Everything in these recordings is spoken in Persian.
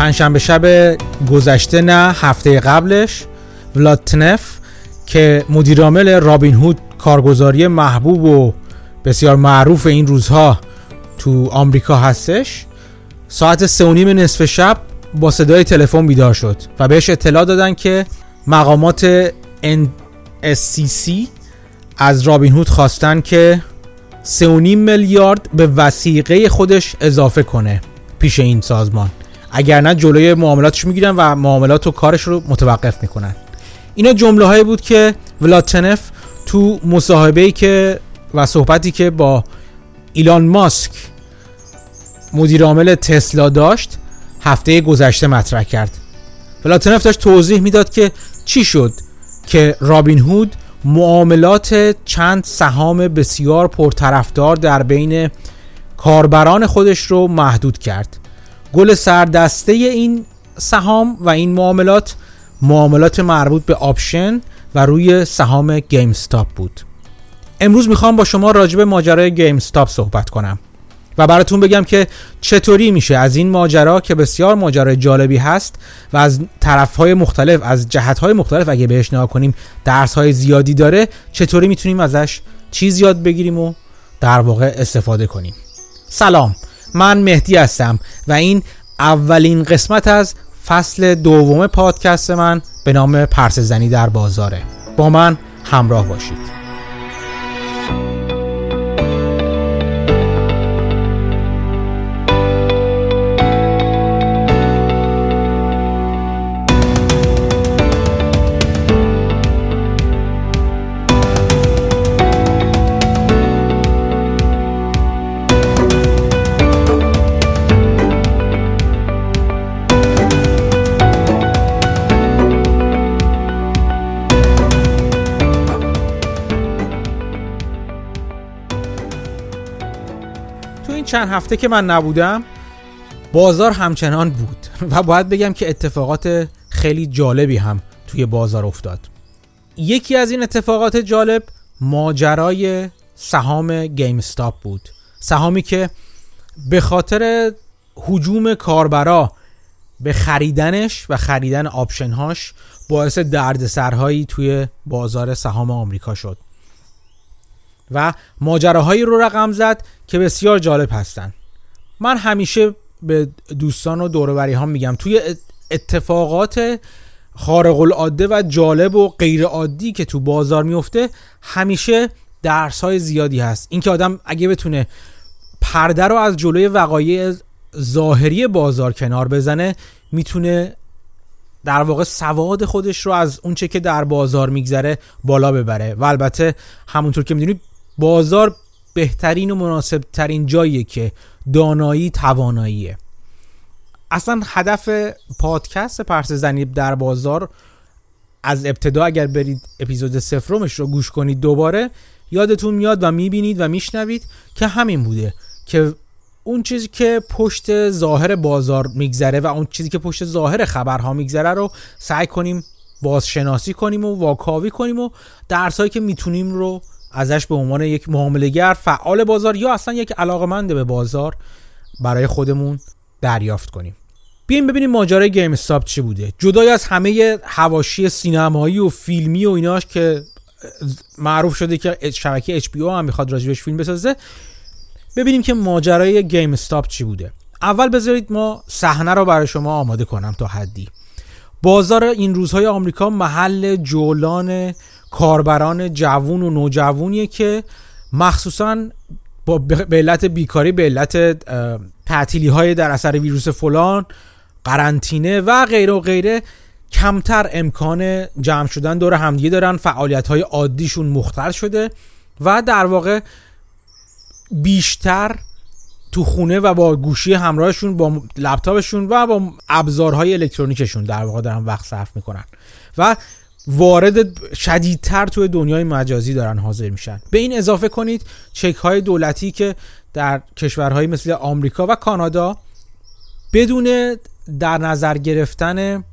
پنجشنبه شب گذشته نه هفته قبلش ولاتنف که مدیرعامل رابین هود کارگزاری محبوب و بسیار معروف این روزها تو آمریکا هستش. ساعت سه و نیم نصف شب با صدای تلفن بیدار شد و بهش اطلاع دادن که مقامات NSCC از رابین هود خواستن که 3.5 میلیارد به وسیقه خودش اضافه کنه پیش این سازمان. اگر نه جلوی معاملاتش می‌گیرن و معاملات و کارش رو متوقف می‌کنن. اینا جمله هایی بود که ولاتنف تو مصاحبه که و صحبتی که با ایلان ماسک مدیر عامل تسلا داشت هفته گذشته مطرح کرد. ولاتنف داشت توضیح می‌داد که چی شد که رابین هود معاملات چند سهام بسیار پرطرفدار در بین کاربران خودش رو محدود کرد. گل سردسته این سهام و این معاملات معاملات مربوط به option و روی سهام GameStop بود. امروز می‌خوام با شما راجع به ماجرای GameStop صحبت کنم و براتون بگم که چطوری میشه از این ماجرا که بسیار ماجرای جالبی هست و از طرفهای مختلف از جهتهای مختلف اگه بهش نگاه کنیم درسهای زیادی داره. چطوری می‌تونیم ازش چیز یاد بگیریم و در واقع استفاده کنیم؟ سلام. من مهدی هستم و این اولین قسمت از فصل دوم پادکست من به نام پرس زنی در بازاره. با من همراه باشید. چند هفته که من نبودم بازار همچنان بود. و باید بگم که اتفاقات خیلی جالبی هم توی بازار افتاد. یکی از این اتفاقات جالب ماجرای سهام گیم استاپ بود. سهامی که به خاطر حجوم کاربرا به خریدنش و خریدن آپشنهاش باعث دردسرهایی توی بازار سهام آمریکا شد. و ماجراهایی رو رقم زد که بسیار جالب هستن من همیشه به دوستان و دوروبری ها میگم توی اتفاقات خارق العاده و جالب و غیر عادی که تو بازار میفته همیشه درس های زیادی هست. اینکه آدم اگه بتونه پرده رو از جلوی وقایع ظاهری بازار کنار بزنه می‌تونه در واقع سواد خودش رو از اونچه که در بازار میگذره بالا ببره. و البته همونطور که می‌دونید بازار بهترین و مناسب ترین جاییه که دانایی تواناییه. اصلا هدف پادکست پرس زنی در بازار از ابتدا اگر برید اپیزود سفرمش رو گوش کنید دوباره یادتون میاد و می‌بینید و میشنوید که همین بوده که اون چیزی که پشت ظاهر بازار میگذره و اون چیزی که پشت ظاهر خبرها میگذره رو سعی کنیم بازشناسی کنیم و واکاوی کنیم و درسایی که می‌تونیم رو ازش به عنوان یک معاملهگر فعال بازار یا اصلا یک علاقمند به بازار برای خودمون دریافت کنیم. بیایم ببینیم ماجرای گیم استاپ چی بوده. جدای از همه هواشی سینمایی و فیلمی و ایناش که معروف شده که شبکه HBO هم می‌خواد راجبش فیلم بسازه ببینیم که ماجرای گیم استاپ چی بوده. اول بذارید ما صحنه رو برای شما آماده کنم تا حدی. بازار این روزهای آمریکا محل جولان کاربران جوون و نوجوونیه که مخصوصا با به علت بیکاری به علت تعطیلی های در اثر ویروس فلان قرنطینه و غیره و غیره کمتر امکان جمع شدن دور همدیگه دارن فعالیت های عادیشون مختل شده و در واقع بیشتر تو خونه و با گوشی همراهشون با لپتاپشون و با ابزارهای الکترونیکشون در واقع دارن وقت صرف می‌کنن. و وارد شدیدتر توی دنیای مجازی دارن حاضر میشن. به این اضافه کنید چک های دولتی که در کشورهایی مثل آمریکا و کانادا بدون در نظر گرفتن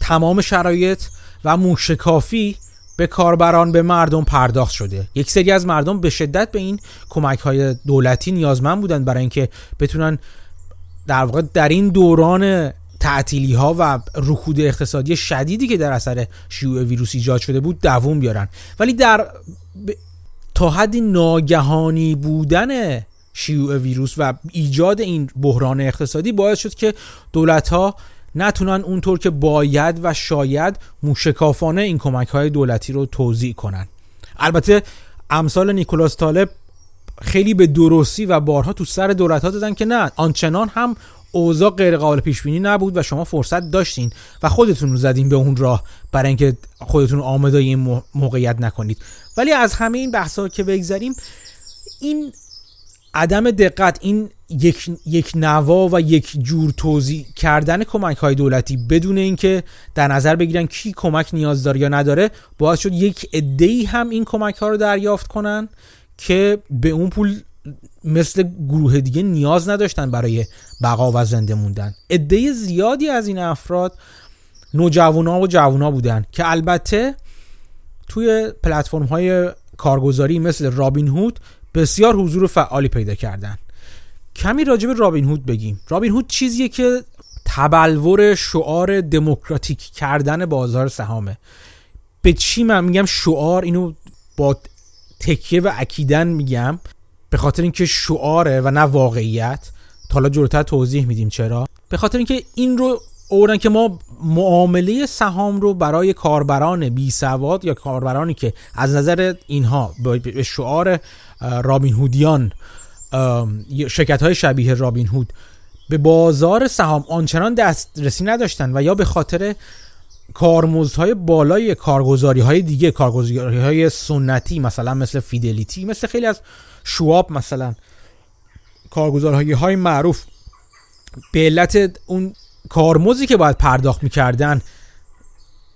تمام شرایط و موشکافی به کاربران به مردم پرداخت شده. یک سری از مردم به شدت به این کمک های دولتی نیازمند بودن برای اینکه بتونن در واقع در این دوران تعطیلی ها و رکود اقتصادی شدیدی که در اثر شیوع ویروس ایجاد شده بود دووم بیارن. ولی در تا حدی ناگهانی بودن شیوع ویروس و ایجاد این بحران اقتصادی باعث شد که دولت ها نتونن اونطور که باید و شاید موشکافانه این کمک های دولتی رو توضیح کنن. البته امثال نیکولاس طالب خیلی به درستی و بارها تو سر دولت ها دادن که نه آنچنان هم اوضاع غیر قابل پیش بینی نبود و شما فرصت داشتین و خودتون رو زدین به اون راه برای اینکه خودتون آماده این موقعیت نکنید. ولی از همه این بحث ها که بگذریم این عدم دقت این یک, یک نوا و یک جور توضیح کردن کمک های دولتی بدون اینکه در نظر بگیرن کی کمک نیاز داره یا نداره باعث شد یک عده‌ای هم این کمک ها رو دریافت کنن که به اون پول مثل گروه دیگه نیاز نداشتن برای بقا و زنده موندن. عده زیادی از این افراد نوجوانا و جوونا بودن که البته توی پلتفرم های کارگزاری مثل رابین هود بسیار حضور فعالی پیدا کردن. کمی راجع به رابین هود بگیم. رابین هود چیزیه که تبلور شعار دموکراتیک کردن بازار سهامه. به چی من میگم شعار؟ اینو با تکیه و اکیدن میگم. به خاطر اینکه شعاره و نه واقعیت. تا حالا جلوتر توضیح میدیم چرا. به خاطر اینکه این رو اورن که ما معامله سهام رو برای کاربران بی سواد یا کاربرانی که از نظر اینها به شعار رابین هودیان شرکت های شبیه رابین هود به بازار سهام آنچنان دسترسی نداشتن و یا به خاطر کارمزدهای بالای کارگزاری های دیگه کارگزاری های سنتی مثلا مثل فیدلیتی مثل خیلی از شواب مثلا کارگزارهای های معروف. به علت اون کارمزدی که باید پرداخت می‌کردن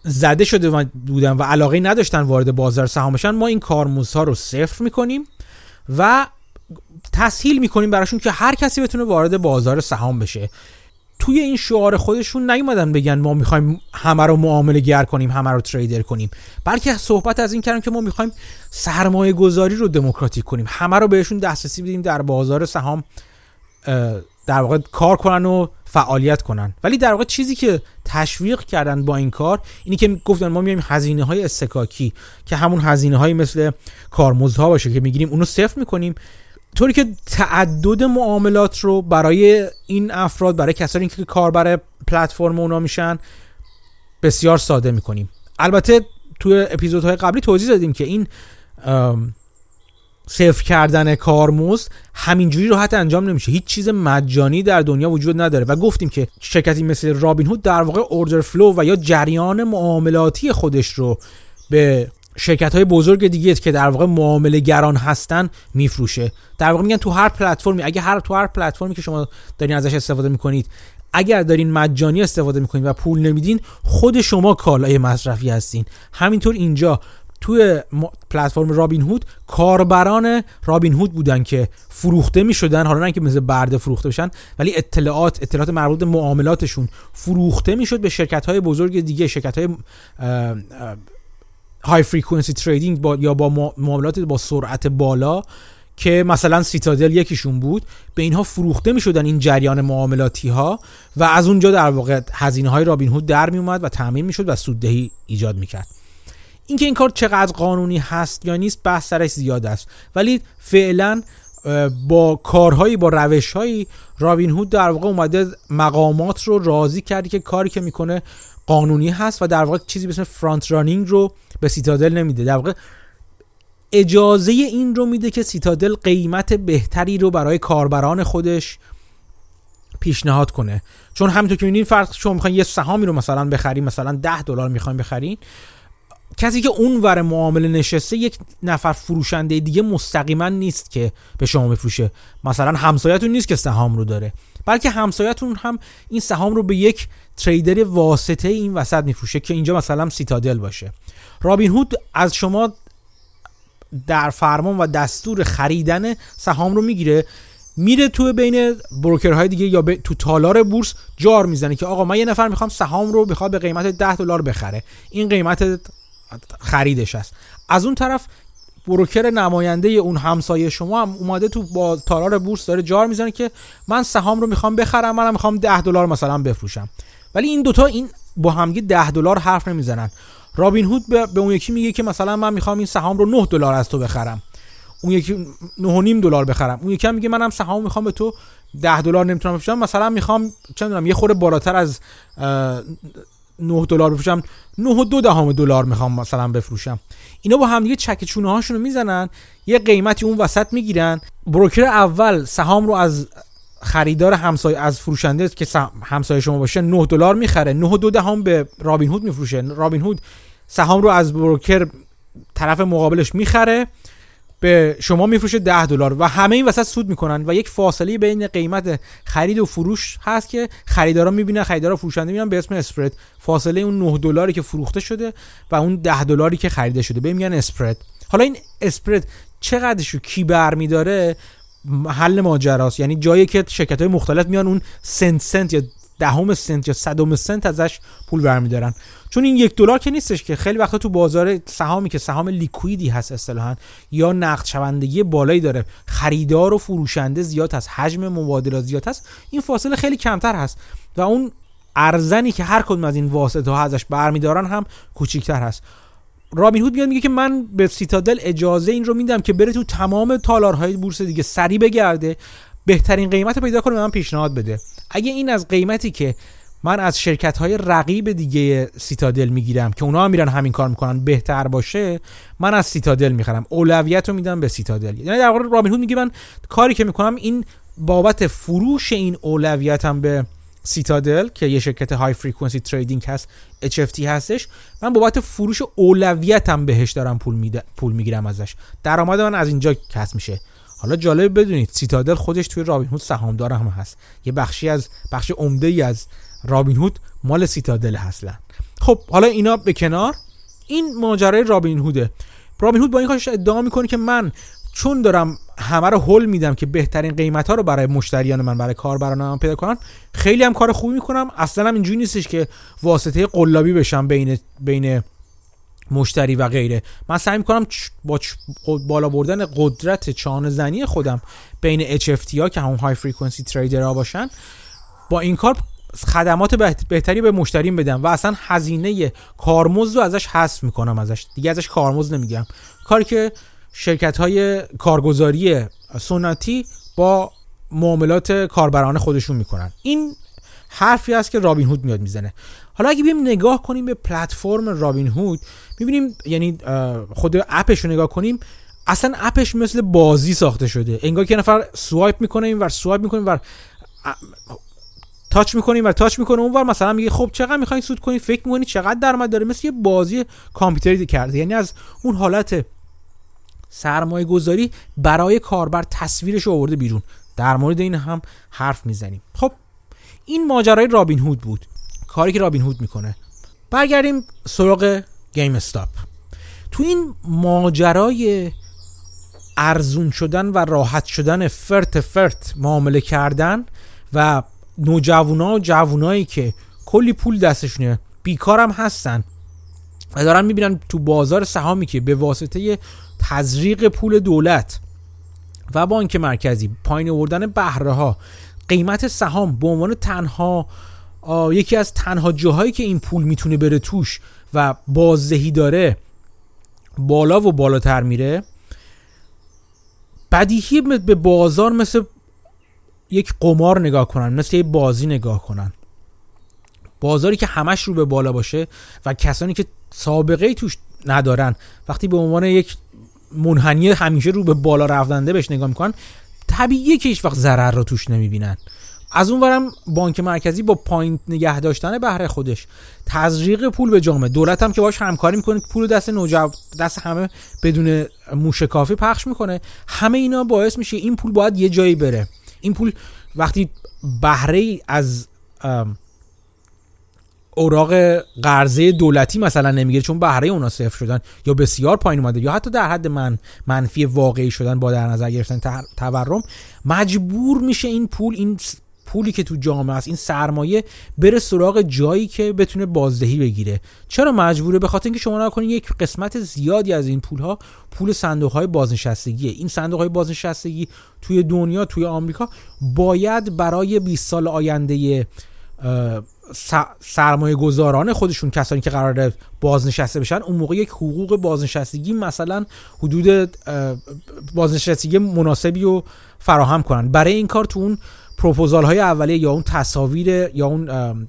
زده شده بودن و علاقه نداشتن وارد بازار سهامشن ما این کارمزدها رو صفر می‌کنیم و تسهیل می‌کنیم براشون که هر کسی بتونه وارد بازار سهام بشه. توی این شعار خودشون نیومدن بگن ما می‌خوایم همه رو معامله گر کنیم همه رو تریدر کنیم. بلکه صحبت از این کردن که ما می‌خوایم سرمایه گذاری رو دموکراتیک کنیم. همه رو بهشون دسترسی بدیم در بازار سهام در واقع کار کنن و فعالیت کنن. ولی در واقع چیزی که تشویق کردن با این کار اینی که گفتن ما میایم هزینه های استکاکی که همون هزینه های مثل کارمزدها باشه که می‌گیریم اونو صفر می‌کنیم. طوری که تعدد معاملات رو برای این افراد برای کسانی که کاربر پلتفرم اونا میشن بسیار ساده می‌کنیم. البته توی اپیزودهای قبلی توضیح دادیم که این صفر کردن کارمزد همینجوری راحت انجام نمیشه. هیچ چیز مجانی در دنیا وجود نداره و گفتیم که شرکتی مثل رابین هود در واقع اوردر فلو و یا جریان معاملاتی خودش رو به شرکت های بزرگ دیگه که در واقع معامله گران هستن میفروشه. در واقع میگن تو هر پلتفرمی اگه هر تو هر پلتفرمی که شما دارین ازش استفاده می‌کنید اگر دارین مجانی استفاده می‌کنید و پول نمیدین خود شما کالای مصرفی هستین. همینطور اینجا توی پلتفرم رابین هود کاربران رابین هود بودن که فروخته می شدن حالا نه که مثل برده فروخته بشن ولی اطلاعات اطلاعات مربوط به معاملاتشون فروخته می به شرکت های بزرگ دیگه شرکت های high frequency trading با یا با معاملات با سرعت بالا که مثلا سیتادل یکیشون بود به اینها فروخته می شدن این جریان معاملاتی ها و از اونجا در واقع هزینه های رابین هود در می اومد و تامین می شد و سوددهی ایجاد می کرد اینکه این کار چقدر قانونی هست یا نیست بحث سرش زیاد است. ولی فعلا با کارهایی با روشهایی رابین هود در واقع اومده مقامات رو راضی کرده که کاری که می‌کنه قانونی هست و در واقع چیزی به اسم فرانت رانینگ رو به سیتادل نمیده. در واقع اجازه این رو میده که سیتادل قیمت بهتری رو برای کاربران خودش پیشنهاد کنه. چون همینطور که می‌بینید فرض شما می‌خواین یه سهامی رو مثلا بخرین مثلا 10 دلار می‌خواین بخرین کسی که اون ور معامله نشسته یک نفر فروشنده دیگه مستقیما نیست که به شما بفروشه. مثلا همسایتون نیست که سهام رو داره. بلکه همسایتون هم این سهام رو به یک تریدر واسطه این وسط میفروشه که اینجا مثلا سیتادل باشه. رابین هود از شما در فرمان و دستور خریدن سهام رو می‌گیره میره تو بین بروکرهای دیگه یا تو تالار بورس جار می‌زنه که آقا من یه نفر می‌خوام سهام رو بخواد به قیمت 10 دلار بخره. این قیمت خریدش است. از اون طرف بروکر نماینده اون همسایه شما هم اومده تو با تالار بورس داره جار می‌زنه که من سهام رو می‌خوام بخرم منم می‌خوام 10 دلار مثلا بفروشم. ولی این دوتا این با همگی 10 دلار حرف نمی‌زنن. رابین هود به اون یکی میگه که مثلا من می‌خوام این سهام رو 9 دلار از تو بخرم. اون یکی 9.5 دلار بخرم. اون یکی هم میگه منم سهام می‌خوام به تو 10 دلار نمی‌تونم بفروشم. مثلا می‌خوام چه می‌دونم یه خورده بالاتر از 9 دلار بفروشم. 9 و 2 دهم دلار می‌خوام مثلا بفروشم. اینا با هم دیگه چک چونه هاشون رو می‌زنن یه قیمتی اون وسط می‌گیرن. بروکر اول سهام رو از خریدار همسایه از فروشنده که همسایه شما باشه 9 دلار می‌خره. 9 و 2 دهم به رابین هود میفروشه. رابین هود سهام رو از بروکر طرف مقابلش می‌خره. به شما میفروشه 10 دلار و همه این وسط سود می‌کنن و یک فاصله بین قیمت خرید و فروش هست که خریدارا می‌بینن خریدارا فروشنده می‌بینن به اسم اسپرد. فاصله اون 9 دلاری که فروخته شده و اون 10 دلاری که خریده شده. به میگن اسپرد. حالا این اسپرد چقدرش رو کی برمیداره حل ماجراست. یعنی جایی که شرکت های مختلف میان اون سنت سنت یا دهم سنت یا صدم سنت ازش پول برمیدارن. چون این یک دلار که نیستش که خیلی وقتا تو بازار سهامی که سهام لیکویدی هست اصطلاحا یا نقد شوندگی بالایی داره خریدار و فروشنده زیاد هست حجم مبادلات زیاد هست این فاصله خیلی کمتر هست. و اون ارزنی که هر کدوم از این واسطه ها ازش برمیدارن هم کوچیکتر هست. رابین هود میاد میگه که من به سیتادل اجازه این رو میدم که بره تو تمام تالارهای بورس دیگه سریع بگرده بهترین قیمت پیدا کنه به من پیشنهاد بده. اگه این از قیمتی که من از شرکت های رقیب دیگه سیتادل می‌گیرم که اونا هم میرن همین کار می‌کنن بهتر باشه من از سیتادل می‌خرم. اولویت رو میدم به سیتادل. یعنی در واقع رابین هود میگه من کاری که می‌کنم این بابت فروش این اولویتم به سیتادل که یه شرکت high frequency trading هست HFT هستش من بابت فروش اولویتم بهش دارم پول, میده، پول می‌گیرم ازش. درآمد من از اینجا کسب میشه. حالا جالب بدونید سیتادل خودش توی رابین هود سهامدار هم هست. یه بخشی از بخش عمده ای از رابین هود مال سیتادل هستن. خب حالا اینا به کنار. این ماجرای رابین هوده. رابین هود با این کارش ادعا می‌کنه که من چون دارم همه رو هول میدم که بهترین قیمت ها رو برای مشتریان من برای کاربران من پیدا کنن خیلی هم کار خوبی می‌کنم. اصلا هم اینجوری نیستش که واسطه قلابی بشم بین بین مشتری و غیره. من سعی می‌کنم با بالا بردن قدرت چانه زنی خودم بین HFT ها که همون های فریکونسی تریدر ها باشن با این کار خدمات بهتری به مشتریم بدم و اصلا هزینه کارمزد رو ازش حذف می‌کنم ازش. دیگه ازش کارمزد نمیگم کاری که شرکت های کارگزاری سنتی با معاملات کاربران خودشون می‌کنن. این حرفی است که رابین هود میاد می‌زنه. حالا اگه بیم نگاه کنیم به پلتفرم رابین هود می‌بینیم یعنی خود اپش رو نگاه کنیم اصلا اپش مثل بازی ساخته شده. انگار که نفر سوایپ می‌کنه این ور سوایپ می‌کنه و تاچ می‌کنیم و تاچ می‌کنه اونور مثلا میگه خب چقدر می‌خواین سود کنید فکر می‌کنید چقدر درآمد داره مثل یه بازی کامپیوتری کرده. یعنی از اون حالت سرمایه گذاری برای کاربر تصویرش آورده بیرون. در مورد این هم حرف می‌زنیم. خب این ماجرای رابین هود بود. کاری که رابین هود می‌کنه. برگردیم سراغ گیم استاپ. تو این ماجرای ارزون شدن و راحت شدن فرت فرت معامله کردن و نوجوانا و جوونایی که کلی پول دستشونه بیکارم هستن و دارن می‌بینن تو بازار سهامی که به واسطه تزریق پول دولت و بانک مرکزی پایین آوردن بهره ها قیمت سهام به عنوان تنها یکی از تنها جاهایی که این پول می‌تونه بره توش و بازدهی داره بالا و بالاتر میره بدیهی به بازار مثل یک قمار نگاه کنن مثل یک بازی نگاه کنن. بازاری که همش رو به بالا باشه و کسانی که سابقه توش ندارن وقتی به عنوان یک منحنی همیشه رو به بالا رفتنده بهش نگاه می‌کنن طبیعیه که هیچ وقت ضرر رو توش نمی‌بینن. از اون ورم بانک مرکزی با پایین نگه داشتن بهره خودش تزریق پول به جامعه دولت هم که باش همکاری می‌کنه پول دست نوجو دست همه بدون موشکافی پخش می‌کنه. همه اینا باعث میشه این پول باید یه جایی بره. این پول وقتی بهره از اوراق قرضه دولتی مثلا نمی‌گیره چون بهره اونا صفر شدن یا بسیار پایین اومده یا حتی در حد من منفی واقعی شدن با در نظر گرفتن تورم مجبور میشه این پول این پولی که تو جامعه است این سرمایه بره سراغ جایی که بتونه بازدهی بگیره. چرا مجبوره؟ به خاطر اینکه شما نکنید یک قسمت زیادی از این پول ها پول صندوق های بازنشستگی این صندوق های بازنشستگی توی دنیا توی آمریکا باید برای 20 سال آینده سرمایه گذاران خودشون کسانی که قرار بازنشسته بشن اون موقع یک حقوق بازنشستگی مثلا حدود بازنشستگی مناسبی رو فراهم کنن. برای این کار تو اون پروپوزال های اولیه یا اون تصاویر یا اون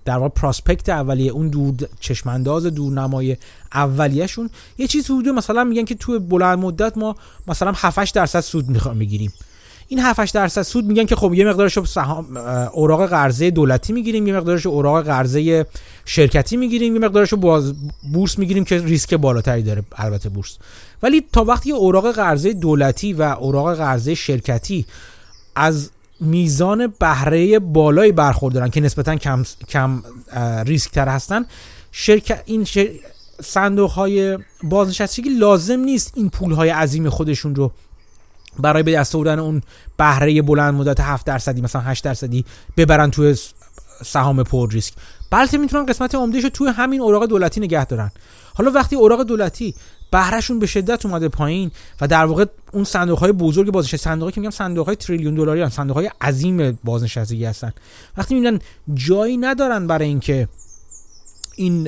در واقع پراسپکت اولیه اون دور چشمانداز دورنمای اولیهشون یه چیز حدود مثلا میگن که تو بلند مدت ما مثلا 7 درصد سود می‌خوام بگیریم این 7 درصد سود میگن که خب یه مقدارش سهام اوراق قرضه دولتی می‌گیریم یه مقدارش اوراق قرضه شرکتی می‌گیریم یه مقدارش باز بورس می‌گیریم که ریسک بالاتری داره البته بورس. ولی تا وقتی اوراق قرضه دولتی و اوراق قرضه شرکتی از میزان بهره بالایی برخوردارن که نسبتا کم کم ریسک تر هستن. شرکت این صندوق های بازنشستگی لازم نیست این پول های عظیم خودشون رو برای به دست آوردن اون بهره بلند مدت 7 درصدی مثلا 8 درصدی ببرن توی سهام پر ریسک. بلکه می‌تونن قسمت عمدهشو توی همین اوراق دولتی نگه دارن. حالا وقتی اوراق دولتی بهرهشون به شدت اومده پایین و در واقع اون صندوق های بزرگ بازنشستگی صندوقی که میگم صندوق های تریلیون دلاری هستن صندوق های عظیم بازنشستگی هستن. وقتی می‌بینن جایی ندارن برای اینکه این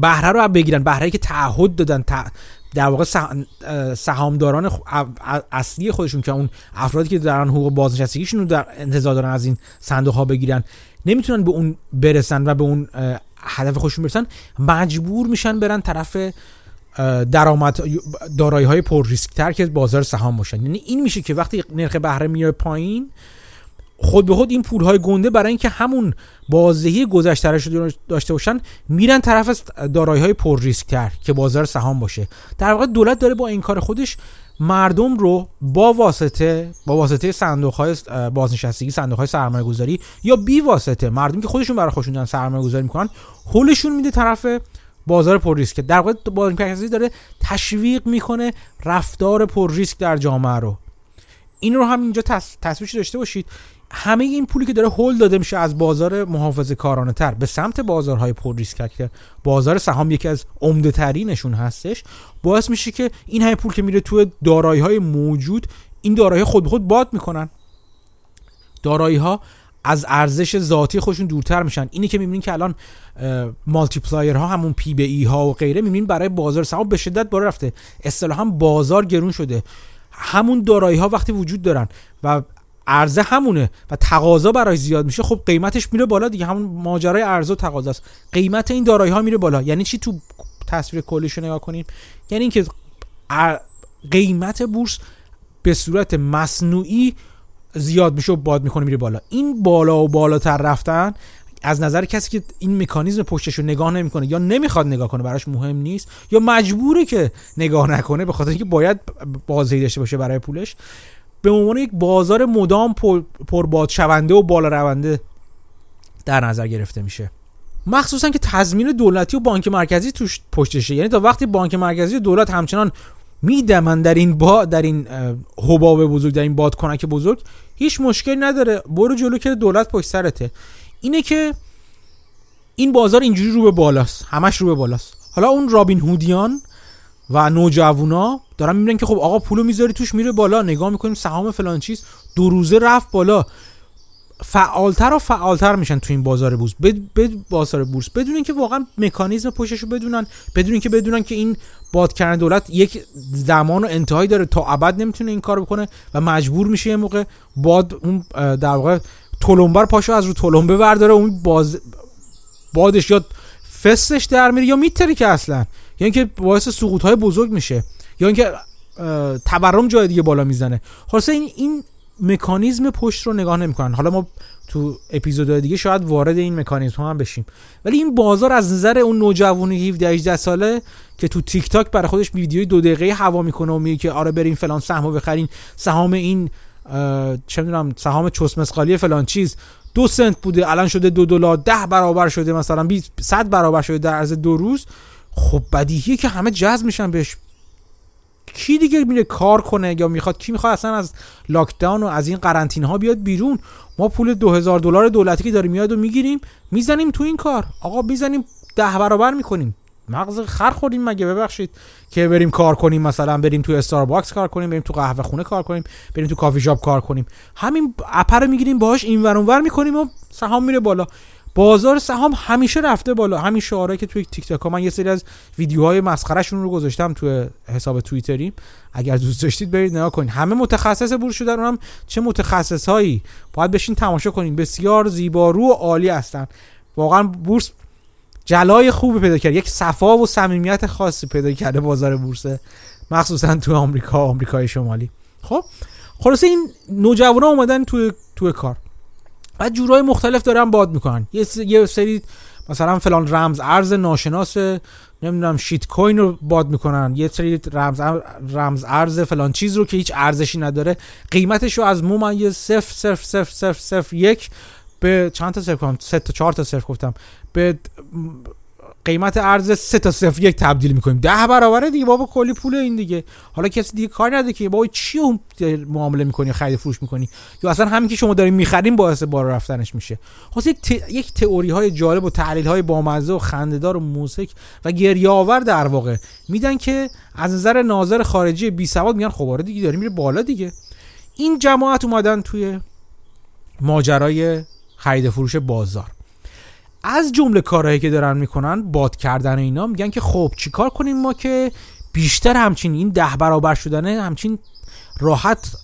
بهره رو بگیرن بهره که تعهد دادن در واقع سهامداران اصلی خودشون که اون افرادی که دارن حقوق بازنشستگیشون رو در انتظار دارن از این صندوق ها بگیرن نمی‌تونن به اون برسن و به اون هدف خودشون برسن مجبور میشن برن طرف درآمد دارایی های پر ریسک تر که بازار سهام باشن. یعنی این میشه که وقتی نرخ بهره میاد پایین خود به خود این پول های گنده برای اینکه همون بازدهی گذشته رو داشته باشن میرن طرف دارایی های پر ریسک تر که بازار سهام باشه. در واقع دولت داره با این کار خودش مردم رو با واسطه با واسطه صندوق های بازنشستگی صندوق های سرمایه گذاری یا بی واسطه مردم که خودشون برای خودشون سرمایه گذاری می‌کنن حلشون میده طرف بازار پر ریسک. در واقع بانک داره تشویق می‌کنه رفتار پر ریسک در جامعه رو. این رو هم اینجا تصویرش داشته باشید. همه این پولی که داره هول داده میشه از بازار محافظه کارانه تر به سمت بازارهای پر ریسک. که بازار سهام یکی از عمده ترینشون هستش باعث میشه که این همه پول که میره توی دارایی های موجود این دارایی خود به خود باد می‌کنن. دارایی ها از ارزش ذاتی خودشون دورتر میشن. اینی که می‌بینین که الان multiplier ها همون P/E ها و غیره می‌بینین برای بازار سهام به شدت بالا رفته. اصطلاحا بازار گرون شده. همون دارایی ها وقتی وجود دارن و عرضه همونه و تقاضا برای زیاد میشه خب قیمتش میره بالا دیگه. همون ماجرای عرضه و تقاضا است. قیمت این دارایی ها میره بالا. یعنی چی تو تصویر کلیش نگاه کنیم؟ یعنی اینکه قیمت بورس به صورت مصنوعی زیاد میشه و باد می‌کنه میره بالا. این بالا و بالاتر رفتن از نظر کسی که این مکانیزم پشتش رو نگاه نمی‌کنه یا نمی‌خواد نگاه کنه براش مهم نیست یا مجبوره که نگاه نکنه به خاطر اینکه باید بازدهی داشته باشه برای پولش به عنوان یک بازار مدام پرباد شونده و بالا رونده در نظر گرفته میشه. مخصوصا که تضمین دولتی و بانک مرکزی توش پشتشه. یعنی تا وقتی بانک مرکزی دولت همچنان میدمن در این با در این حباب بزرگ در این بادکنک بزرگ. هیچ مشکلی نداره. برو جلو که دولت پشت سرته. اینه که این بازار اینجوری رو به بالاست. همش رو به بالاست. حالا اون رابین هودیان و نوجوانا دارن می‌بینن که خب آقا پولو می‌ذاری توش میره بالا. نگاه می‌کنیم سهام فلان چیز. دو روزه رفت بالا. فعالتر و فعالتر میشن تو این بازار بورس. بد بازار بورس. بدون اینکه واقعا مکانیزم پشتش رو بدونن بدون اینکه بدونن که این باد کردن دولت یک زمان و انتهایی داره تا ابد نمی‌تونه این کار بکنه و مجبور میشه یه موقع باد اون در واقع تلمبر پاشو از رو تلمبه برداره اون باز بادش یا فستش در میره یا میتره که اصلا. یا اینکه باعث سقوط های بزرگ میشه. یا اینکه تورم جای دیگه بالا می‌زنه. خلاصه این این مکانیزم پشت رو نگاه نمی‌کنن. حالا ما تو اپیزودهای دیگه شاید وارد این مکانیزم هم بشیم. ولی این بازار از نظر اون نوجوان 17 18 ساله که تو تیک تاک برای خودش ویدیوی دو دقیقه هوا می‌کنه و میگه که آره بریم فلان سهمو بخرین سهام این چه می‌دونم سهام چسمسقالی فلان چیز. دو سنت بوده الان شده دو دلار. ده برابر شده مثلا 20 100 برابر شده در عرض دو روز. خب بدیهیه که همه جذب میشن بهش. کی دیگه میره کار کنه یا می‌خواد کی می‌خواد اصلا از لاکداون و از این قرنطینه ها بیاد بیرون؟ ما پول 2000 دلار دولتی که داریم میاد و می‌گیریم می‌زنیم تو این کار. آقا می‌زنیم ده برابر می‌کنیم. مغز خر خوردیم مگه؟ ببخشید. که بریم کار کنیم مثلا بریم تو استارباکس کار کنیم بریم تو قهوه خونه کار کنیم بریم تو کافی شاپ کار کنیم. همین up‌و می‌گیریم باهاش این ور می‌کنیم و سهام میره بالا. بازار سهام همیشه رفته بالا. همین شعاره که توی تیک تاک من یه سری از ویدیوهای مسخرهشون رو گذاشتم توی حساب توییتری اگر دوست داشتید برید نگاه کنید. همه متخصص بورس شدن. اونم چه متخصص هایی باید بشین تماشا کنین. بسیار زیبارو و عالی هستن. واقعا بورس جلای خوبی پیدا کرد. یک صفا و صمیمیت خاصی پیدا کرده بازار بورس. مخصوصا تو آمریکا آمریکای شمالی. خب خلاصه این نوجوانا اومدن توی توی کار. بعد جورای مختلف دارن باد می‌کنن. یه, یه سری مثلا فلان رمز ارز ناشناس نمی‌دونم شیت کوین رو باد می‌کنن. یه سری رمز رمز ارز فلان چیز رو که هیچ ارزشی نداره قیمتش رو از ممیز صفر صفر صفر صفر صفر یک به چند تا صفر کنم؟ سه تا چهار تا صفر گفتم. به قیمت ارز سه تا صفر یک تبدیل می‌کنیم. ده برابره دیگه. بابا کلی پول این دیگه. حالا کسی دیگه کار نداره که. بابا چی معامله می‌کنی؟ خرید فروش می‌کنی؟ یا اصلا همین که شما دارین می‌خرین باعث بالا رفتنش میشه. خلاص یک, یک تئوری های جالب و تحلیل های بامزه و خندهدار و موسیک و گریه آور در واقع میدن که از نظر ناظر خارجی بی سواد میگن خب آره دیگه داریم میره بالا دیگه. این جماعت اومدن توی ماجرای خرید فروش بازار. از جمله کارهایی که دارن می‌کنن باد کردن اینا میگن که خب چیکار کنیم ما که بیشتر همچین این ده برابر شدنه همچین راحت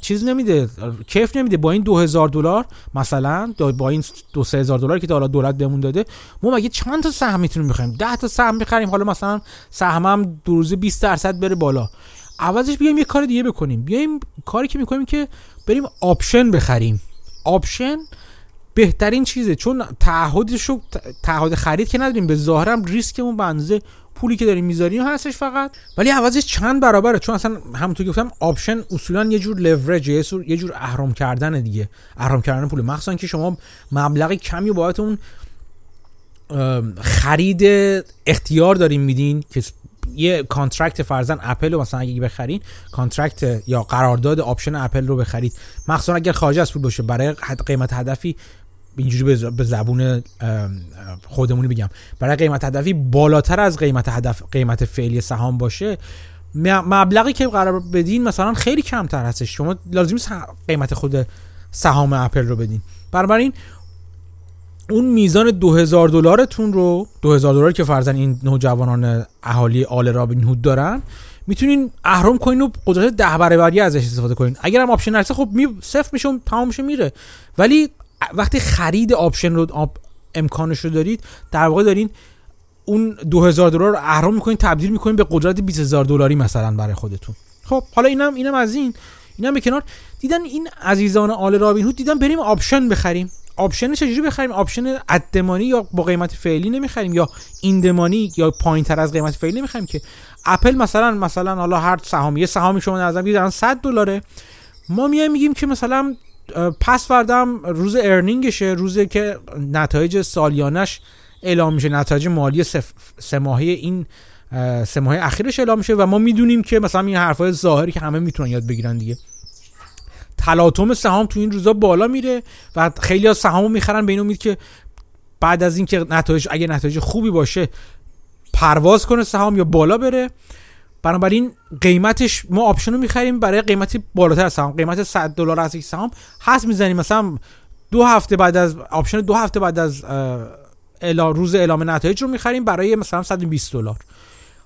چیز نمیده کیف نمیده. با این 2000 دلار مثلا با این 2 3000 دلار که حالا دولت بهمون داده ما مگه چند تا سهم می‌تونیم بخریم؟ 10 تا سهم بخریم حالا مثلا سهمم دو روزه 20 درصد بره بالا. عوضش بیایم یه کار دیگه بکنیم. بیایم کاری که می‌کنیم که بریم option بخریم. option بهترین چیزه. چون تعهدش رو تعهد خرید که نداریم به ظاهرم ریسکمون به پولی که داریم می‌ذاریم هستش فقط. ولی عوضش چند برابره؟ چون اصلا همونطور گفتم option اصولا یه جور لورج یه جور یه جور اهرم کردن دیگه. اهرم کردن پول. مخصوصا که شما مبلغی کمی باید اون خرید اختیار داریم میدین که یه contract فرضا اپل رو مثلا اگه بخرین contract یا قرارداد option اپل رو بخرید. مخصوصا اگر خارج از پول باشه. برای قیمت هدفی اینجوری به زبون خودمونی بگم. برای قیمت هدفی بالاتر از قیمت هدف قیمت فعلی سهام باشه. مبلغی که قرار بدین مثلا خیلی کمتر هستش. شما لازم قیمت خود سهام اپل رو بدین. بنابراین اون میزان 2000 دلارتون رو 2000 دلار که فرضا این نوجوانان اهالی آل رابین هود دارن می‌تونین اهرم کنین و قدرت ده برابری ازش استفاده کنین. اگر هم option نرسه خب می صفر میشه تمام میره. ولی وقتی خرید option رو امکانش رو دارید در واقع دارین اون 2000 دلار رو اهرم می‌کنین تبدیل می‌کنین به قدرت 20000 دلاری مثلا برای خودتون. خب حالا اینم اینم از این. اینم به کنار. دیدن این عزیزان آل رابین هود دیدن بریم option بخریم. option چجوری بخریم؟ option at the money یا با قیمت فعلی نمی‌خریم یا in the money یا پایین تر از قیمت فعلی نمی‌خریم که اپل مثلا مثلا حالا هر سهامی یه سهامی شما نظر می‌گیرن 100 دلاره. ما میایم میگیم که مثلا پس فردم روز earning شه روزی که نتایج سالیانش اعلام میشه نتایج مالی سه ماهه این سه ماهه اخیرش اعلام میشه و ما می‌دونیم که مثلا این حرفای ظاهری که همه می‌تونن یاد بگیرن دیگه. تلاطم سهام تو این روزا بالا میره و خیلی از سهامو می‌خرن به این امید که بعد از اینکه نتایج اگه نتایج خوبی باشه پرواز کنه سهام یا بالا بره. بنابراین قیمتش ما option رو می‌خریم برای قیمتی بالاتر از سهام. قیمت 100 دلار از یک سهام هست می‌زنیم. مثلا دو هفته بعد از option دو هفته بعد از روز اعلام نتایج رو می‌خریم برای مثلا 120 دلار.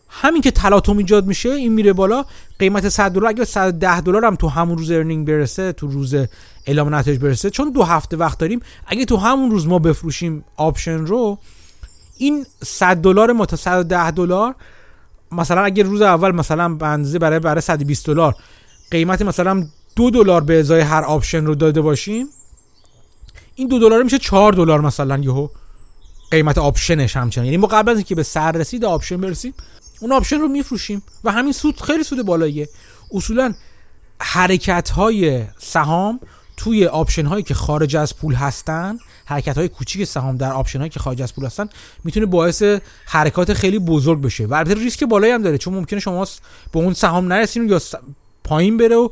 همین که تلاطم ایجاد میشه این میره بالا. قیمت 100 دلار اگه 110 دلار هم تو همون روز earning برسه تو روز اعلام نتایج برسه چون دو هفته وقت داریم. اگه تو همون روز ما بفروشیم option رو این 100 دلار ما تا 110 دلار مثلا اگه روز اول مثلا به ازای برای برای 120 دلار قیمت مثلا دو دلار به ازای هر option رو داده باشیم این دو دلار میشه 4 دلار مثلا یهو قیمت option ش همچنان. یعنی ما قبل از اینکه به سر رسید option برسیم اون option رو میفروشیم و همین سود خیلی سود بالاییه. اصولا حرکت های سهام توی option هایی که خارج از پول هستن حرکت های کوچیک سهام در option هایی که خارج از پول هستن می‌تونه باعث حرکات خیلی بزرگ بشه و البته ریسک بالایی هم داره چون ممکنه شما به اون سهام نرسین یا پایین بره و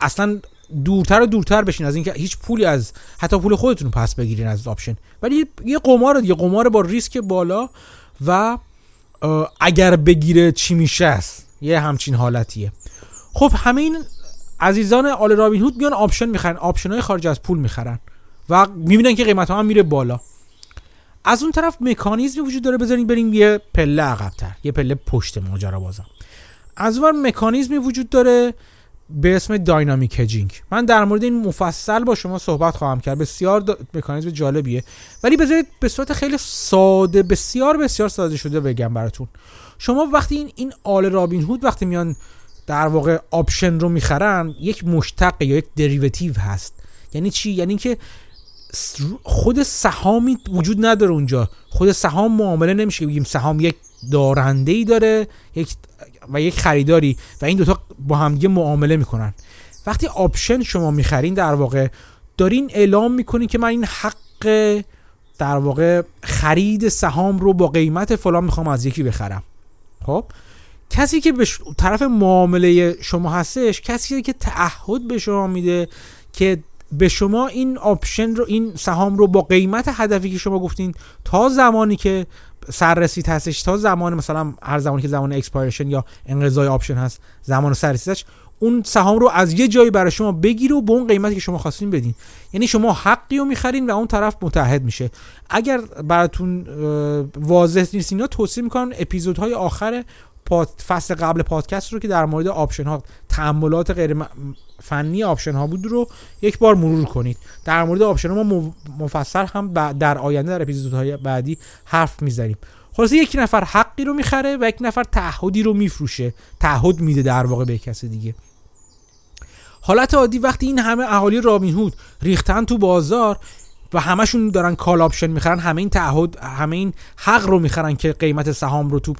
اصلا دورتر و دورتر بشین از اینکه هیچ پولی از حتی پول خودتون پس بگیرین از option. ولی یه قمار یه قمار با ریسک بالا و اگر بگیره چی میشه است؟ یه همچین حالتیه. خب همین عزیزان آل رابین هود میان option می‌خرن option های خارج از پول می‌خرن. و می‌بینن که قیمت ها هم میره بالا. از اون طرف مکانیزمی وجود داره بذاریم بریم یه پله عقبتر یه پله پشت ماجرا بازم. از اون مکانیزمی وجود داره به اسم dynamic hedging. من در مورد این مفصل با شما صحبت خواهم کرد بسیار. مکانیزم جالبیه. ولی بذارید به صورت خیلی ساده بسیار بسیار ساده شده بگم براتون. شما وقتی این این آل رابین هود وقتی میان در واقع option رو می‌خرن یک مشتق یا یک derivative هست. یعنی چی؟ یعنی که خود سهامی وجود نداره اونجا. خود سهام معامله نمیشه بگیم سهام یک دارنده ای داره یک و یک خریداری و این دوتا با همدیگه معامله می‌کنن. وقتی option شما می‌خرین در واقع دارین اعلام می‌کنین که من این حق در واقع خرید سهام رو با قیمت فلان می‌خوام از یکی بخرم. خب؟ کسی که به طرف معامله شما هستش کسی که تعهد به شما میده که به شما این option رو این سهام رو با قیمت هدفی که شما گفتین تا زمانی که سررسید هستش تا زمان مثلا هر زمانی که زمان expiration یا انقضای option هست زمان سررسیدش اون سهام رو از یه جایی برای شما بگیره و به اون قیمتی که شما خواستین بدین. یعنی شما حقی رو می‌خرین و اون طرف متعهد میشه. اگر براتون واضح نیست اینا توصیه می‌کنم اپیزودهای آخر فصل قبل پادکست رو که در مورد option ها تعاملات غیر فنی option ها بود رو یک بار مرور کنید. در مورد option ها ما مفصل هم در آینده در اپیزودهای بعدی حرف می‌زنیم. خلاصه یک نفر حقی رو می‌خره و یک نفر تعهدی رو میفروشه. تعهد میده در واقع به کسی دیگه. حالت عادی وقتی این همه اهالی رابین هود ریختن تو بازار و همشون دارن call option می‌خرن همه این تعهد همه این حق رو می‌خرن که قیمت سهام رو تو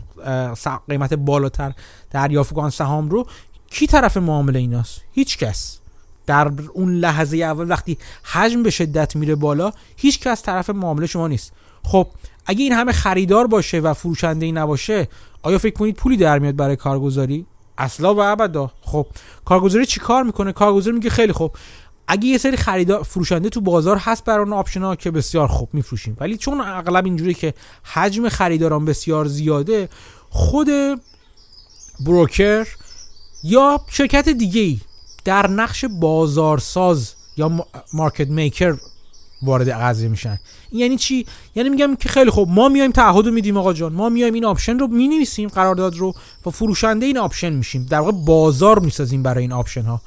قیمت بالاتر دریافت کنن سهام رو کی طرف معامله ایناست؟ هیچ کس. در اون لحظه اول وقتی حجم به شدت میره بالا هیچ کس طرف معامله شما نیست. خب اگه این همه خریدار باشه و فروشنده ای نباشه آیا فکر کنید پولی در میاد برای کارگزاری؟ اصلا و ابدا. خب کارگزاری چی کار می‌کنه؟ کارگزاری میگه خیلی خوب اگه یه سری خریدار فروشنده تو بازار هست برای اون option ها که بسیار خوب میفروشیم. ولی چون اغلب اینجوری که حجم خریداران بسیار زیاده خود broker یا شرکت دیگه ای در نقش بازارساز یا market maker وارد قضیه میشن. یعنی چی؟ یعنی میگن که خیلی خوب ما میایم تعهد میدیم آقا جان. ما میایم این option رو می‌نویسیم قرارداد رو و فروشنده این option میشیم. در واقع بازار می‌سازیم برای این option ها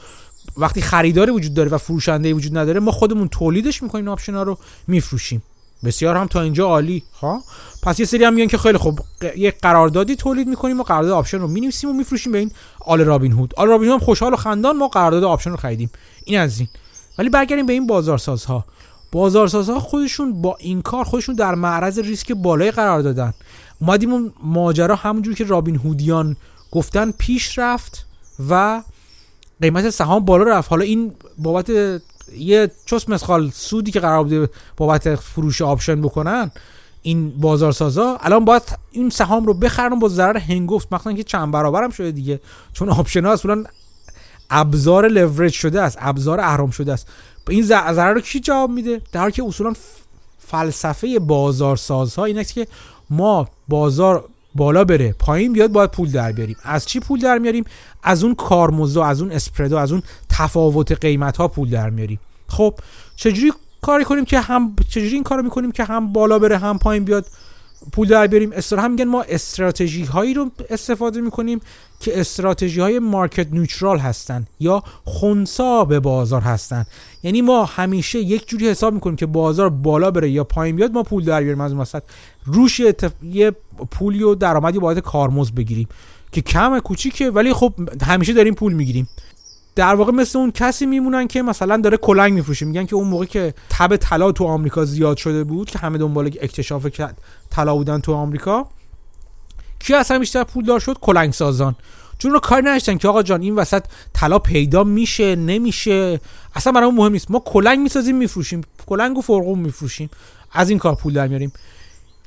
وقتی خریداری وجود داره و فروشنده وجود نداره ما خودمون تولیدش می‌کنیم option ها رو میفروشیم. بسیار هم تا اینجا عالی. ها پس یه سری هم میگن که خیلی خوب. یه قراردادی تولید می‌کنیم و قرارداد option رو می‌نویسیم و میفروشیم به این آل رابین هود. آل رابین هود هم خوشحال و خندان ما قرارداد option رو خریدیم. این از این. ولی برگردیم به این بازارسازها. بازارسازها خودشون با این کار خودشون در معرض ریسک بالایی قرار دادن. اومدیم اون ماجرا همونجور که رابین هودیان گفتن پیش رفت و قیمت سهام بالا رفت. حالا این بابت یه چس مثقال سودی که قرار بوده بابت فروش option بکنن این بازارسازا الان باید این سهام رو بخرن با ضرر هنگفت مثلا که چند برابرم شده دیگه. چون option ها اصلا ابزار لورج شده است ابزار اهرم شده است. این ضرر رو کی جواب میده؟ در حالی که اصولا فلسفه بازارسازها این که ما بازار بالا بره. پایین بیاد باید پول در بیاریم. از چی پول در میاریم؟ از اون کارمزد از اون اسپردا از اون تفاوت قیمت ها پول در میاریم. خب چجوری کاری کنیم که هم چجوری این کارو می‌کنیم که هم بالا بره هم پایین بیاد پول در بیاریم؟ هم میگن ما استراتژی هایی رو استفاده می‌کنیم که استراتژی های مارکت نیوترال هستن یا خونسا به بازار هستن. یعنی ما همیشه یک جوری حساب می‌کنیم که بازار بالا بره یا پایین بیاد ما پول در بیاریم از اون روش یه پولی و درآمدی باید کارمزد بگیریم که کم کوچیکه ولی خب همیشه داریم پول می‌گیریم. در واقع مثل اون کسی میمونن که مثلا داره کلنگ میفروشه. میگن که اون موقع که تب طلا تو آمریکا زیاد شده بود که همه دنبال اکتشاف طلا بودن تو آمریکا کی اصلا بیشتر پول دار شد؟ کلنگ سازان چون رو کاری نداشتن که آقا جان این وسط طلا پیدا میشه نمیشه اصلا برای مهم نیست. ما کلنگ می‌سازیم میفروشیم. کلنگ و فرقوم میفروشیم. از این کار پول در میاریم.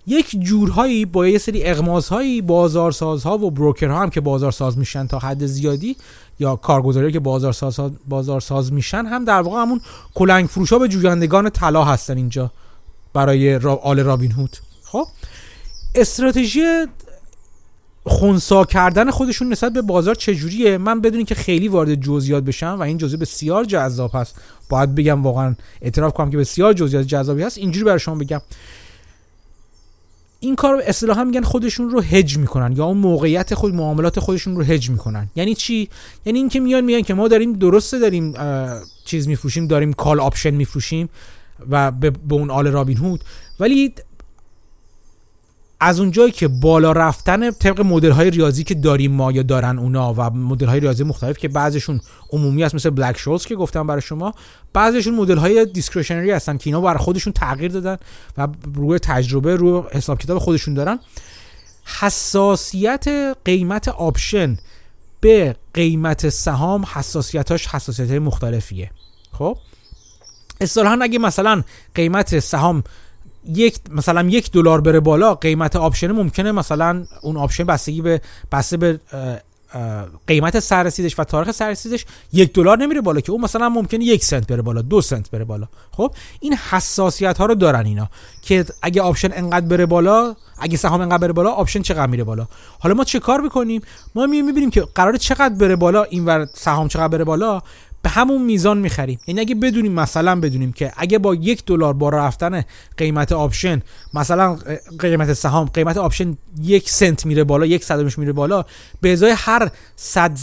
یک جورهایی با یه سری اغمازهایی بازارسازها و بروکرها هم که بازارساز میشن تا حد زیادی یا کارگزاری که بازارساز بازارساز میشن هم در واقع همون کلنگ فروش ها به جویندگان طلا هستن اینجا برای آل رابین هود. خب؟ استراتژی خونسا کردن خودشون نسبت به بازار چجوریه؟ من بدونی که خیلی وارد جزئیات بشم و این جزئیات بسیار جذاب هست. باید بگم واقعا اعتراف کنم که بسیار جزئیات جذابی هست. اینجوری برای شما بگم. این کار اصطلاحا میگن خودشون رو هج می‌کنن یا اون موقعیت خود معاملات خودشون رو هج می‌کنن. یعنی چی؟ یعنی اینکه میان میگن که ما داریم درسته داریم چیز میفروشیم داریم call option میفروشیم و به, اون آل رابین هود. ولی از اونجایی که بالا رفتن طبق مدل های ریاضی که داریم ما یا دارن اونا و مدل های ریاضی مختلف که بعضشون عمومی است مثل Black-Scholes که گفتم برای شما بعضشون مدل های discretionary هستن که اینا برای خودشون تغییر دادن و روی تجربه روی حساب کتاب خودشون دارن. حساسیت قیمت option به قیمت سهام حساسیتاش حساسیت مختلفیه. خب؟ اصطلاحا اگه مثلا قیمت سهام یک مثلا یک دلار بره بالا قیمت option ممکنه مثلا اون option بستگی به بسته به قیمت سررسیدش و تاریخ سررسیدش یک دلار نمیره بالا که اون مثلا ممکنه یک سنت بره بالا دو سنت بره بالا. خب این حساسیت ها رو دارن اینا که اگه option انقدر بره بالا اگه سهام انقدر بره بالا option چقدر میره بالا؟ حالا ما چه کار می‌کنیم ما می‌بینیم که قرار چقدر بره بالا اینور سهام چقدر بره بالا؟ به همون میزان می‌خریم. یعنی اگه بدونیم مثلا بدونیم که اگه با یک دلار با رفتن قیمت option مثلا قیمت سهام قیمت option یک سنت میره بالا یک صدمش میره بالا به ازای هر صد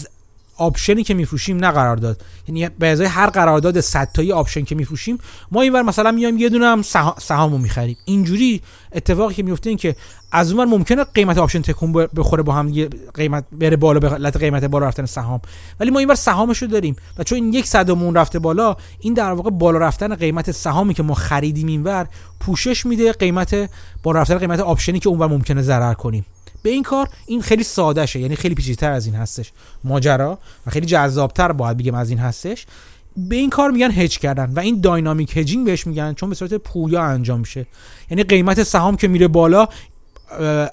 option ی که میفروشیم نه قرارداد یعنی به ازای هر قرارداد 100 تایی option که میفروشیم ما اینور مثلا میایم یه دونه هم سهامو می‌خریم. اینجوری اتفاقی که میفته این که از اونور ممکنه قیمت option تکون بخوره با هم قیمت بره بالا به علت قیمت بالا رفتن سهام. ولی ما اینور سهامشو داریم و چون این یک صدمون رفته بالا این در واقع بالا رفتن قیمت سهامی که ما خریدیم اینور پوشش میده قیمت بالا رفتن قیمت option ی که اونور ممکنه ضرر کنیم. به این کار این خیلی ساده شه یعنی خیلی پیچیده‌تر از این هستش ماجرا و خیلی جذابتر باید بگم از این هستش. به این کار میگن هج کردن و این dynamic hedging بهش میگن چون به صورت پویا انجام میشه. یعنی قیمت سهام که میره بالا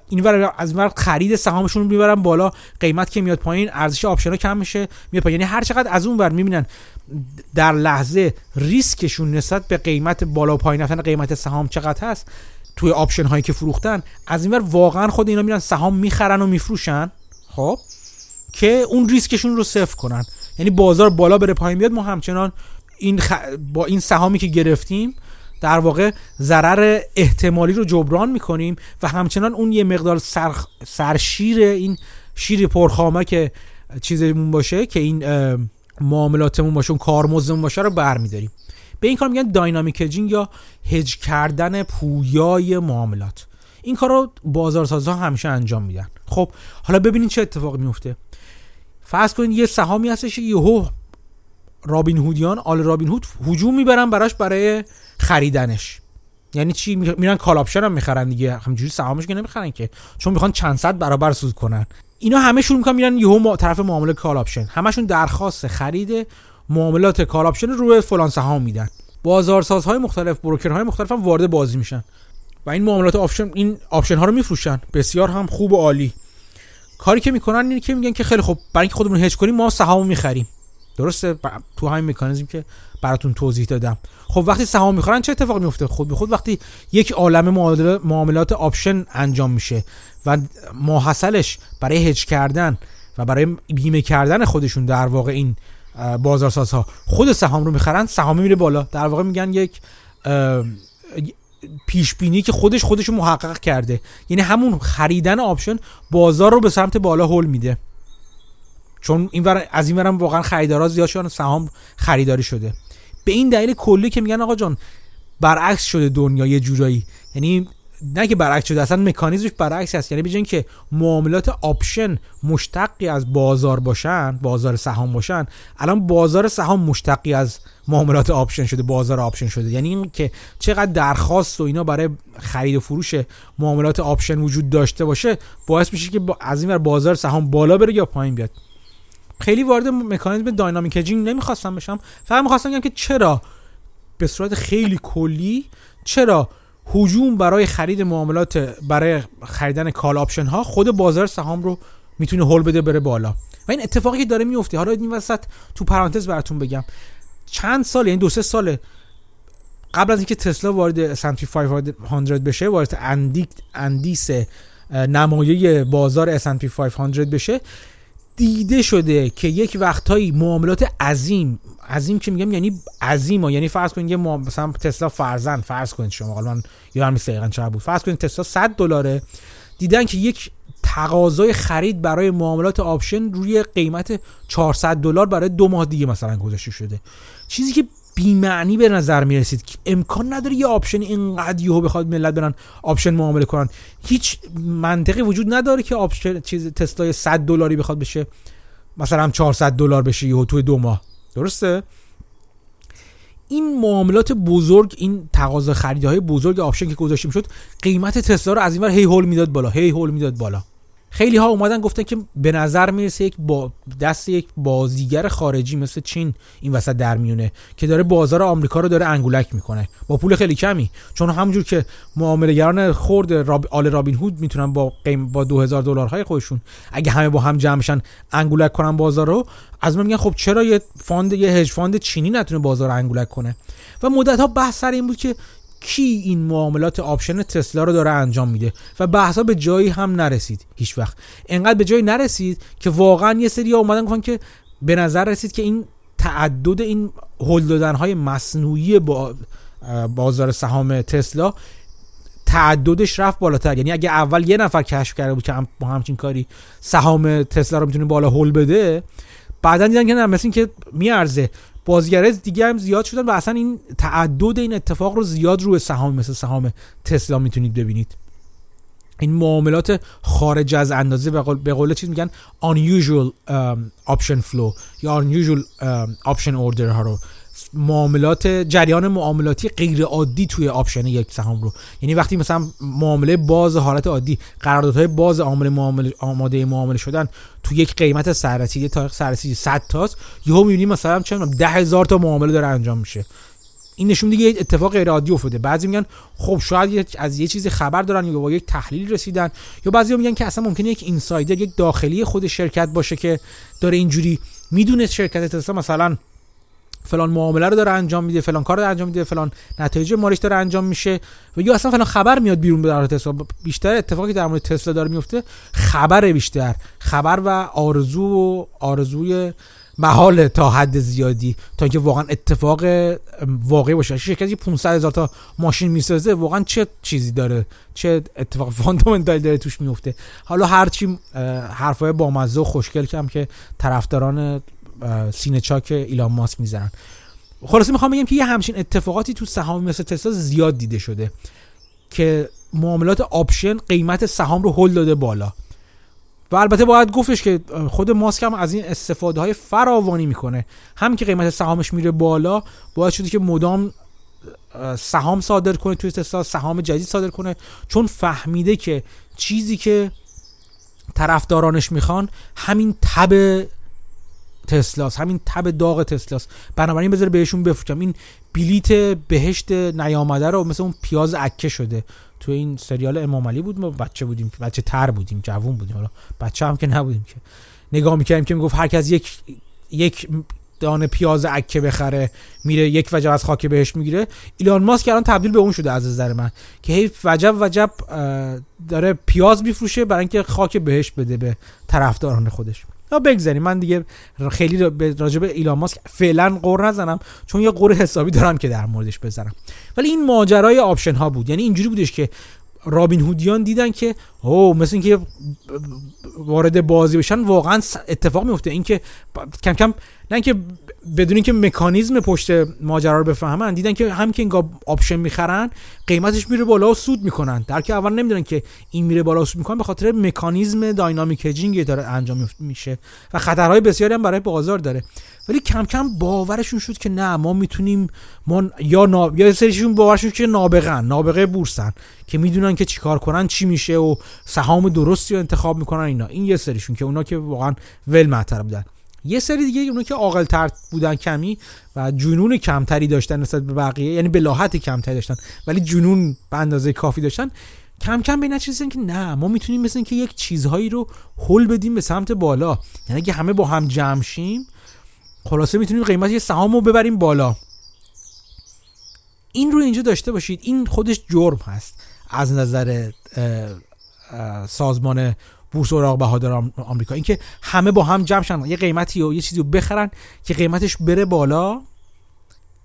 این از ور خرید سهامشون می‌برن بالا قیمت که میاد پایین ارزش option کم میشه میاد پایین. یعنی هر چقدر از اون ور می‌بینن در لحظه ریسکشون نسبت به قیمت بالا پایین رفتن قیمت سهام چقدر هست توی option هایی که فروختن از اینور واقعا خود اینا میرن سهام می‌خرن و میفروشن خب؟ که اون ریسکشون رو صفر کنن. یعنی بازار بالا بره پایین بیاد ما همچنان این با این سهامی که گرفتیم در واقع ضرر احتمالی رو جبران می‌کنیم و همچنان اون یه مقدار سر... سرشیر این شیر پرخامه که چیزمون باشه که این معاملاتمون باشه اون کارمزدمون باشه رو برمیداریم. به این کار میگن dynamic hedging یا هج کردن پویای معاملات. این کار رو بازارسازها همیشه انجام میدن. خب حالا ببینید چه اتفاقی میفته. فرض کنید یه سهامی هستش یهو رابین هودیان آل رابین هود هجوم می‌برن براش برای خریدنش. یعنی چی؟ میرن call option هم می‌خرن دیگه. همینجوری سهامش که نمی‌خرن که. چون می‌خوان چند صد برابر سود کنن. اینا همه شروع می‌کنن میرن یهو طرف معامله call option همشون درخواست خرید معاملات call option رو فلان سهام میدن. بازارسازهای مختلف broker های مختلف هم وارد بازی میشن. و این معاملات option این option ها رو میفروشن. بسیار هم خوب و عالی. کاری که می‌کنن اینه که میگن که خیلی خوب برای اینکه خودمون هج کنیم ما سهام می‌خریم. درسته؟ تو همین مکانیزم که براتون توضیح دادم. خب وقتی سهام می‌خرن چه اتفاقی میفته خود به خود وقتی یک عالم معاملات option انجام میشه و ماحصلش برای هج کردن و برای بیمه کردن خودشون در واقع این بازارسازها. خود سهام رو می‌خرن سهام میره بالا. در واقع میگن یک پیش بینی که خودش خودش رو محقق کرده. یعنی همون خریدن option بازار رو به سمت بالا هل میده. چون این از اینورم واقعا خریدارا زیاد شدن سهام خریداری شده. به این دلیل کلی که میگن آقا جان برعکس شده دنیا یه جورایی. یعنی نه که برعکس شده اصلا مکانیزمش برعکس هست یعنی بجای که معاملات option مشتقی از بازار باشن بازار سهام باشن الان بازار سهام مشتقی از معاملات option شده بازار option شده. یعنی این که چقدر درخواست و اینا برای خرید و فروش معاملات option وجود داشته باشه باعث میشه که از این بازار سهام بالا بره یا پایین بیاد. خیلی وارد مکانیزم dynamic hedging نمی‌خواستم بشم. فقط می‌خواستم بگم که چرا؟ به صورت خیلی کلی چرا هجوم برای خرید معاملات برای خریدن call option ها خود بازار سهام رو می‌تونه هل بده بره بالا. و این اتفاقی که داره میفته. حالا این وسط تو پرانتز براتون بگم. چند سال یعنی دو سه ساله قبل از اینکه تسلا وارد S&P 500 بشه وارد اندیس نمایه بازار S&P 500 بشه دیده شده که یک وقتهایی معاملات عظیم عظیم که میگم؟ یعنی عظیم یعنی فرض کنید یه مثلا تسلا فرض فرض کنید شما حالا من یادم نیست دقیقاً چقدر بود. فرض کنید تسلا 100 دلاره دیدن که یک تقاضای خرید برای معاملات option روی قیمت 400 دلار برای دو ماه دیگه مثلا گذاشته شده. چیزی که بیمعنی به نظر می رسید که امکان نداره یه option اینقدر یهو بخواد ملت برن option معامله کنن. هیچ منطقی وجود نداره که option چیز تسلای 100 دلاری بخواد بشه. مثلا 400 دلار بشه یهو توی دو ماه. درسته؟ این معاملات بزرگ این تقاضا خریدهای بزرگ option که گذاشته می‌شد قیمت تسلا رو از این ور هی هل می‌داد بالا هی هل می‌داد بالا. خیلی ها اومدن گفتن که به نظر می‌رسه یک با دست یک بازیگر خارجی مثل چین این وسط در میونه که داره بازار آمریکا رو داره انگولک می‌کنه. با پول خیلی کمی. چون همونجور که معامله‌گران خرد راب... آل رابین هود می‌تونن با قیم با 2000 دلارهای خودشون اگه همه با هم جمع بشن انگولک کنن بازار رو از من میگن خب چرا یه fund یه hedge fund چینی نتونه بازار انگولک کنه؟ و مدت ها بحث سر این بود که کی این معاملات option تسلا رو داره انجام میده و بحثا به جایی هم نرسید هیچ وقت. انقدر به جایی نرسید که واقعا یه سری اومدن گفتن که به نظر رسید که این تعدد این هول دادن های مصنوعی با بازار سهام تسلا تعددش رفت بالاتر. یعنی اگه اول یه نفر کشف کرده بود که با همچین کاری سهام تسلا رو می‌تونه بالا هول بده بعدا دیدن که نه مثل این که میارزه. بازیگرای دیگه هم زیاد شدن و اصلا این تعدد این اتفاق رو زیاد روی سهام مثل سهام تسلا می‌تونید ببینید. این معاملات خارج از اندازه به قول چیز میگن unusual um, option flow یا unusual um, option order ها رو. معاملات جریان معاملاتی غیر عادی توی آپشن یک سهام رو. یعنی وقتی مثلا معامله باز حالت عادی قراردادهای باز عامل معامله آماده معامله شدن تو یک قیمت سررسیدی تاریخ سررسیدی 100 تاست یهو می‌بینی مثلا چه ده هزار تا معامله داره انجام میشه. این نشون دیگه اتفاق غیر عادی افتاده. بعضی میگن خب شاید از یه چیزی خبر دارن یا با یک تحلیل رسیدن یا بعضی میگن که اصلا ممکنه یک اینسایدر یک داخلی خود شرکت باشه که داره اینجوری می‌دونه شرکت مثلا فلان معامله رو داره انجام میده فلان کار رو انجام میده فلان نتایج مالیش داره انجام میشه. و یا اصلا فلان خبر میاد بیرون در تسلا. بیشتر اتفاقی در مورد تسلا داره میفته خبر بیشتر. خبر و آرزو و آرزوی محال تا حد زیادی. تا اینکه واقعا اتفاق واقعی باشه. شرکتی 500 هزار تا ماشین می‌سازه واقعا چه چیزی داره؟ چه اتفاق fundamental داره توش میفته حالا هرچی حرفای بامزه و خوشگلکم که طرفداران سینه چاک ایلان ماسک می‌زنن. خلاصه می‌خوام بگم که یه همچین اتفاقاتی تو سهام مثل تسلا زیاد دیده شده که معاملات option قیمت سهام رو هل داده بالا. و البته باید گفتش که خود ماسک هم از این استفاده های فراوانی می‌کنه. هم که قیمت سهامش میره بالا باید شده که مدام سهام صادر کنه توی تسلا سهام جدید صادر کنه. چون فهمیده که چیزی که طرفدارانش می‌خوان همین تب تسلاس همین تب داغ تسلاس. بنابراین بذاره بهشون بفروشم. این بلیت بهشت نیامده رو مثل اون پیاز عکه شده. تو این سریال امام علی بود ما بچه بودیم بچه تر بودیم جوون بودیم. حالا بچه هم که نبودیم که. نگاه می‌کردیم که می‌گفت هر کس یک یک دانه پیاز عکه بخره میره یک وجب از خاک بهش می‌گیره. ایلان ماسک الان تبدیل به اون شده از نظر من که هی وجب وجب داره پیاز میفروشه برای اینکه خاک بهش بده به طرفداران خودش. یا بگذاریم. من دیگه خیلی راجع به ایلان ماسک فعلا غر نزنم چون یه غر حسابی دارم که در موردش بزنم ولی این ماجرای option ها بود. یعنی اینجوری بودش که رابین هودیان دیدن که او مثل اینکه وارد بازی بشن واقعا اتفاق میفته اینکه کم کم نه اینکه بدون اینکه مکانیزم پشت ماجرا رو بفهمن دیدن که هم که اینگاه option می‌خرن قیمتش میره بالا و سود می‌کنن. در که اول نمی‌دونن که این میره بالا و سود می‌کنن به خاطر مکانیزم dynamic hedging داره انجام میشه و خطرهای بسیاری هم برای بازار داره. ولی کم کم باورشون شد که نه ما می‌تونیم ما یا نا... یا سریشون باورشون که نابغن نابغه بورسن که می‌دونن که چیکار کنن چی میشه و سهام درستی رو انتخاب می‌کنن اینا. این یه سریشون که اونا که واقعا ول معتر بودن. یه سری دیگه اونو که عاقل تر بودن کمی و جنون کمتری داشتن نسبت به بقیه یعنی بلاحت کمتری داشتن ولی جنون به اندازه کافی داشتن کم کم به نتیجه که نه ما می‌تونیم مثل که یک چیزهایی رو هل بدیم به سمت بالا. یعنی اگه همه با هم جمع شیم خلاصه می‌تونیم قیمت یه سهام رو ببریم بالا. این رو اینجا داشته باشید. این خودش جرم هست. از نظر سازمان بورس اوراق بهادار آمریکا. اینکه همه با هم جمع شن. یه قیمتی و یه چیزی رو بخرن که قیمتش بره بالا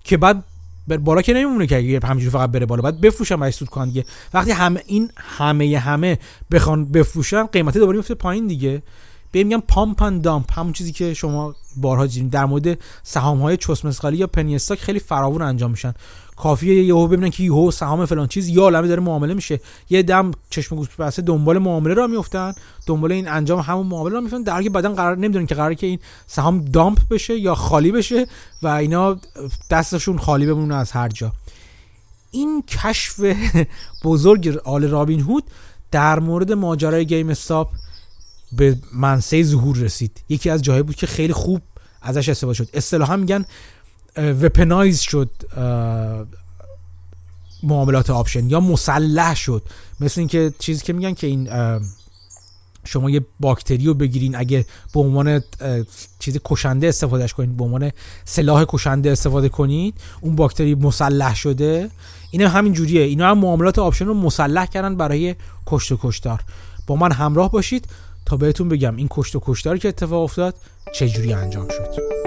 که بعد بالا که نمیمونه که اگه همینجوری فقط بره بالا. بعد بفروشن و سود کنن دیگه. وقتی همه این همه همه بخوان بفروشن قیمت دوباره میفته پایین دیگه. بهش میگم pump and dump همون چیزی که شما بارها دیدین در مورد سهام های چوسمسخالی یا پنی استاک خیلی فراوون انجام میشن. کافیه یهو ببینن که یهو سهام فلان چیز یه عالمه داره معامله میشه. مردم چشم گوش بسته دنبال معامله را میافتن دنبال این انجام همون معامله را میفتن در حالی بعدن قرار نمی‌دونن که قراره که این سهام dump بشه یا خالی بشه و اینا دستشون خالی بمونه از هر جا. این کشف بزرگ آل رابین هود در مورد ماجرای GameStop به منصه ظهور رسید. یکی از جاهایی بود که خیلی خوب ازش استفاده شد. اصطلاحا میگن weaponize شد معاملات option یا مسلح شد. مثل اینکه چیزی که میگن که این شما یه باکتری رو بگیرین اگه به عنوان چیز کشنده استفادهش کنین به عنوان سلاح کشنده استفاده کنین اون باکتری مسلح شده. این همین جوریه. اینا هم معاملات آپشن رو مسلح کردن برای کشت و کشتار. با من همراه باشید. تا بهتون بگم این کشت و کشتار که اتفاق افتاد چجوری انجام شد.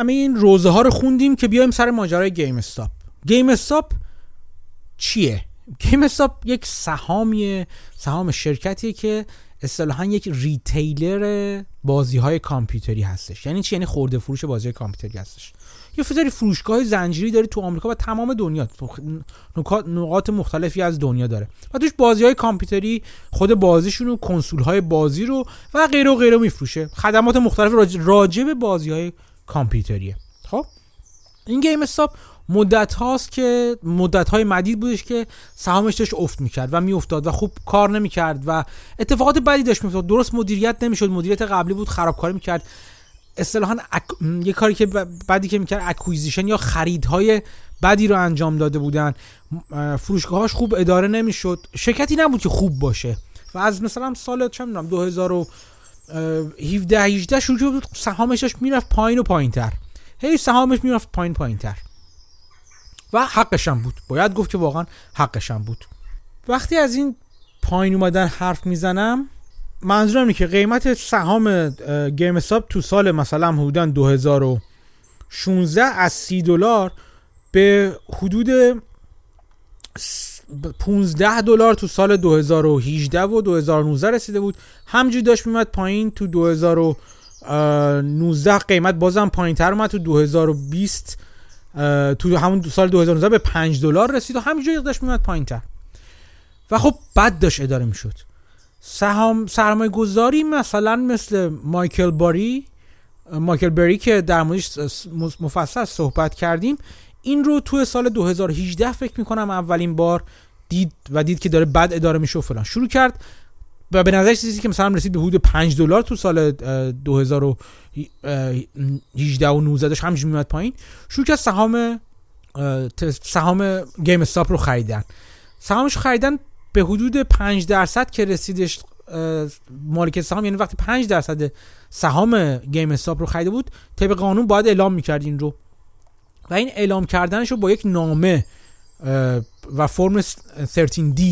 همه این روضه ها رو خوندیم که بیایم سر ماجرای GameStop GameStop چیه؟ GameStop یک سهامیه سهام شرکتیه که اصطلاحا یک retailer بازی های کامپیوتری هستش. یعنی چی؟ یعنی خرده فروش بازی های کامپیوتری هستش. یه هزاری فروشگاه زنجیری داره تو آمریکا و تمام دنیا. نقاط مختلفی از دنیا داره. و توش بازی های کامپیوتری خود بازیشون و کنسول های بازی رو و غیره و غیره میفروشه. خدمات مختلف راجع به بازی های کامپیوتریه. خب؟ این GameStop مدت هاست که مدت های مدید بودش که سهامش داشت افت می‌کرد و میافتاد و خوب کار نمی‌کرد و اتفاقات بدی داشت میافتاد. درست مدیریت نمی‌شد. مدیریت قبلی بود خرابکاری می‌کرد. اصطلاحا ac... یه کاری که بعدی که می‌کرد acquisition یا خریدهای بدی رو انجام داده بودن. فروشگاهاش خوب اداره نمی‌شد. شرکتی نبود که خوب باشه. و از مثلا سال چه می‌دونم 2017 18 شروع بود سهامش داشت می‌رفت پایین و پایینتر. هی سهامش می‌رفت پایین پایینتر. و حقشم بود. باید گفت که واقعا حقشم بود. وقتی از این پایین اومدن حرف می‌زنم منظورم اینه که قیمت سهام گیم استاپ تو سال مثلا حدودا 2016 از 30 دلار به حدود 15 دلار تو سال 2018 و 2019 رسیده بود. همجوری داشت میمد پایین تو 2019 قیمت بازم پایین تر اومد. تو 2020 تو همون سال 2019 به 5 دلار رسید و همینجوری داشت میمد پایین تر. و خب بد داشت اداره می‌شد. سهام سرمایه گذاری مثلا مثل مایکل باری مایکل بری که در موردش مفصل صحبت کردیم این رو تو سال 2018 فکر می‌کنم اولین بار دید و دید که داره بد اداره میشه و فلان. شروع کرد و به نظر چیزی که مثلا رسید به حدود 5 دلار تو سال 2018 و 19 داشت همینجوری میاد پایین. شروع کرد سهام سهام گیم استاپ رو خریدن. سهامش خریدن به حدود 5 درصد که رسیدش مالک سهام یعنی وقتی 5 درصد سهام گیم استاپ رو خریده بود طبق قانون باید اعلام می‌کرد این رو. و این اعلام کردنش رو با یک نامه و فرم 13D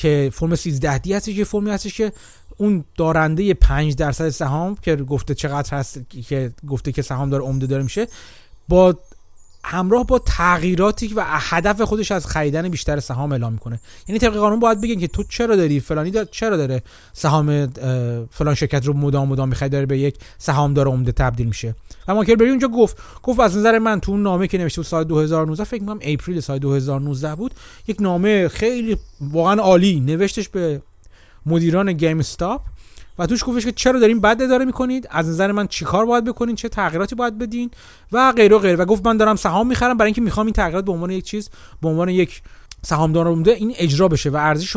که فرم 13D هستش یه فرمی هستش که اون دارنده 5 درصد سهام که گفته چقدر هست که گفته که سهام داره عمده داره میشه با همراه با تغییراتی و هدف خودش از خریدن بیشتر سهام اعلام می‌کنه. یعنی طبق قانون باید بگین که تو چرا داری فلانی دار چرا داره سهام فلان شرکت رو مدام مدام می‌خواد داره به یک سهامدار عمده تبدیل میشه. و ماکل بری اونجا گفت گفت از نظر من تو اون نامه که نوشته بود سال 2019 فکر می‌کنم اپریل سال 2019 بود یک نامه خیلی واقعا عالی نوشتش به مدیران گیم استاپ. و توش گفتش که چرا دارین بد اداره می‌کنید؟ از نظر من چیکار باید بکنین؟ چه تغییراتی باید بدین؟ و غیره و غیره و گفت من دارم سهام می‌خرم. برای اینکه می‌خوام این تغییرات به عنوان یک چیز به عنوان یک سهامدار بوده این اجرا بشه. و ارزش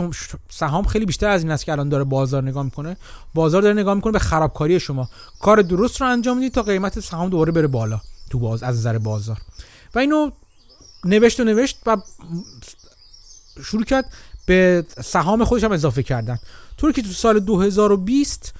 سهام خیلی بیشتر از این است که الان داره بازار نگاه می‌کنه. بازار داره نگاه می‌کنه به خرابکاری شما. کار درست رو انجام می‌دید تا قیمت سهام دوباره بره بالا. تو باز از نظر بازار. و اینو نوشت و نوشت و شروع کرد. به سهام خودش هم اضافه کردن. طوری که تو سال 2020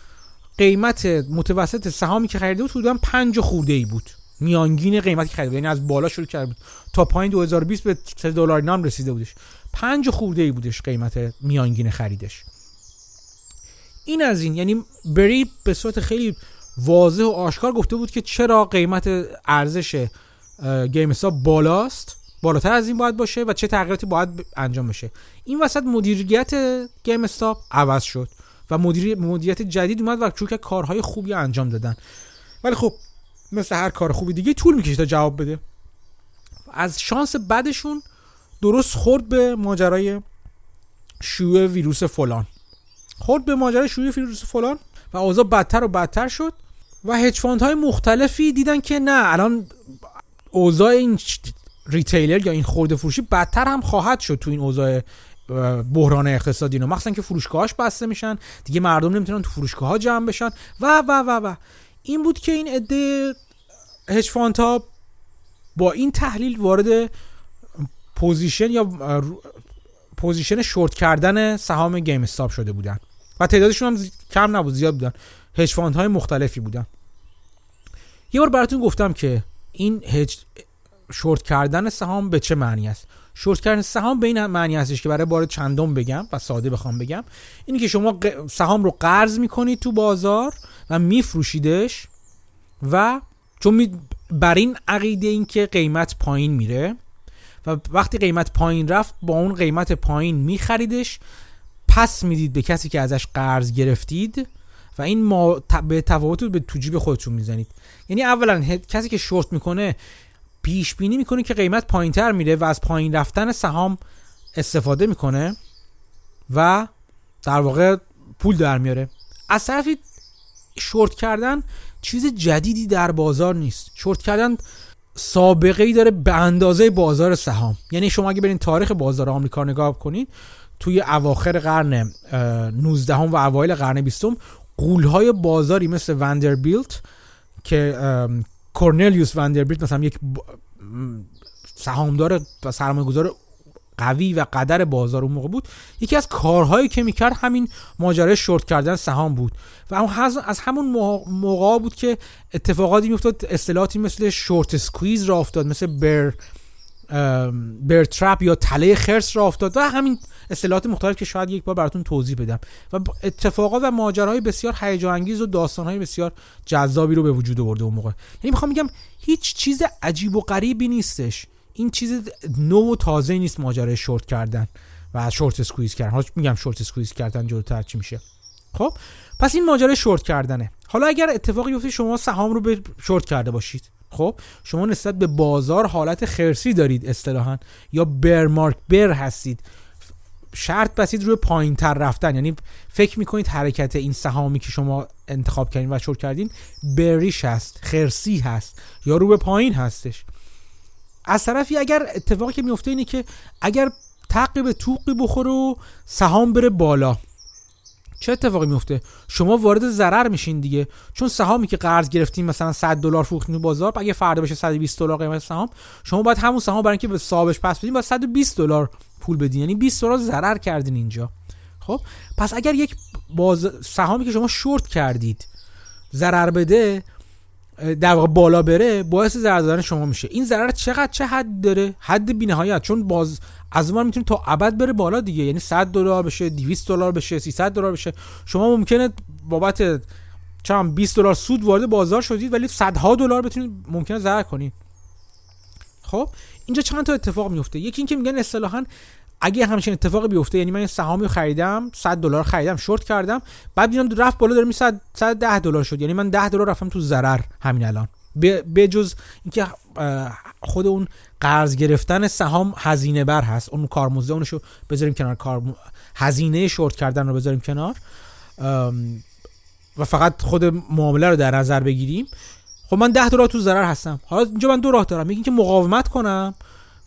قیمت متوسط سهامی که خریده بود حدودا 5 خورده ای بود. میانگین قیمتی که خریده یعنی از بالا شروع کرده بود. تا پایین 2020 به 3 دلار نام رسیده بودش. 5 خورده ای بودش قیمت میانگین خریدش. این از این. یعنی بری به صورت خیلی واضح و آشکار گفته بود که چرا قیمت ارزش گیم بالاست. بالاتر از این باید باشه و چه تغییراتی باید انجام بشه. این وسط مدیریت گیم استاپ عوض شد و مدیر مدیریت جدید اومد و چون کارهای خوبی انجام دادن. ولی خب مثل هر کار خوبی دیگه طول می‌کشه تا جواب بده. از شانس بدشون درست خورد به ماجرای شیوع ویروس فلان. خورد به ماجرای شیوع ویروس فلان و اوضاع بدتر و بدتر شد و هج های مختلفی دیدن که نه الان اوضاع این ریتیلر یا این خورده فروشی بدتر هم خواهد شد تو این اوضاع بحران اقتصادی نو مخصوصا که فروشگاهاش بسته میشن. دیگه مردم نمی‌تونن تو فروشگاه ها جمع بشن. و و و و. این بود که این عده هج ها با این تحلیل وارد position یا position short کردن سهام GameStop شده بودن. و تعدادشون هم کم نبود زیاد بودن. هج های مختلفی بودن. یه بار براتون گفتم که این hedge short کردن سهام به چه معنی است؟ شورت کردن. سهام به این معنی هستش که برای بار چندم بگم و ساده بخوام بگم. اینی که شما سهام رو قرض می‌کنید تو بازار و میفروشیدش و چون بر این عقیده این که قیمت پایین میره و وقتی قیمت پایین رفت با اون قیمت پایین میخریدش پس می‌دید به کسی که ازش قرض گرفتید و این ما به تفاوت به تو جیب خودتون می‌زنید. یعنی اولا کسی که شورت می‌کنه پیش بینی می‌کنه که قیمت پایین تر میره و از پایین رفتن سهام استفاده می‌کنه و در واقع پول در میاره. از طرفی شورت کردن چیز جدیدی در بازار نیست. شورت کردن سابقه ای داره به اندازه بازار سهام. یعنی شما اگه برین تاریخ بازار آمریکا نگاه کنید توی اواخر قرن 19 و اوایل قرن 20 قولهای بازاری مثل وندربیلت که کورنلیوس وندربیلت مثلا یک سهامدار و سرمایه‌گذار قوی و قدر بازار اون موقع بود. یکی از کارهایی که می‌کرد همین ماجرای شورت کردن سهام بود. و از همون موقع بود که اتفاقاتی میافتاد اصطلاحاتی مثل short squeeze راه افتاد مثل bear bear trap یا تله خرس راه افتاد و همین اصطلاحات مختلف که شاید یک بار براتون توضیح بدم. و اتفاقات و ماجراهای بسیار هیجان انگیز و داستانهای بسیار جذابی رو به وجود آورده اون موقع. یعنی می‌خوام بگم هیچ چیز عجیب و غریبی نیستش. این چیز نو و تازه نیست ماجرای شورت کردن و short squeeze کردن. حالا میگم short squeeze کردن جلوتر چی میشه. خب پس این ماجرای شورت کردنه. حالا اگر اتفاقی بیفته شما سهام رو به شورت کرده باشید. خب شما نسبت به بازار حالت خرسی دارید اصطلاحا. یا bear market bear هستید. شرط بستید روی پایین تر رفتن. یعنی فکر می‌کنید حرکت این سهامی که شما انتخاب کردین و شورت کردین بریش هست خرسی هست یا رو به پایین هستش. از طرفی اگر اتفاقی که میفته اینه که اگر تقی به توقی بخوره و سهام بره بالا. چه اتفاقی میفته؟ شما وارد ضرر میشین دیگه. چون سهامی که قرض گرفتین مثلا 100 دلار فروختین بازار اگه فردا بشه 120 دلار قیمت سهام شما باید همون سهام برای اینکه به صاحبش پس بدین باید 120 دلار پول بدین. یعنی 20 دلار ضرر کردین اینجا. خب؟ پس اگر یک باز سهامی که شما شورت کردید ضرر بده در واقع بالا بره باعث ضرر دادن شما میشه. این ضرر چقدر چه حد داره؟ حد بی‌نهایت. چون باز از ما می‌تونه تا ابد بره بالا دیگه. یعنی 100 دلار بشه 200 دلار بشه 300 دلار بشه. شما ممکنه بابت چند 20 دلار سود وارد بازار شدید ولی صدها دلار بتونید ممکنه ضرر کنید. خب اینجا چند تا اتفاق میفته یکی اینکه میگن اصطلاحا اگه همچین اتفاقی بیفته یعنی من سهامی خریدم 100 دلار خریدم شورت کردم بعد دیدم رفت بالا داره می 110 دلار شد. یعنی من 10 دلار رفتم تو ضرر همین الان. به جز اینکه خود اون قرض گرفتن سهام هزینه بر هست. اون کارمزد اونشو بذاریم کنار. کار هزینه شورت کردن رو بذاریم کنار. و فقط خود معامله رو در نظر بگیریم. خب من 10 دلار تو ضرر هستم. حالا اینجا من دو راه دارم. یکی اینکه مقاومت کنم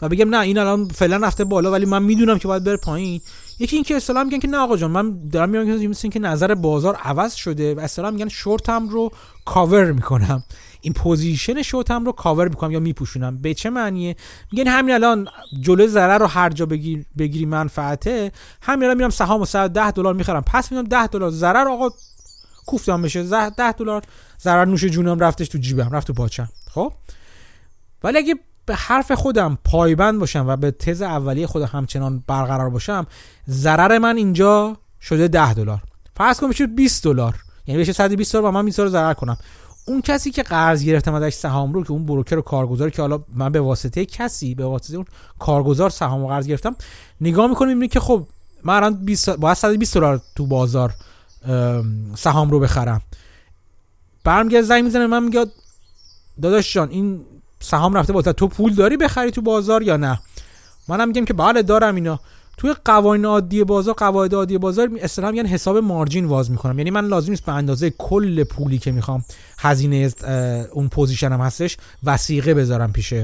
و بگم نه این الان فعلا رفته بالا ولی من می‌دونم که باید بره پایین. یکی اینکه اصطلاح میگن که نه آقا جان من دارم میگم که نظر بازار عوض شده و اصطلاح میگن شورتم رو کاور می‌کنم. این position short م رو کاور می‌کنم یا میپوشونم. به چه معنیه؟ میگن همین الان جلوی ضرر رو هر جا بگیر بگیری منفعته همین الان میرم سهام 110 دلار می‌خرم. پس میدم 10 دلار ضرر آقا کوفتم بشه. 10 دلار ضرر نوش جونم رفتش تو جیبم رفت تو پاچم. خب؟ ولی اگه به حرف خودم پایبند باشم و به تز اولیه خودم همچنان برقرار باشم ضرر من اینجا شده 10 دلار. فرض کن بشه 20 دلار. یعنی بشه 120 دلار و من 20 دلار ضرر کنم. اون کسی که قرض گرفتم ازش سهام رو که اون بروکر و کارگزار که حالا من به واسطه کسی به واسطه اون کارگزار سهام رو قرض گرفتم نگاه می‌کنم می‌بینی که خب من الان 20 باید 120 دلار تو بازار سهام رو بخرم. برمیگرده زنگ می‌زنه من میگه داداش جان این سهام رفته بالاتر تو پول داری بخری تو بازار یا نه؟ منم میگم که بله دارم اینا. توی قوانین عادی بازار قواعد عادی بازار اصطلاحا میگن حساب مارجین واز می‌کنم. یعنی من لازم نیست به اندازه کل پولی که می‌خوام هزینه اون پوزیشنم هستش وسیقه بذارم پیش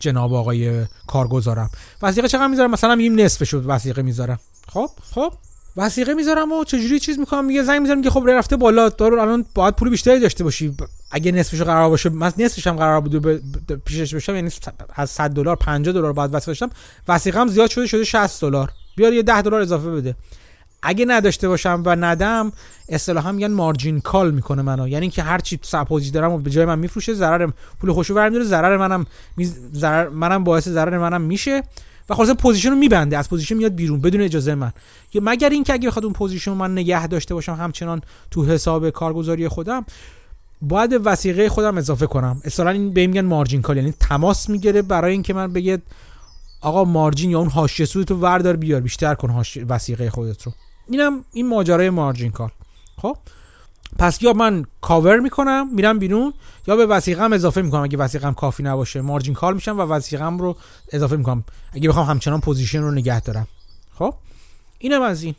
جناب آقای کارگزارم. وسیقه چقدر می‌ذارم؟ مثلا میگیم نصف شد وسیقه می‌ذارم. خب خب وسیقه می‌ذارم و چجوری چیز می‌کنم؟ میگه زنگ می‌ذارم که خب رفته بالا دارو الان باید پول بیشتری داشته باشی. اگه نصفش قرار باشه من نصفش هم قرار بود پیشش بشم یعنی از 100 دلار 50 دلار بعد واسه باشم وسیقه هم زیاد شده شده 60 دلار. بیار یه 10 دلار اضافه بده. اگه نداشته باشم و ندم اصطلاحا میگن مارجین کال می‌کنه منو. یعنی که هر چی سپوزی دارم و به جای من میفروشه ضرر پول خوشو برمیداره ضرر منم ضرر منم باعث ضرر منم میشه و خلاص position رو میبنده. از position میاد بیرون بدون اجازه من. مگر اینکه اگه بخواد اون position من نگه داشته باشم همچنان تو حساب کارگزاری خودم باید وثیقه خودم اضافه کنم. اصلا این به میگن margin call یعنی تماس می‌گیره برای اینکه من بگه آقا margin یا اون حاشیه سود تو وردار بیار بیشتر کن وثیقه خودت رو. اینم این ماجرای margin call. خب؟ پس یا من کاور می‌کنم میرم بیرون یا به وثیقم اضافه می‌کنم. اگه وثیقم کافی نباشه margin call میشم و وثیقم رو اضافه می‌کنم. اگه بخوام همچنان position رو نگه دارم. خب؟ اینم از این.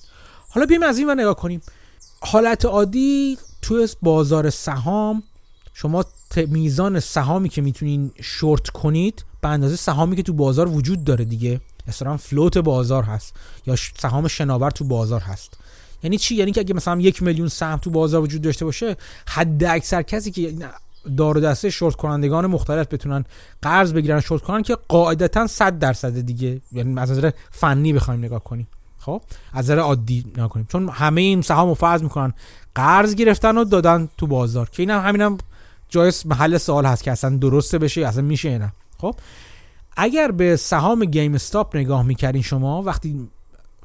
حالا بیایم از این و نگاه کنیم. حالت عادی توی بازار سهام شما میزان سهامی که می‌تونین شورت کنید به اندازه سهامی که تو بازار وجود داره دیگه. مثلا float بازار هست یا سهام شناور تو بازار هست. یعنی چی؟ یعنی که اگه مثلا یک میلیون سهم تو بازار وجود داشته باشه حد اکثر کسی که دار دسته شورت کنندگان مختلف بتونن قرض بگیرن شورت کنن که قاعدتا 100 درصد دیگه. یعنی از نظر فنی بخوایم نگاه کنیم. خب از نظر عادی نگاه کنیم چون همه این سهام فرض می‌کنن قرض گرفتن و دادن تو بازار که اینم همینم جای محل سوال هست که اصلا درسته بشه اصلا میشه نه. خب اگر به سهام GameStop نگاه می‌کردین شما وقتی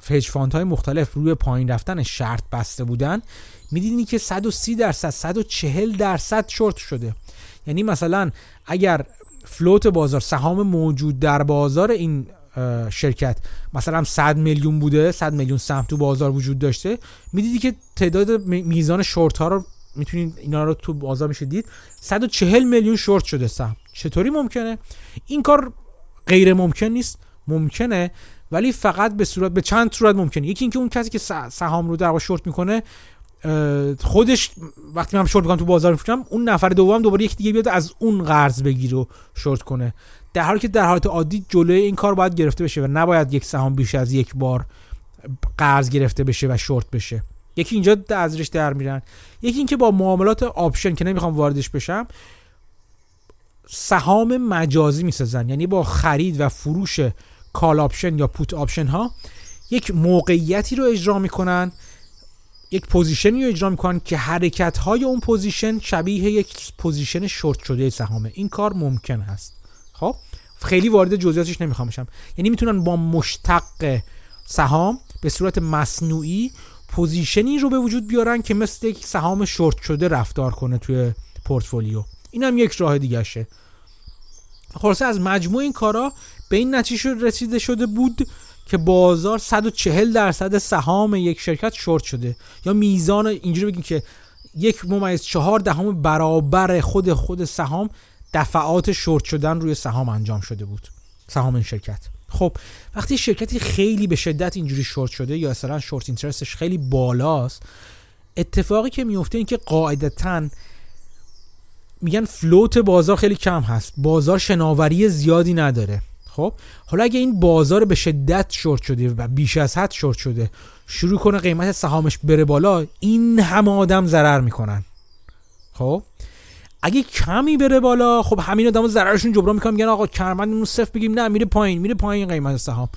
hedge fund های مختلف روی پایین رفتن شرط بسته بودن می‌دیدین که 130 درصد 140 درصد شورت شده. یعنی مثلا اگر فلوت بازار سهام موجود در بازار این شرکت. مثلا 100 میلیون بوده 100 میلیون سهم تو بازار وجود داشته. می‌دیدی که تعداد میزان شورت ها رو می‌تونید اینا رو تو بازار میشه دید. 140 میلیون شورت شده سهم. چطوری ممکنه؟ این کار غیر ممکن نیست. ممکنه ولی فقط به صورت به چند صورت ممکنه. یکی اینکه اون کسی که سهام رو در شورت می‌کنه خودش وقتی من شورت می‌کنم تو بازار میفروشم اون نفر دوم دوباره یک دیگه بیاد از اون قرض بگیره و شورت کنه. در حالی که در حالت عادی جلوی این کار باید گرفته بشه و نباید یک سهام بیش از یک بار قرض گرفته بشه و شورت بشه. یکی اینجا ازش در میرن. یکی اینکه با معاملات option که نمی‌خوام واردش بشم سهام مجازی می‌سازن. یعنی با خرید و فروش call option یا put option ها یک موقعیتی رو اجرا می‌کنن یک position ی رو اجرا می‌کنن که حرکت های اون پوزیشن شبیه یک position short شده سهامه. این کار ممکن هست. خب؟ خیلی وارد جزئیاتش نمی‌خوام بشم. یعنی می‌تونن با مشتق سهام به صورت مصنوعی position ی رو به وجود بیارن که مثل یک سهام شورت شده رفتار کنه توی پورتفولیو. این هم یک راه دیگه شه. خلاصه از مجموع این کارا به این نتیجه رسیده شده بود که بازار 140 درصد سهام یک شرکت شورت شده. یا میزان اینجوری بگیم که یک ممیز چهار دهم برابر خود خود سهام دفعات شورت شدن روی سهام انجام شده بود. سهام این شرکت. خب وقتی شرکتی خیلی به شدت اینجوری شورت شده یا اصلا شورت اینترستش خیلی بالاست اتفاقی که میفته این که قاعدتا میگن فلوت بازار خیلی کم هست. بازار شناوری زیادی نداره. خب حالا اگه این بازار به شدت شورت شده و بیش از حد شورت شده شروع کنه قیمت سهامش بره بالا این همه آدم ضرر می‌کنن. خب اگه کمی بره بالا خب همین آدمو ضررشون جبران می‌کنن میگن آقا کرمندمون صفر بگیم نه میره پایین میره پایین قیمت سهام.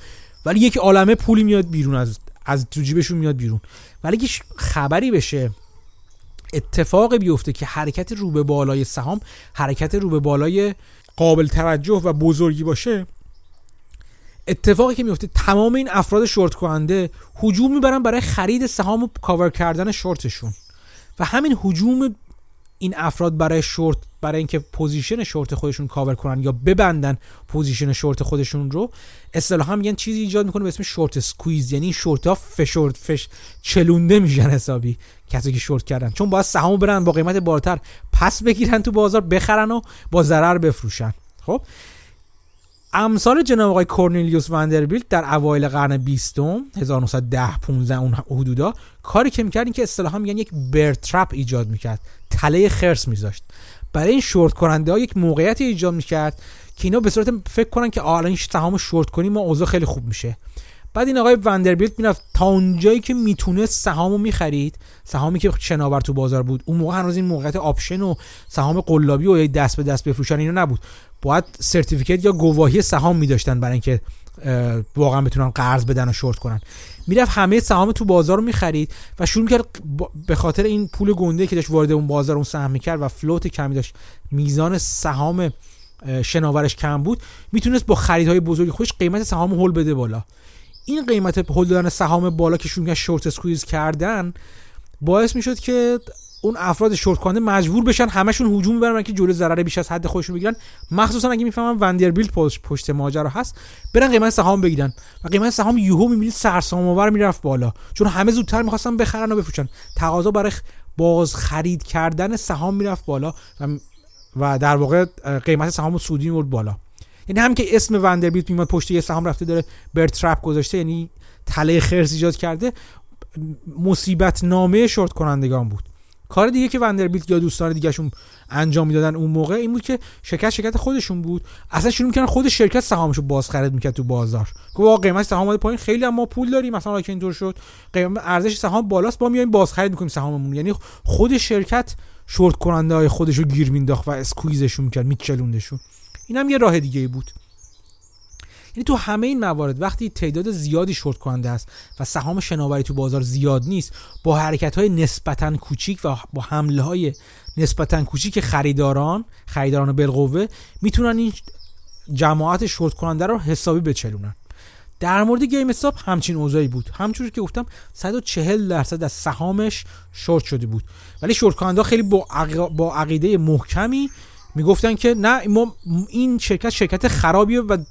ولی یک عالمه پولی میاد بیرون از از تو جیبشون میاد بیرون. ولی اگه خبری بشه اتفاق بیفته که حرکت رو به بالای سهام حرکت رو به بالای قابل توجه و بزرگی باشه اتفاقی که میفته تمام این افراد شورت کننده هجوم می‌برن برای خرید سهام و کاور کردن شورتشون و همین هجوم این افراد برای شورت برای اینکه position short خودشون کاور کنن یا ببندن position short خودشون رو اصطلاحا میگن چیزی ایجاد می‌کنه به اسم short squeeze. یعنی شورت ها فshort فش چلونده میشن حسابی کسی که شورت کردن. چون باید سهامو برن با قیمت بالاتر پس بگیرن تو بازار بخرن و با ضرر بفروشن. خب؟ امثال جناب آقای کورنلیوس وندربیلت در اوایل قرن 20 1910 15 اون حدودا کاری که می‌کرد این که اصطلاحا میگن یک برترپ ایجاد می‌کرد. تله خرس میذاشت. برای این شورت کننده ها یک موقعیت ایجاد می‌کرد که اینا به صورت فکر کنن که الان این سهام شورت کنیم ما اوضاع خیلی خوب میشه. بعد این آقای وندربیلت می‌رفت تا اونجایی که می‌تونه سهامو می‌خرید سهامی که شناور تو بازار بود. اون موقع هنوز این موقعیت option و سهام قلابی و دست به دست بفروشن اینا نبود. باید certificate یا گواهی سهام میداشتن برای اینکه واقعا بتونن قرض بدن و شورت کنن. می‌رفت همه سهام تو بازار رو می‌خرید و شروع کرد به خاطر این پول گنده که داشت وارد اون بازار اون سهم می‌کرد و float کمی داشت. میزان سهام شناورش کم بود. می‌تونست با خریدهای بزرگی خودش قیمت سهام هول بده بالا. این قیمت هول دادن سهام بالا که شروع short squeeze کردن باعث می‌شد که اون افراد شورت کننده مجبور بشن همشون هجوم ببرن که جلوی ضرر بیش از حد خودشون بگیرن. مخصوصا اگه می‌فهمن وندربیلت پشت, پشت ماجرا هست برن قیمت سهام بگیرن و قیمت سهام یوهو می‌بینید سرسام آور می‌رفت بالا. چون همه زودتر می‌خواستن بخرن و بفروشن. تقاضا برای باز خرید کردن سهام می‌رفت بالا و, و در واقع قیمت سهام سودی میورد بالا. یعنی هم که اسم وندربیلت میاد پشت یه سهام رفته داره برترپ گذاشته یعنی تله خرس ایجاد کرده مصیبت نامه شورت کنندگان بود. کار دیگه که وندربیلت یا دوستان دیگهشون انجام می‌دادن اون موقع این بود که شرکت شرکت خودشون بود. اصلا شروع می‌کردن خود شرکت سهامشو باز خرید می‌کرد تو بازار. گفت قیمت سهام اومد پایین خیلی هم ما پول داریم مثلا که اینطور شد قیمت ارزش سهام بالاست با میایم باز خرید می‌کنیم سهاممون. یعنی خود شرکت شورت کننده های خودشو گیر مینداخت و squeeze شون می‌کرد میچلوندشون. این هم یه راه دیگه بود. یعنی تو همه این موارد وقتی تعداد زیادی شورت کننده است و سهام شناوری تو بازار زیاد نیست با حرکت های نسبتا کوچیک و با حمله های نسبتا کوچیک خریداران خریداران بالقوه می‌تونن این جماعت شورت کننده رو حسابی بچلونن در مورد گیم استاپ همچین اوضاعی بود. همچون که گفتم 140 درصد از سهامش شورت شده بود. ولی شورت کننده خیلی با, با عقیده محکمی می‌گفتن که نه ما این شرکت شرکت خرابیه و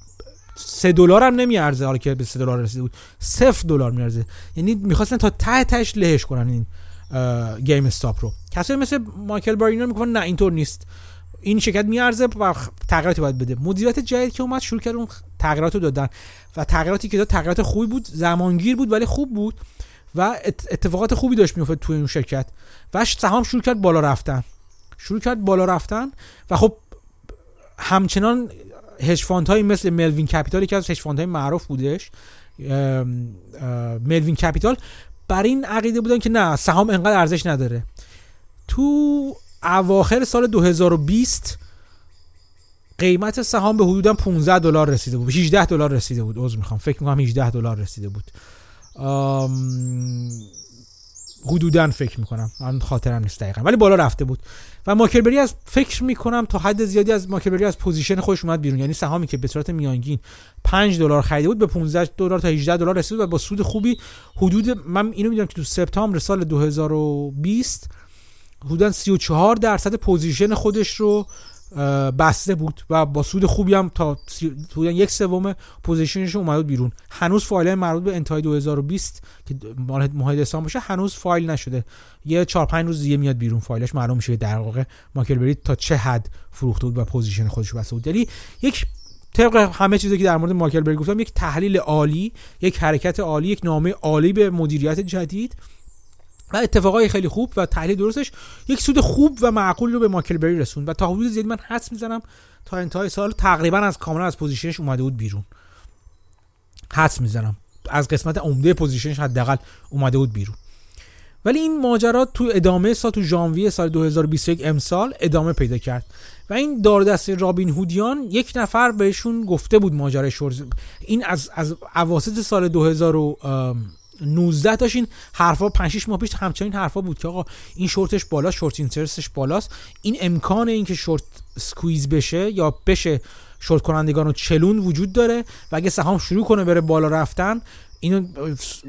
سه دلار هم نمیارزه. حالا که به سه دلار رسیده بود. صفر دلار میارزه. یعنی می‌خواستن تا ته تهش لهش کنن این گیم استاپ رو. کسایی مثل مایکل بری میگن نه اینطور نیست. این شرکت میارزه و تغییراتی باید بده. مدیریت جدید که اومد شروع کرد اون تغییرات رو دادن. و تغییراتی که داد تغییرات خوبی بود زمانگیر بود ولی خوب بود. و اتفاقات خوبی داشت میافتاد توی اون شرکت. و سهام شروع کرد بالا رفتن. شروع کرد بالا رفتن. و خب همچنان هج های مثل ملوین کپیتال که از هج های معروف بودش. ملوین کپیتال بر این عقیده بودن که نه سهام انقدر ارزش نداره. تو اواخر سال 2020 قیمت سهام به حدودا 15 دلار رسیده بود. 18 دلار رسیده بود عذر می‌خوام. فکر می‌کنم 18 دلار رسیده بود. حدودا فکر می‌کنم. من خاطرم نیست دقیقا. ولی بالا رفته بود. و مایکل بری از فکر می‌کنم تا حد زیادی از مایکل بری از position خودش اومد بیرون. یعنی سهامی که به صورت میانگین 5 دلار خریده بود به 15 دلار تا 18 دلار رسید و با سود خوبی حدود من اینو می‌دونم که تو سپتامبر سال 2020 حدودا 34 درصد position خودش رو بسته بود و با سود خوبی هم تا یک سوم position ش اومد بیرون. هنوز فایل مربوط به انتهای 2020 که ماه دسامبر باشه هنوز فایل نشده. یه 4 5 روز دیگه میاد بیرون فایلش. معلوم میشه در واقع مایکل تا چه حد فروخته بود و position خودش بسته بود. یعنی یک طبق همه چیزی که در مورد مایکل بری گفتم یک تحلیل عالی یک حرکت عالی یک نامه عالی به مدیریت جدید و اتفاقای خیلی خوب و تحلیل درستش. یک سود خوب و معقول رو به مایکل بری رسوند و تا حدود زیادی من حدس می‌زنم تا انتهای سال تقریبا از کاملا از position ش اومده بود بیرون. حدس می‌زنم. از قسمت عمده position ش حداقل اومده بود بیرون. ولی این ماجرا تو ادامه سال تو ژانویه سال 2021 امسال ادامه پیدا کرد. و این دار و دسته رابین هودیان یک نفر بهشون گفته بود ماجرای شورت این از از اواسط سال 2019 داشت این حرفا 5 6 ماه پیش همچنین حرفا بود که آقا این شورتش بالا short interest ش بالاست. این امکان اینکه short squeeze بشه یا بشه شورت کنندگان و چلوند وجود داره و اگه سهام شروع کنه بره بالا رفتن اینو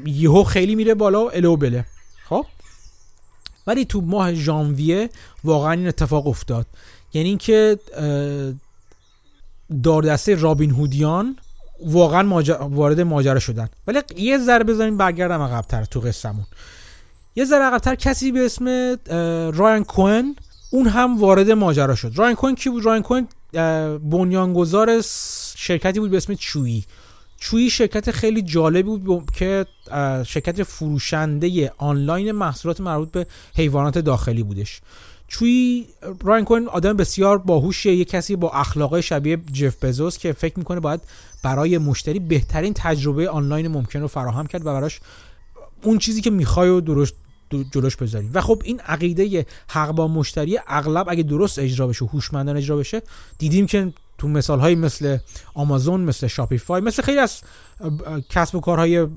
یهو خیلی میره بالا و الو بله. خب؟ ولی تو ماه ژانویه واقعا این اتفاق افتاد. یعنی اینکه دار و دسته رابین هودیان واقعا وارد ماجرا شدن. ولی یه ذره بذاریم برگردم عقبتر تو قصهمون. یه ذره عقبتر کسی به اسم رایان کوئن اون هم وارد ماجرا شد. رایان کوئن کی بود؟ رایان کوئن بنیانگذار شرکتی بود به اسم چویی. چویی شرکت خیلی جالبی بود که شرکت فروشنده آنلاین محصولات مربوط به حیوانات داخلی بودش. چوی راین کوین آدم بسیار باهوشه. یه کسی با اخلاق شبیه جف بزوس که فکر می‌کنه باید برای مشتری بهترین تجربه آنلاین ممکن رو فراهم کرد و براش اون چیزی که می‌خوای و درست جلوش بذاریم و خب این عقیده حق با مشتری اغلب اگه درست اجرا بشه هوشمندانه اجرا بشه دیدیم که تو مثال های مثل آمازون مثل شاپیفای مثل خیلی از کسب و کارهای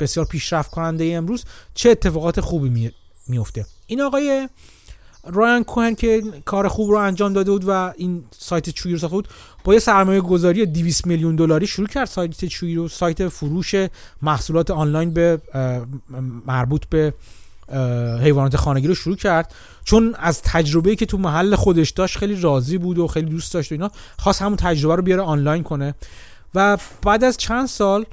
بسیار پیشرفت کننده امروز چه اتفاقات خوبی میفته این آقای رایان کوهن که کار خوب رو انجام داده بود و این سایت چوی رو ساخته بود با یه سرمایه گذاری 200 میلیون دلاری شروع کرد سایت چوی رو سایت فروش محصولات آنلاین به مربوط به حیوانات خانگی رو شروع کرد. چون از تجربه‌ای که تو محل خودش داشت خیلی راضی بود و خیلی دوست داشت و اینا خواست همون تجربه رو بیاره آنلاین کنه. و بعد از چند سال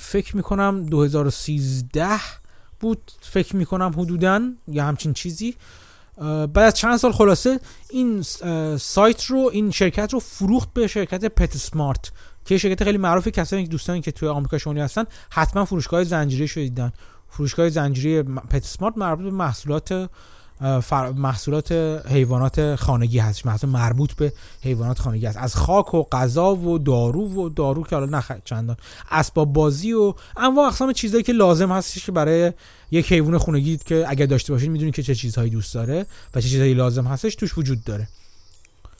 فکر می‌کنم 2013 بود فکر می‌کنم حدودا یا همچین چیزی. بعد از چند سال خلاصه این سایت رو این شرکت رو فروخت به شرکت پت سمارت که شرکت خیلی معروفه کسانی که دوستانی که توی آمریکا شمالی هستن حتما فروشگاه زنجیره شدیدن فروشگاه زنجیره پت سمارت مربوط به محصولات محصولات حیوانات خانگی هست محصول مربوط به حیوانات خانگی هست. از خاک و غذا و دارو و دارو که حالا نخ چندان. اسباب بازی و انواع اقسام چیزهایی که لازم هستش که برای یک حیوان خانگی که اگر داشته باشید می‌دونید که چه چیزهایی دوست داره و چه چیزهایی لازم هستش توش وجود داره.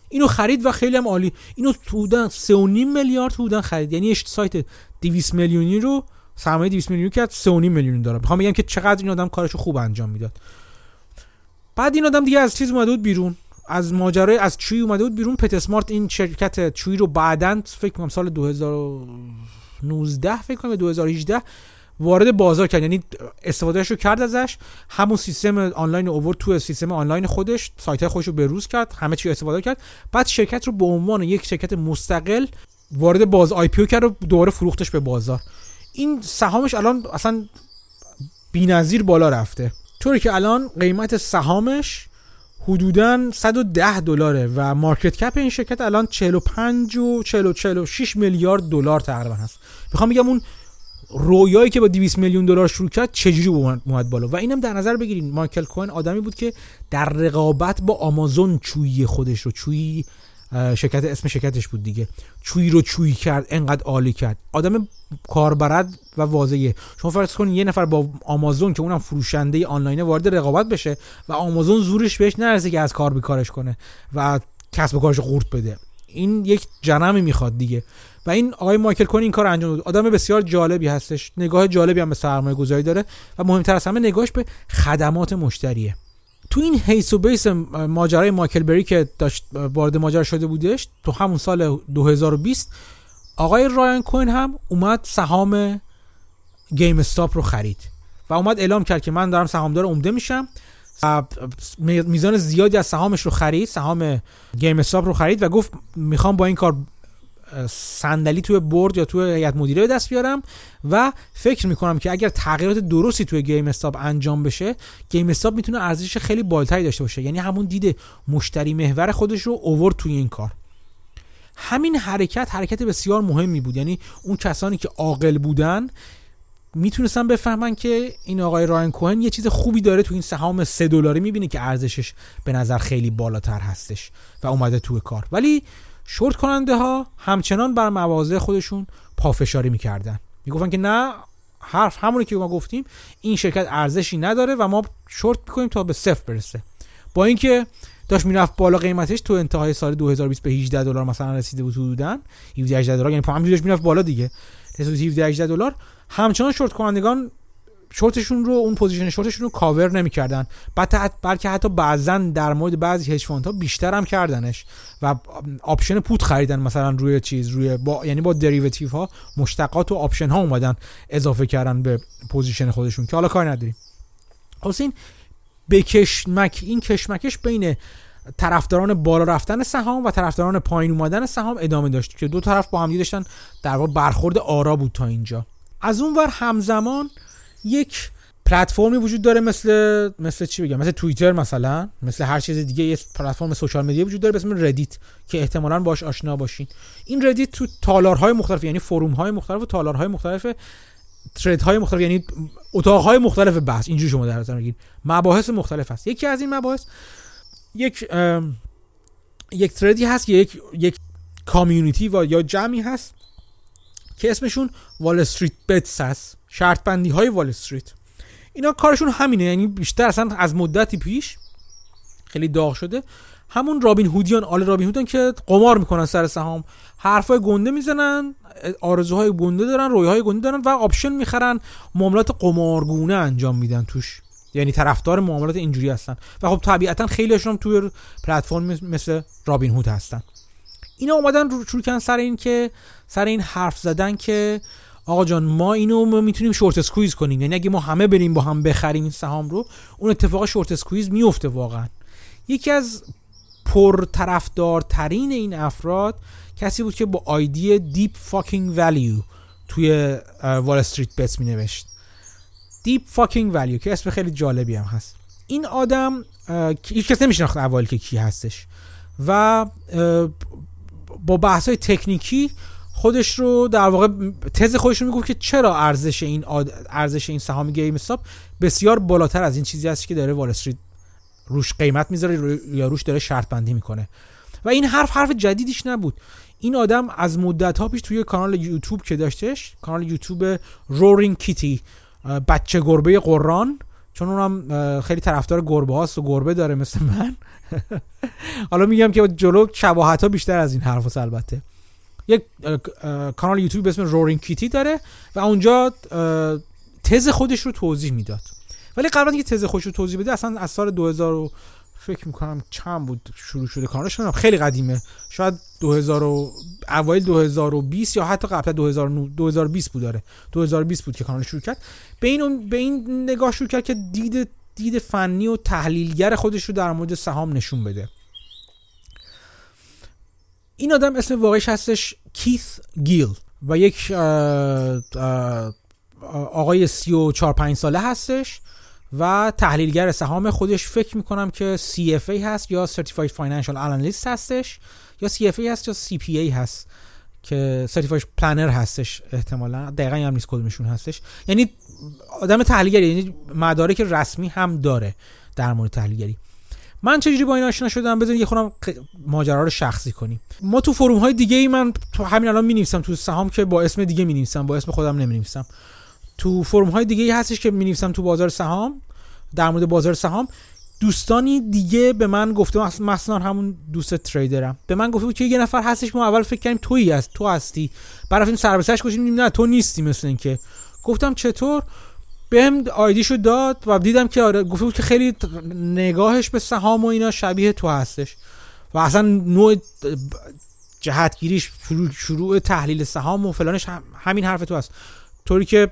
اینو خرید و خیلی هم عالی. اینو حدودا 3.5 میلیارد حدودا خرید. یعنی سایت 200 میلیونی رو سرمایه 200 میلیونی کرد 3.5 میلیون داره. می‌خوام بگم که چقدر این آدم کارشو خوب انجام می‌داد. بعد این آدم دیگه از چیز اومده بود بیرون. از ماجرای از چوی اومده بود بیرون. پت اسمارت این شرکت چوی رو بعدا فکر کنم سال 2019 فکر کنم 2018 وارد بازار کرد. یعنی استفادهش رو کرد ازش. همون سیستم آنلاین اوورد تو سیستم آنلاین خودش سایت خودش رو بروز کرد همه چی استفاده کرد. بعد شرکت رو به عنوان یک شرکت مستقل وارد باز IPO کرد و دوباره فروختش به بازار. این سهامش الان اصلا بی‌نظیر بالا رفته. طوری که الان قیمت سهامش حدودا 110 دلاره و market cap این شرکت الان 45 و 40 46 میلیارد دلار تقریبا هست. می‌خوام بگم اون رویایی که با 200 میلیون دلار شروع کرد چجوری اومد بالا؟ و اینم در نظر بگیرید مایکل کوین آدمی بود که در رقابت با آمازون چویی خودش رو چویی شرکت اسم شرکتش بود دیگه. چویی رو چویی کرد انقدر عالی کرد. آدم کاربرد و واضحه. شما فرض کنید یه نفر با آمازون که اونم فروشنده آنلاین وارد رقابت بشه و آمازون زورش بهش نرسه که از کار بیکارش کنه و کسب کارش قورت بده. این یک جنمی می‌خواد دیگه. و این آقای مایکل کون این کار انجام داد. آدم بسیار جالبی هستش. نگاه جالبی هم به سرمایه گذاری داره و مهمتر از همه نگاهش به خدمات مشتریه. تو این هیس و بیس ماجرای مایکل بری که داشت وارد ماجرا شده بودش تو همون سال 2020 آقای رایان کوین هم اومد سهام گیم استاپ رو خرید و اومد اعلام کرد که من دارم سهامدار عمده میشم میزان زیادی از سهامش رو خرید سهام گیم استاپ رو خرید و گفت می‌خوام با این کار صندلی توی board یا توی هیئت مدیره به دست بیارم و فکر می‌کنم که اگر تغییرات درستی توی گیم استاپ انجام بشه گیم استاپ می‌تونه ارزش خیلی بالاتری داشته باشه. یعنی همون دید مشتری محور خودش رو اوورد توی این کار. همین حرکت حرکت بسیار مهمی بود. یعنی اون کسانی که عاقل بودن می‌تونستن بفهمن که این آقای راین کوهن یه چیز خوبی داره تو این سهام سه دلاری می‌بینه که ارزشش به نظر خیلی بالاتر هستش و اومده توی کار. ولی شورت کننده ها همچنان بر مواضع خودشون پافشاری می‌کردن. می‌گفتن که نه حرف همونی که ما گفتیم این شرکت ارزشی نداره و ما شورت می‌کنیم تا به صفر برسه. با اینکه داشت می‌رفت بالا قیمتش تو انتهای سال 2020 به 18 دلار مثلا رسیده بود حدودا. 17 18 دلار یعنی همینجوری داشت می‌رفت بالا دیگه. رسید 17 18 دلار. همچنان شورت کنندگان شورتشون رو اون position short شون رو کاور نمی‌کردن. بلکه حتی بعضا در مورد بعضی هج ها بیشتر هم کردنش. و option put خریدن مثلا روی چیز روی با یعنی با derivative ها مشتقات و option ها اومدن اضافه کردن به position خودشون که حالا کار نداریم. حسین به کشمک این کشمکش بین طرفداران بالا رفتن سهام و طرفداران پایین اومدن سهام ادامه داشت که دو طرف با هم داشتن در واقع برخورد آرا بود تا اینجا. از اون ور همزمان یک پلتفرمی وجود داره مثل مثل چی بگم مثل توییتر مثلا مثل هر چیز دیگه یه پلتفرم social media وجود داره به اسم ردیت که احتمالاً باش آشنا باشین. این ردیت تو تالارهای مختلف یعنی forum های مختلف و تالارهای مختلف thread های مختلف یعنی اتاق های مختلف بحث. اینجوری شما در نظر بگیرید. مباحث مختلف هست. یکی از این مباحث یک یک thread ی هست یک یک community و یا جمعی هست که اسمشون WallStreetBets هست. شرط بندی های وال استریت. اینا کارشون همینه یعنی بیشتر اصلا از مدتی پیش خیلی داغ شده. همون رابین هودیان آل رابین هودیان که قمار می‌کنن سر سهام. حرفای گنده می‌زنن آرزوهای گنده دارن رویاهای گنده دارن و option می‌خرن. معاملات قمارگونه انجام میدن توش. یعنی طرفدار معاملات اینجوری هستن. و خب طبیعتا خیلیشون هم توی پلتفرم مثل رابین هود هستن. اینا اومدن رو شروع سر این که سر این حرف زدن که آقا جان ما اینو ما می‌تونیم short squeeze کنیم. یعنی اگه ما همه بریم با هم بخریم سهام رو اون اتفاق short squeeze میفته واقعا. یکی از پر طرفدارترین این افراد کسی بود که با ID DeepFuckingValue توی WallStreetBets می نوشت DeepFuckingValue که اسم خیلی جالبی هم هست. این آدم هیچ کس نمیشناخت اول که کی هستش. و با بحث های تکنیکی خودش رو در واقع تز خودش رو می‌گفت که چرا ارزش این ارزش این سهام گیم استاپ بسیار بالاتر از این چیزی هست که داره وال استریت روش قیمت می‌ذاره یا روش داره شرط بندی می‌کنه. و این حرف حرف جدیدیش نبود. این آدم از مدت ها پیش توی کانال یوتیوب که داشتش کانال یوتیوب رورینگ کیتی بچه گربه قران چون اونم خیلی طرفدار گربه هاست و گربه داره مثل من. حالا میگم که جلو شباهت ها بیشتر از این حرف البته. یک کانال یوتیوب به اسم رورینگ کیتی داره و اونجا تز خودش رو توضیح می‌داد. ولی قبل اینکه تز خودش رو توضیح بده اصلا از سال 2000 فکر می‌کنم چند بود شروع شده کارش کنم خیلی قدیمه. شاید 2000 و اوایل 2020 یا حتی قبل 2020 بود داره 2020 بود که کانال شروع کرد. به این به این نگاه شروع کرد که دید دید فنی و تحلیلگر خودش رو در مورد سهام نشون بده. این آدم اسم واقعیش هستش کیث گیل و یک آقای 34 5 ساله هستش و تحلیلگر سهام خودش. فکر می‌کنم که CFA هست یا Certified Financial Analyst هستش یا CFA هست یا CPA هست که Certified Planner هستش احتمالا. دقیقا هم نیست کدومشون هستش. یعنی آدم تحلیلگری یعنی مدارک رسمی هم داره در مورد تحلیلگری. من چجوری با این آشنا شدم؟ بذارید یه خودم ماجرا رو شخصی کنیم. ما تو فروم های دیگه ای من تو همین الان می نویسم تو سهام که با اسم دیگه می نویسم با اسم خودم نمی نویسم تو فرم های دیگه ای هستش که می نویسم تو بازار سهام. در مورد بازار سهام. دوستانی دیگه به من گفته مثلا همون دوست تریدرم. به من گفته بود که یه نفر هستش ما اول فکر کردیم تویی هست تو هستی. بعد رفتیم سر به گفتیم نه تو نیستی مثل اینکه. گفتم چطور؟ بهم آیدیشو داد و دیدم که آره گفته بود که خیلی نگاهش به سهام و اینا شبیه تو هستش. و اصلا نوع جهتگیریش شروع, شروع تحلیل سهام و فلانش همین حرف تو هست. طوری که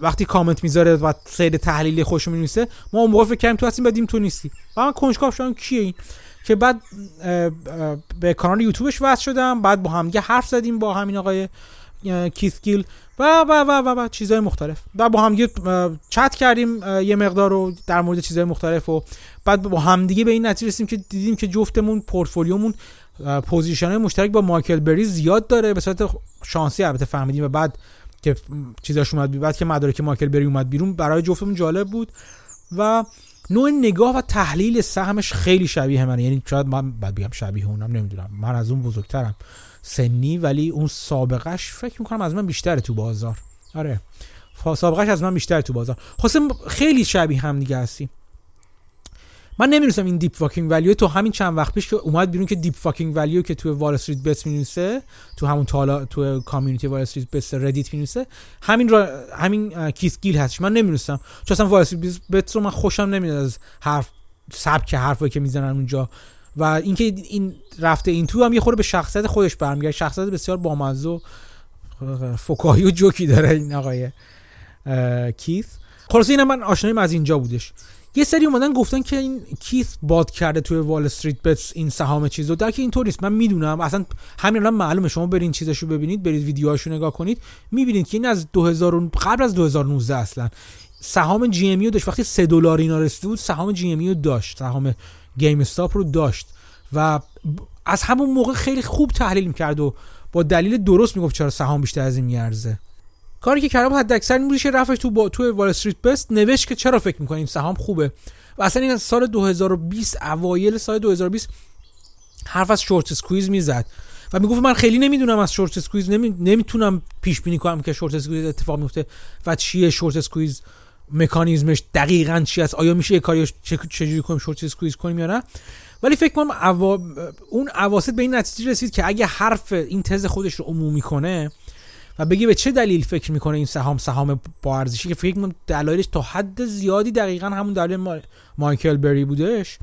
وقتی کامنت می‌ذاره و سیر تحلیلی خوش می‌نویسه ما اون موقع فکر تو هستیم بعدیم تو نیستی. و من کنجکاو شدم کیه این؟ که بعد به کانال یوتیوبش وصل شدم بعد با هم دیگه حرف زدیم با همین آقای کیث و و و و, و چیزهای مختلف. و با هم چت کردیم یه مقدار رو در مورد چیزهای مختلف و بعد با همدیگه به این نتیجه رسیدیم که دیدیم که جفتمون پورتفولیومون position مشترک با مایکل بری زیاد داره به صورت شانسی. البته فهمیدیم و بعد که چیزاش اومد بعد که مدارک مایکل بری اومد بیرون برای جفتمون جالب بود. و نوع نگاه و تحلیل سهمش خیلی شبیه منه. یعنی شاید من بعد بگم شبیه اونم نمی‌دونم. من از اون بزرگترم. سنی ولی اون سابقش فکر می‌کنم از من بیشتره تو بازار. آره. سابقش از من بیشتر تو بازار. خواستم خیلی شبیه هم دیگه هستیم من نمی‌دونستم این DeepFuckingValue تو همین چند وقت پیش که اومد بیرون که DeepFuckingValue که تو WallStreetBets مینویسه تو همون تالار تو community WallStreetBets ردیت مینویسه همین را همین کیث گیل هستش. من نمی‌دونستم. چون اصلا WallStreetBets رو من خوشم نمیاد از حرف سبک حرفایی که می‌زنن اونجا. و اینکه این رفته این تو هم یه خورده به شخصیت خودش برمیگرده. شخصیت بسیار بامزه و فکاهی و جوکی داره این آقای کیث. خلاص اینم من آشناییم از اینجا بودش. یه سری اومدن گفتن که این کیث باد کرده توی وال استریت بتس این سهام چیزو در که اینطور نیست. من می‌دونم. اصلا همین الان معلومه. شما برین چیزاشو ببینید. برید ویدیوهاشو نگاه کنید. می‌بینید که این از 2000 قبل از 2019 اصلا سهام جی ام داشت. وقتی 3 دلار اینا رسیده بود سهام جی ام داشت. سهام گیم استاپ رو داشت و از همون موقع خیلی خوب تحلیل می‌کرد و با دلیل درست می‌گفت چرا سهام بیشتر از این میارزه. کاری که کردم حد اکثر این بودش رفتش تو با تو WallStreetBets نوشت که چرا فکر می‌کنیم سهام خوبه. و اصلا این سال 2020 اوایل سال 2020 حرف از short squeeze می‌زد. و می‌گفت من خیلی نمی‌دونم از short squeeze نمی... نمی‌تونم پیش بینی کنم که short squeeze اتفاق میفته و چیه short squeeze مکانیزمش دقیقا چی است آیا میشه یه کاری چجوری کنیم؟ short squeeze کنیم یا نه؟ ولی فکر کنم اوا... اون اواسط به این نتیجه رسید که اگه حرف این تز خودش رو عمومی کنه و بگی به چه دلیل فکر می‌کنه این سهام سهام با ارزشی که فکر می‌کنم دلایلش تا حد زیادی دقیقا همون دلیل مایکل بری بودش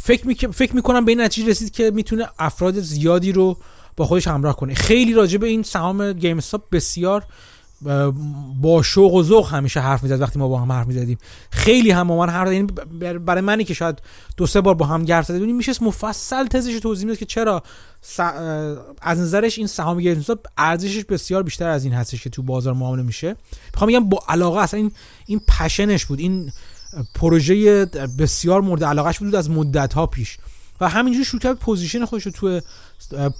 فکر, می... فکر می‌کنم به این نتیجه رسید که می‌تونه افراد زیادی رو با خودش همراه کنه. خیلی راجع به این سهام گیم بسیار با شوق و ذوق همیشه حرف می‌زد وقتی ما با هم حرف می‌زدیم. خیلی هم من حرف یعنی برای منی که شاید دو سه بار با هم گرد زده بودیم میشه مفصل تزش توضیح می‌داد که چرا از نظرش این سهام گیم ارزشش بسیار بیشتر از این هستش که تو بازار معامله میشه. می‌خوام بگم با علاقه اصلا این این پشنش بود. این پروژه بسیار مورد علاقهش بود از مدت ها پیش. و همینجوری شروع کرد position خودش رو تو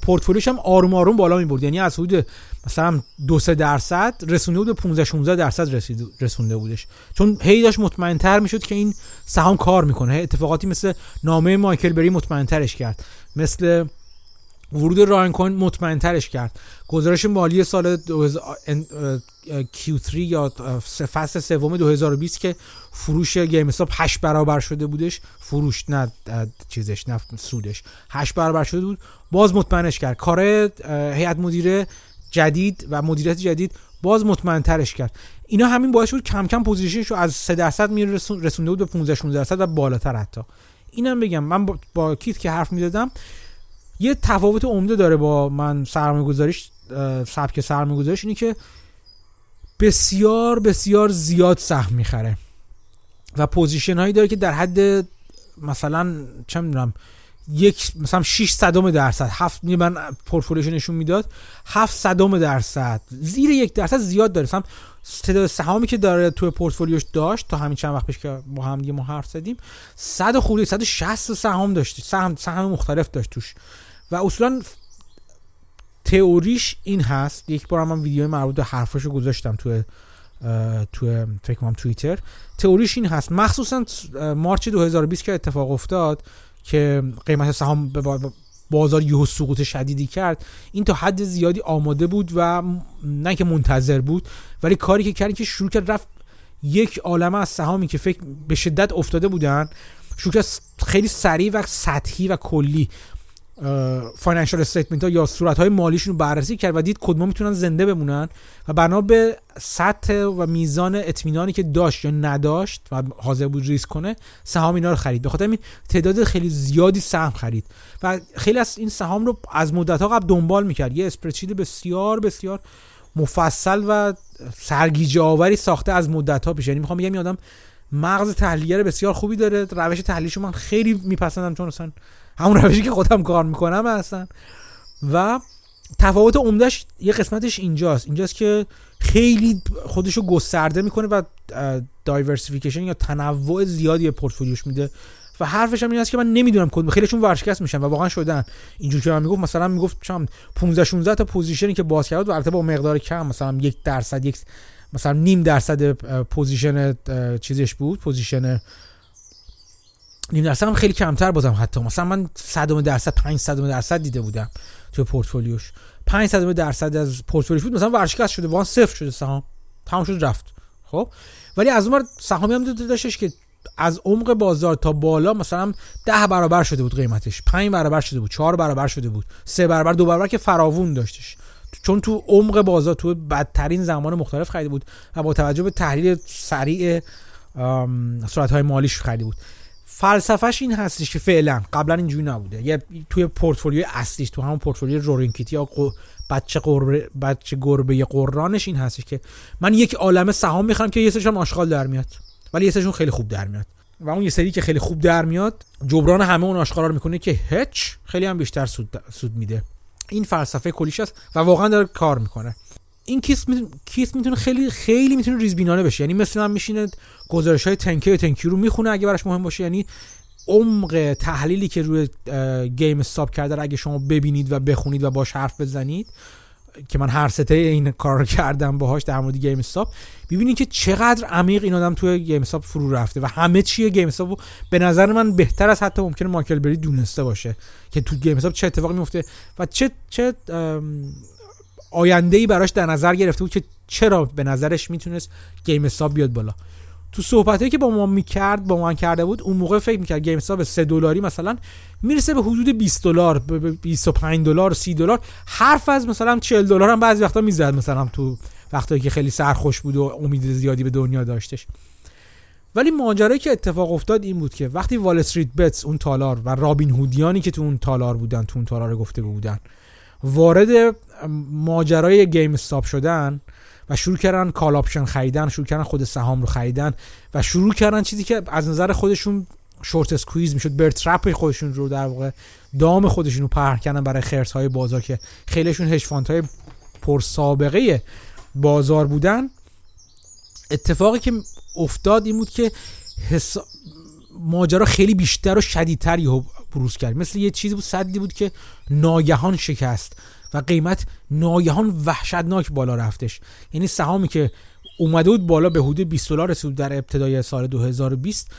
پورتفولیوش هم آروم آروم بالا می برد یعنی از حدود مثلا دو سه درصد رسونده بود به 15 16 درصد رسید رسونده بودش. چون هی داشت مطمئن تر می‌شد که این سهام کار می‌کنه. اتفاقاتی مثل نامه مایکل بری مطمئن ترش کرد. مثل ورود رایان کوهن مطمئن ترش کرد. گزارش مالی سال Q3 یا فصل سوم 2020 که فروش گیم استاپ 8 برابر شده بودش. فروش نه چیزش نه سودش. 8 برابر شده بود. باز مطمئنش کرد. کار هیئت مدیره جدید و مدیریت جدید باز مطمئن ترش کرد. اینا همین باعث بود کم کم position ش رو از 3 درصد می رسونده بود به 15 16 درصد و بالاتر حتی. اینم بگم من با, با کیث که حرف می‌زدم یه تفاوت عمده داره با من سرمایه گذاریش سبک سرمایه گذاریش اینه که بسیار بسیار زیاد سهم می‌خره و position هایی داره که در حد مثلا چه می‌دونم یک مثلا 6 صدم درصد هفت من پورتفولیوش نشون می‌داد 7 صدم درصد زیر یک درصد زیاد داره. مثلا تعداد سهامی که داره توی پورتفولیوش داشت تا همین چند وقت پیش که با هم دیگه ما حرف زدیم 100 خورده 160 سهام داشت سهم سهم مختلف داشت توش. و اصولا تئوریش این هست. یک بار من ویدیو مربوط به حرفاشو گذاشتم تو تو فکر کنم توییتر. تئوریش این هست. مخصوصا مارچ 2020 که اتفاق افتاد که قیمت سهام به بازار یهو سقوط شدیدی کرد. این تا حد زیادی آماده بود و نه که منتظر بود ولی کاری که کرد که شروع کرد رفت یک عالمه از سهامی که فکر به شدت افتاده بودن. شروع کرد خیلی سریع و سطحی و کلی financial statement ها یا صورت های مالیشون رو بررسی کرد و دید کدوم می‌تونن زنده بمونن و بنا به سطح و میزان اطمینانی که داشت یا نداشت و حاضر بود ریسک کنه سهام اینا رو خرید. به خاطر این تعداد خیلی زیادی سهم خرید. و خیلی از این سهام رو از مدت ها قبل دنبال می‌کرد. یه spreadsheet بسیار بسیار مفصل و سرگیجه آوری ساخته از مدت ها پیش. یعنی می‌خوام بگم آدم مغز تحلیلگر بسیار خوبی داره. روش تحلیلش من خیلی میپسندم چون مثلا همون روشی که خودم کار می‌کنم هستن و تفاوت عمدهش یه قسمتش اینجاست. اینجاست که خیلی خودشو گسترده می‌کنه و diversification یا تنوع زیادی پورتفولیوش میده. و حرفش هم این است که من نمی‌دونم که خیلیشون ورشکست میشن و واقعا شدن. اینجوری که من می‌گفت مثلا می‌گفت چم 15 16 تا position ی که باز کرد و البته با مقدار کم. مثلا یک درصد یک مثلا نیم درصد position چیزش بود position نیم درصد هم خیلی کمتر بازم حتی. مثلا من صدم درصد 5 صدم درصد دیده بودم تو پورتفولیوش. 5 صدم درصد از پورتفولیوش بود مثلا ورشکست شده وان صفر شده سهام. تمام شد رفت. خب؟ ولی از اون سهامی هم داشتش که از عمق بازار تا بالا مثلا ده برابر شده بود قیمتش. 5 برابر شده بود 4 برابر شده بود سه برابر دو برابر که فراوون داشتش. چون تو عمق بازار تو بدترین زمان مختلف خریده بود و با توجه به تحلیل سریع صورت های مالیش خریده بود. فلسفهش این هستش که فعلا قبلا اینجوری نبوده. یه توی پورتفولیوی اصلیش تو همون پورتفولیوی رورینکیتی یا بچه قربه بچه گربه قرانش این هستش که من یک عالمه سهام می‌خرم که یه سرشون آشغال در میاد ولی یه سرشون خیلی خوب در میاد. و اون یه سری که خیلی خوب در میاد جبران همه اون آشغالا رو می‌کنه که هیچ خیلی هم بیشتر سود, سود میده. این فلسفه کلیش است و واقعا داره کار می‌کنه. این کیث گیل می‌تونه خیلی خیلی می‌تونه ریزبینانه بشه. یعنی مثلا میشینه گزارش های تنکی تنکی رو می‌خونه اگه براش مهم باشه. یعنی عمق تحلیلی که روی GameStop کرده اگه شما ببینید و بخونید و باش حرف بزنید که من هر سته این کار رو کردم باهاش در مورد GameStop ببینید که چقدر عمیق این آدم توی GameStop فرو رفته و همه چیه GameStop به نظر من بهتر از حتی ممکنه مایکل بری دونسته باشه که تو GameStop چه اتفاقی میفته و چه چه آینده ای براش در نظر گرفته بود که چرا به نظرش می‌تونست GameStop بیاد بالا. تو صحبتی که با ما می‌کرد با من کرده بود اون موقع فکر می‌کرد Game به 3 دلاری مثلا می‌رسه به حدود 20 دلار 25 دلار 30 دلار. حرف از مثلا 40 دلار هم بعضی وقتا می‌زد مثلا تو وقتایی که خیلی سرخوش بود و امید زیادی به دنیا داشتش. ولی ماجرایی که اتفاق افتاد این بود که وقتی WallStreetBets اون تالار و رابین هودیانی که تو اون تالار بودن تو اون تالار گفته بودن وارد ماجرای GameStop شدن و شروع کردن call option خریدن شروع کردن خود سهام رو خریدن و شروع کردن چیزی که از نظر خودشون short squeeze می‌شد. برترپ خودشون رو در واقع دام خودشون رو پهر کردن برای خرس های بازار که خیلیشون هش های پر سابقه بازار بودن. اتفاقی که افتاد این بود که ماجرا خیلی بیشتر و شدیدتر بروز کرد. مثل یه چیزی بود صدی بود که ناگهان شکست و قیمت ناگهان وحشتناک بالا رفتش. یعنی سهامی که اومده بود بالا به حدود 20 دلار رسید در ابتدای سال 2020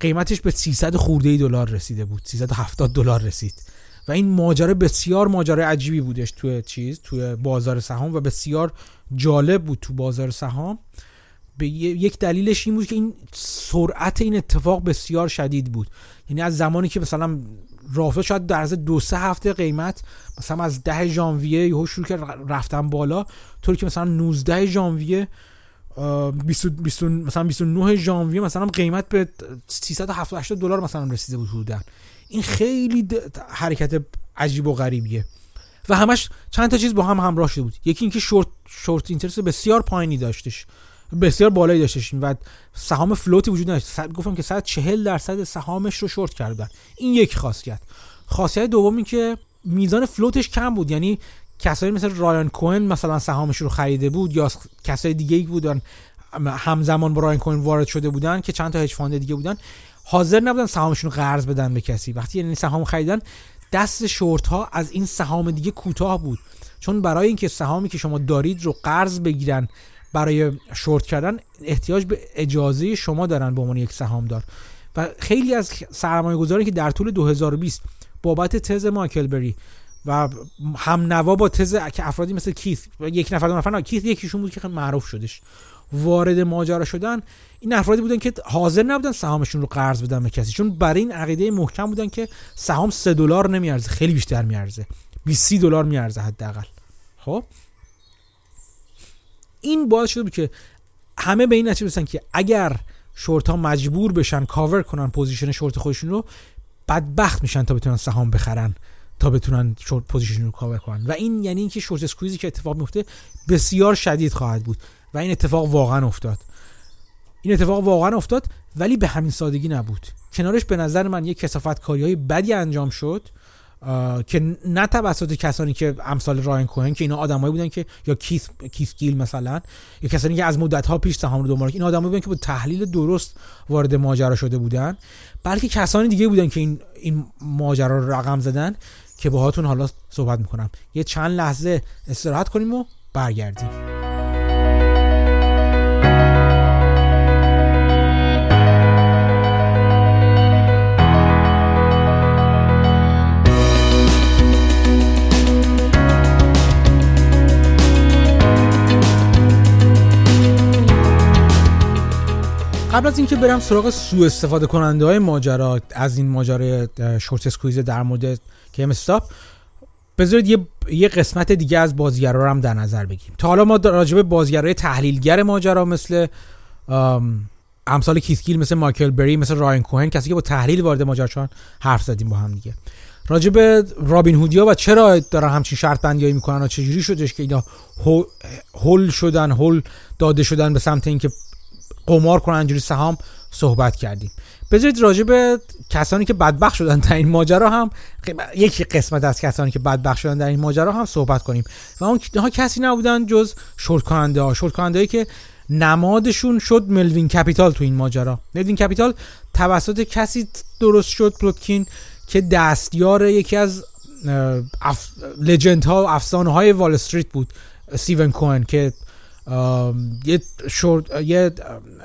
قیمتش به 300 خورده دلار رسیده بود. 370 دلار رسید. و این ماجرا بسیار ماجرا عجیبی بودش توی چیز توی بازار سهام و بسیار جالب بود تو بازار سهام. به یک دلیلش این بود که این سرعت این اتفاق بسیار شدید بود. یعنی از زمانی که مثلا رافت شاید در از دو سه هفته قیمت مثلا از ده ژانویه یهو شروع کرد رفتن بالا طوری که مثلا 19 ژانویه 20 مثلا 29 ژانویه مثلا قیمت به 370 دلار مثلا رسیده بود حدودا. این خیلی حرکت عجیب و غریبیه. و همش چند تا چیز با هم همراه شده بود. یکی اینکه شورت شورت اینترست بسیار پایینی داشتش. بسیار بالایی داشتش و سهام فلوتی وجود نداشت. گفتم که 140 درصد سهامش رو شورت کردن این یک خاصیت. خاصیت دوم این که میزان فلوتش کم بود. یعنی کسایی مثل رایان کوهن مثلا سهامش رو خریده بود یا کسای دیگه ای بودن همزمان با رایان کوهن وارد شده بودن که چند تا hedge fund دیگه بودن حاضر نبودن سهامشون رو قرض بدن به کسی. وقتی یعنی سهام خریدن دست شورت ها از این سهام دیگه کوتاه بود. چون برای اینکه سهامی که شما دارید رو قرض بگیرن برای شورت کردن احتیاج به اجازه شما دارن به عنوان یک سهامدار. و خیلی از سرمایه گذاری که در طول 2020 بابت تز مایکل بری و هم نوا با تز که افرادی مثل کیث یک نفر دو نفر کیث یکیشون بود که معروف شدش. وارد ماجرا شدن. این افرادی بودن که حاضر نبودن سهامشون رو قرض بدن به کسی چون برای این عقیده محکم بودن که سهام 3 دلار نمیارزه خیلی بیشتر میارزه. 20 دلار میارزه حداقل. خب؟ این باعث بود که همه به این نتیجه برسن که اگر شورت ها مجبور بشن کاور کنن position short خودشون رو بدبخت میشن تا بتونن سهام بخرن تا بتونن short position رو کاور کنن. و این یعنی اینکه short squeeze ی که اتفاق میفته بسیار شدید خواهد بود و این اتفاق واقعا افتاد. این اتفاق واقعا افتاد ولی به همین سادگی نبود. کنارش به نظر من یک کثافت کاری های بدی انجام شد که نه توسط کسانی که امثال رایان کوهن که اینا آدمایی بودن که یا کیث کیث گیل مثلا یا کسانی که از مدت ها پیش سهام رو دنبال این آدمایی بودن که با تحلیل درست وارد ماجرا شده بودن. بلکه کسانی دیگه بودن که این این ماجرا رو رقم زدن که باهاتون حالا صحبت می‌کنم. یه چند لحظه استراحت کنیم و برگردیم. قبل از اینکه برم سراغ سوء استفاده کننده های ماجرا از این ماجرای short squeeze در مورد GameStop بذارید یه, یه قسمت دیگه از بازیگرا رو هم در نظر بگیریم. تا حالا ما راجع به بازیگرای تحلیلگر ماجرا مثل امثال کیث گیل مثل مایکل بری مثل رایان کوهن کسی که با تحلیل وارد ماجرا شدن حرف زدیم با هم دیگه. راجع به رابین هودیا و چرا دارن همچین شرط بندیایی می‌کنن و چجوری شدش که اینا هل شدن هل داده شدن به سمت اینکه قمار کنن اینجوری سهام صحبت کردیم. بذارید راجع به کسانی که بدبخت شدن در این ماجرا هم یکی قسمت از کسانی که بدبخت شدن در این ماجرا هم صحبت کنیم. و اون ها کسی نبودن جز شورت کننده ها. شورت کننده که نمادشون شد Melvin Capital تو این ماجرا. Melvin Capital توسط کسی درست شد پلوتکین که دستیار یکی از اف... legend ها و افسانه های وال استریت بود استیون کوهن که یه شورت یه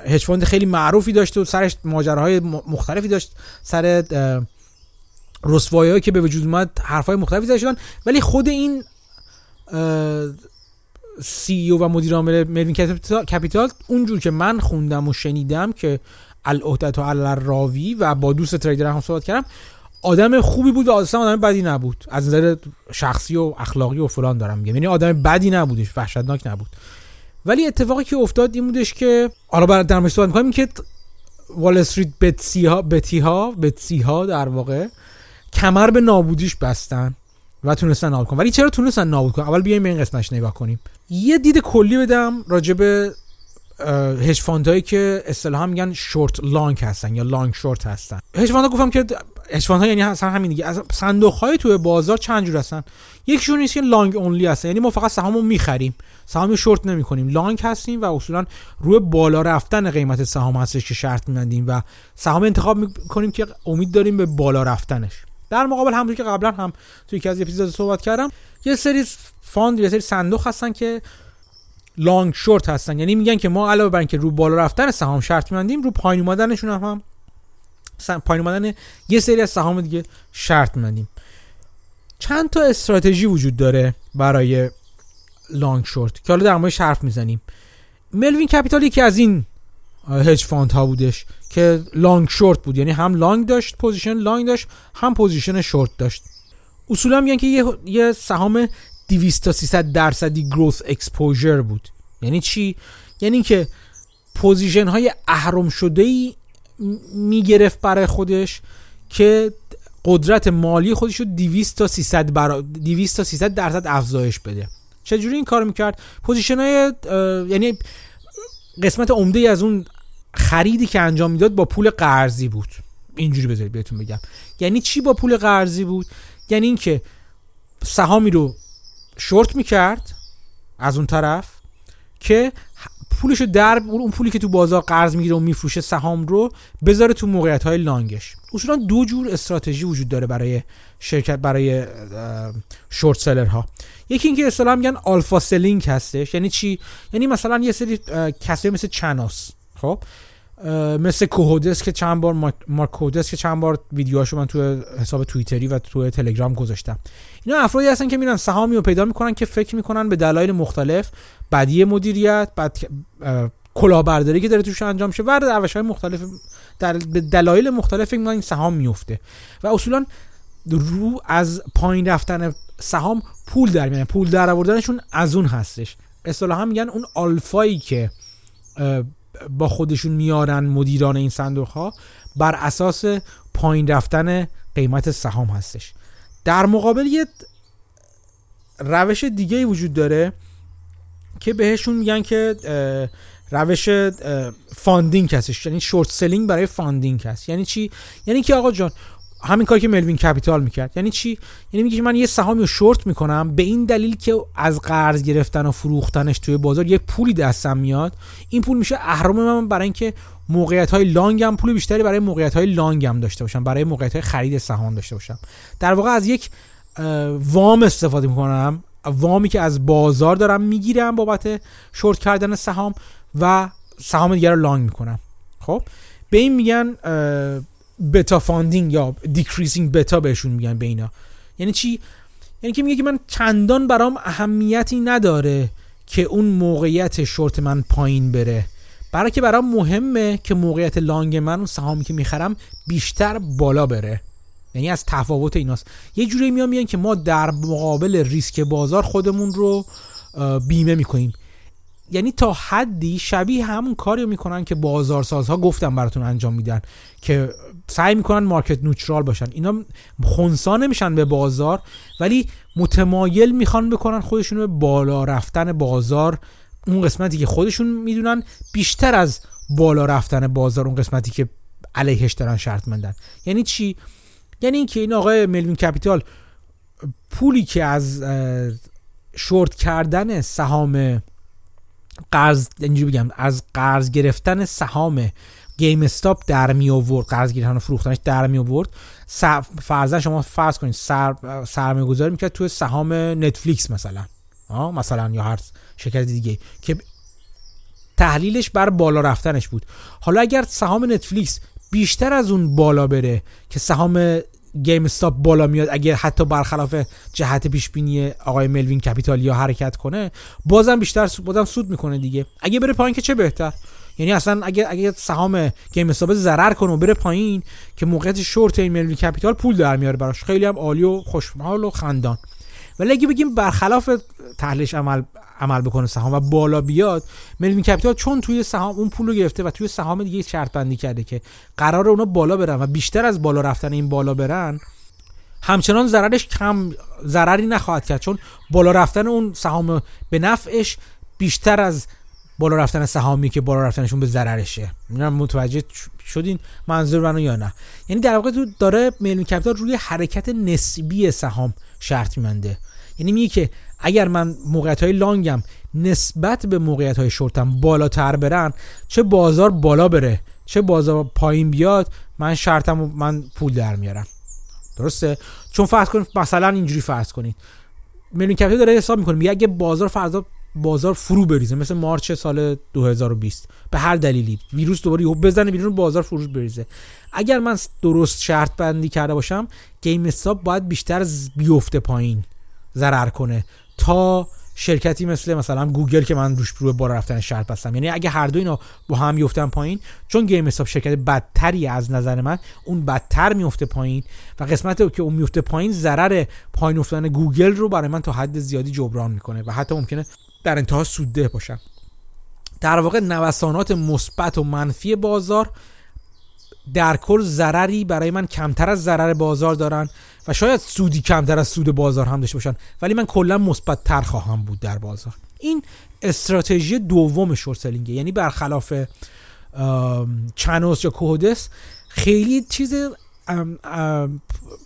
hedge خیلی معروفی داشته و سرش ماجراهای مختلفی داشت. سر رسوایی که به وجود اومد حرفای مختلفی زده شدن. ولی خود این CEO و مدیر عامل Melvin Capital اونجور که من خوندم و شنیدم که العهدة علی الراوی و با دوست trader هم صحبت کردم آدم خوبی بود و اصلا آدم بدی نبود. از نظر شخصی و اخلاقی و فلان دارم میگم. یعنی آدم بدی نبودش وحشتناک نبود. ولی اتفاقی که افتاد این بودش که حالا برای در صحبت می‌کنیم که وال استریت بتسی ها بتی ها بتسی ها در واقع کمر به نابودیش بستن و تونستن نابود کنن. ولی چرا تونستن نابود کنن؟ اول بیایم این قسمتش نگاه کنیم. یه دید کلی بدم راجع به هج هایی که اصطلاحا میگن شورت لانگ هستن یا لانگ شورت هستن. هج گفتم که هج ها یعنی اصلا همین دیگه. از صندوق های توی بازار چند جور هستن؟ یکیشون نیست که long only هستن یعنی ما فقط سهامو می‌خریم. سهام شورت نمی کنیم long هستیم و اصولا روی بالا رفتن قیمت سهام هستش که شرط میبندیم و سهام انتخاب می‌کنیم که امید داریم به بالا رفتنش. در مقابل همونطور که قبلا هم توی یکی از اپیزود صحبت کردم یه سری fund یه سری صندوق هستن که long short هستن. یعنی میگن که ما علاوه بر اینکه رو بالا رفتن سهام شرط میبندیم رو پایین اومدنشون هم پایین اومدن یه سری از سهام دیگه شرط میبندیم چند تا استراتژی وجود داره برای long short که حالا در موردش حرف می‌زنیم. ملوین کپیتال یکی از این hedge fund ها بودش که long short بود. یعنی هم long داشت position long داشت هم position short داشت. اصولا میگن که یه, سهام 200 تا 300 درصدی gross exposure بود. یعنی چی؟ یعنی که position های اهرم شده ای می‌گرفت برای خودش که قدرت مالی خودش رو 200 تا 300 برا 200 تا 300 درصد افزایش بده. چجوری این کار می‌کرد؟ position های یعنی قسمت عمده از اون خریدی که انجام می‌داد با پول قرضی بود. اینجوری بذارید بهتون بگم. یعنی چی با پول قرضی بود؟ یعنی اینکه سهامی رو شورت می‌کرد از اون طرف که پولش در اون پولی که تو بازار قرض می‌گیره و میفروشه سهام رو بذاره تو موقعیت های long ش. اصولا دو جور استراتژی وجود داره برای شرکت برای short seller ها یکی اینکه اصطلاحا میگن alpha selling هستش. یعنی چی؟ یعنی مثلا یه سری کسایی مثل چنوس خب؟ مثل کوهودس که چند بار مارک کودس که چند بار ویدیوهاشو من تو حساب توییتری و تو تلگرام گذاشتم. اینا افرادی هستن که میرن سهامی رو پیدا می‌کنن که فکر می‌کنن به دلایل مختلف بدی مدیریت بعد کلاهبرداری که داره توش انجام شه و روش های مختلف در به دلایل مختلف فکر این سهام میفته و اصولا رو از پایین رفتن سهام پول در میانه پول در آوردنشون از اون هستش. اصطلاحا میگن اون آلفایی که با خودشون میارن مدیران این صندوق ها بر اساس پایین رفتن قیمت سهام هستش. در مقابل یه روش دیگه وجود داره که بهشون میگن که روش funding هستش. یعنی short selling برای funding هست. یعنی چی؟ یعنی که آقا جان همین کاری که ملوین کپیتال می‌کرد. یعنی چی؟ یعنی میگه من یه سهامی رو شورت می‌کنم به این دلیل که از قرض گرفتن و فروختنش توی بازار یه پولی دستم میاد. این پول میشه اهرم من برای اینکه موقعیت های long هم پول بیشتری برای موقعیت های long هم داشته باشم برای موقعیت های خرید سهام داشته باشم. در واقع از یک وام استفاده می‌کنم وامی که از بازار دارم می‌گیرم بابت شورت کردن سهام و سهام دیگر رو long می‌کنم. خب؟ به این میگن beta funding یا decreasing beta بهشون میگن به اینا. یعنی چی؟ یعنی که میگه که من چندان برام اهمیتی نداره که اون موقعیت شورت من پایین بره. برای که برام مهمه که موقعیت لانگ من اون سهامی که می‌خرم بیشتر بالا بره. یعنی از تفاوت ایناست. یه جوری میان میگن که ما در مقابل ریسک بازار خودمون رو بیمه می‌کنیم. یعنی تا حدی شبیه همون کاری رو می‌کنن که بازارسازها گفتم براتون انجام میدن که سعی می‌کنن مارکت نوترال باشن. اینا خونسا نمیشن به بازار ولی متمایل می‌خوان بکنن خودشون به بالا رفتن بازار. اون قسمتی که خودشون می‌دونن بیشتر از بالا رفتن بازار اون قسمتی که علیهش دارن شرط مندن یعنی چی؟ یعنی اینکه این آقای ملوین کپیتال پولی که از شورت کردن سهام قرض اینجوری بگم از قرض گرفتن سهام گیم استاپ در می آورد قرض گرفتن و فروختنش در می آورد. فرضاً شما فرض کنید سر سرمایه گذاری می‌کرد توی سهام نتفلیکس مثلا. مثلا یا هر شرکت دیگه که تحلیلش بر بالا رفتنش بود. حالا اگر سهام نتفلیکس بیشتر از اون بالا بره که سهام گیم استاپ بالا میاد. اگه حتی برخلاف جهت پیش بینی آقای ملوین کپیتالیا حرکت کنه بازم بیشتر بازم سود می‌کنه دیگه. اگه بره پایین که چه بهتر؟ یعنی اصلا اگه اگه سهام گیم استاپ ضرر کنه و بره پایین که موقعیت شورت این ملوین کپیتال پول در میاره براش. خیلی هم عالی و خوشحال و خندان. ولی اگه بگیم برخلاف تحلیلش عمل عمل بکنه سهام و بالا بیاد ملوین کپیتال چون توی سهام اون پول رو گرفته و توی سهام دیگه شرط بندی کرده که قرار اونا بالا برن و بیشتر از بالا رفتن این بالا برن همچنان ضررش کم ضرری نخواهد کرد. چون بالا رفتن اون سهام به نفعش بیشتر از بالا رفتن سهامی که بالا رفتنشون به ضررشه. میگم متوجه شدین منظور منو یا نه. یعنی در واقع تو داره ملوین کپیتال روی حرکت نسبی سهام شرط میمنده یعنی میگه که اگر من موقعیت های لانگم نسبت به موقعیت های شورتم بالاتر برن چه بازار بالا بره چه بازار پایین بیاد من شرطم من پول در میارم. درسته؟ چون فرض کنید مثلا اینجوری فرض کنید. میلین کپیتال داره حساب می‌کنه میگه اگه بازار فرضا بازار فرو بریزه مثل مارچ سال 2020 به هر دلیلی ویروس دوباره یهو بزنه بیرون بازار فرو بریزه. اگر من درست شرط بندی کرده باشم گیم استاپ باید بیشتر بیفته پایین ضرر کنه. تا شرکتی مثل مثلا گوگل که من روش رو بالا رفتن شرط بستم. یعنی اگه هر دو اینا با هم بیفتن پایین چون گیم استاپ شرکت بدتری از نظر من اون بدتر میفته پایین و قسمت که اون میفته پایین ضرر پایین افتادن گوگل رو برای من تا حد زیادی جبران می‌کنه و حتی ممکنه در انتها سودده باشم. در واقع نوسانات مثبت و منفی بازار در کل ضرری برای من کمتر از ضرر بازار دارن و شاید سودی کمتر از سود بازار هم داشته باشن. ولی من کلا مثبت تر خواهم بود در بازار. این استراتژی دوم شورت یعنی برخلاف چنوس یا کوهودس خیلی چیز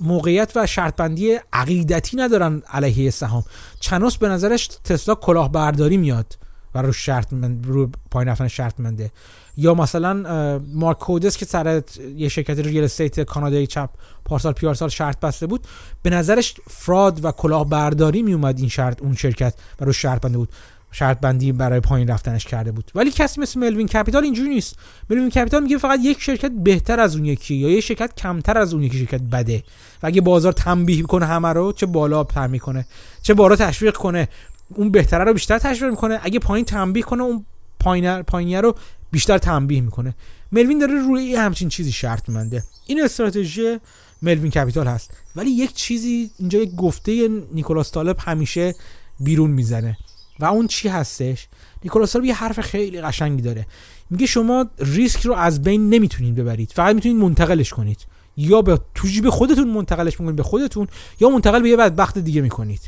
موقعیت و شرط بندی عقیدتی ندارن علیه سهام. چنوس به نظرش تسلا کلاهبرداری میاد و رو شرط من رو پایین رفتن شرط بنده. یا مثلا مارک کودس که سر یه شرکت real estate کانادایی چپ پارسال پیارسال شرط بسته بود به نظرش fraud و کلاهبرداری می اومد این شرط اون شرکت و رو شرط بنده بود. شرط بندی برای پایین رفتنش کرده بود. ولی کسی مثل ملوین کپیتال اینجوری نیست. ملوین کپیتال میگه فقط یک شرکت بهتر از اون یکی یا یک شرکت کمتر از اون یکی شرکت بده. و اگه بازار تنبیه کنه همه رو چه بالا پر می‌کنه چه بالا تشویق کنه اون بهتره رو بیشتر تشویق می‌کنه. اگه پایین تنبیه کنه اون پایین پایینی رو بیشتر تنبیه می‌کنه. ملوین داره روی همچین چیزی شرط میمنده این استراتژی ملوین کپیتال هست. ولی یک چیزی اینجا یک گفته نیکولاس طالب همیشه بیرون می‌زنه. و اون چی هستش؟ نیکولاس یه حرف خیلی قشنگی داره. میگه شما ریسک رو از بین نمی‌تونید ببرید. فقط می‌تونید منتقلش کنید. یا به تو جیب خودتون منتقلش می‌کنید به خودتون یا منتقل به یه بدبخت دیگه می‌کنید.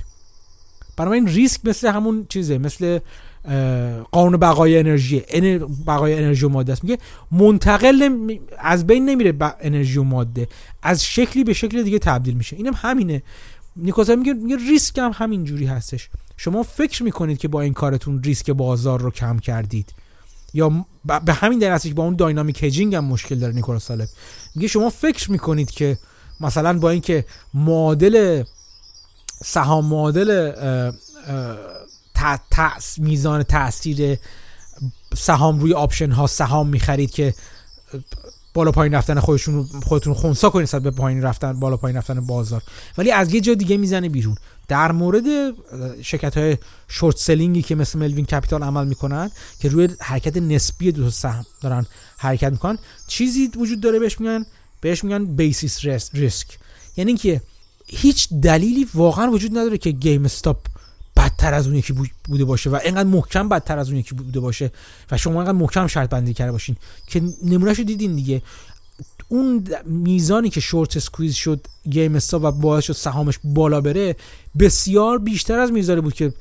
برای این ریسک مثل همون چیزه مثل قانون بقای انرژی بقای انرژی و ماده است. میگه منتقل از بین نمیره انرژی و ماده. از شکلی به شکل دیگه تبدیل میشه. اینم همینه. نیکوزا میگه میگه ریسک هم همین جوری هستش. شما فکر می‌کنید که با این کارتون ریسک بازار رو کم کردید؟ یا به همین دلیل هستش با اون dynamic hedging هم مشکل داره نیکولاس طالب میگه شما فکر می‌کنید که مثلا با اینکه معادل سهام معادل میزان تاثیر سهام روی option ها سهام می‌خرید که بالا پایین رفتن خودشون خودتون خونسا کنید نسبت به پایین رفتن بالا پایین رفتن بازار. ولی از یه جا دیگه می‌زنه بیرون. در مورد شرکت های short selling ی که مثل ملوین کپیتال عمل می‌کنن که روی حرکت نسبی دو سهم دارن حرکت می‌کنن چیزی وجود داره بهش میگن بهش میگن basis risk یعنی اینکه هیچ دلیلی واقعا وجود نداره که گیم استاپ بدتر از اون یکی بوده باشه و اینقدر محکم بدتر از اون یکی بوده باشه و شما اینقدر محکم شرط بندی کرده باشین. که نمونهش رو دیدین دیگه. اون میزانی که short squeeze شد گیم استاپ و باعث شد سهامش بالا بره بسیار بیشتر از میزانی بود که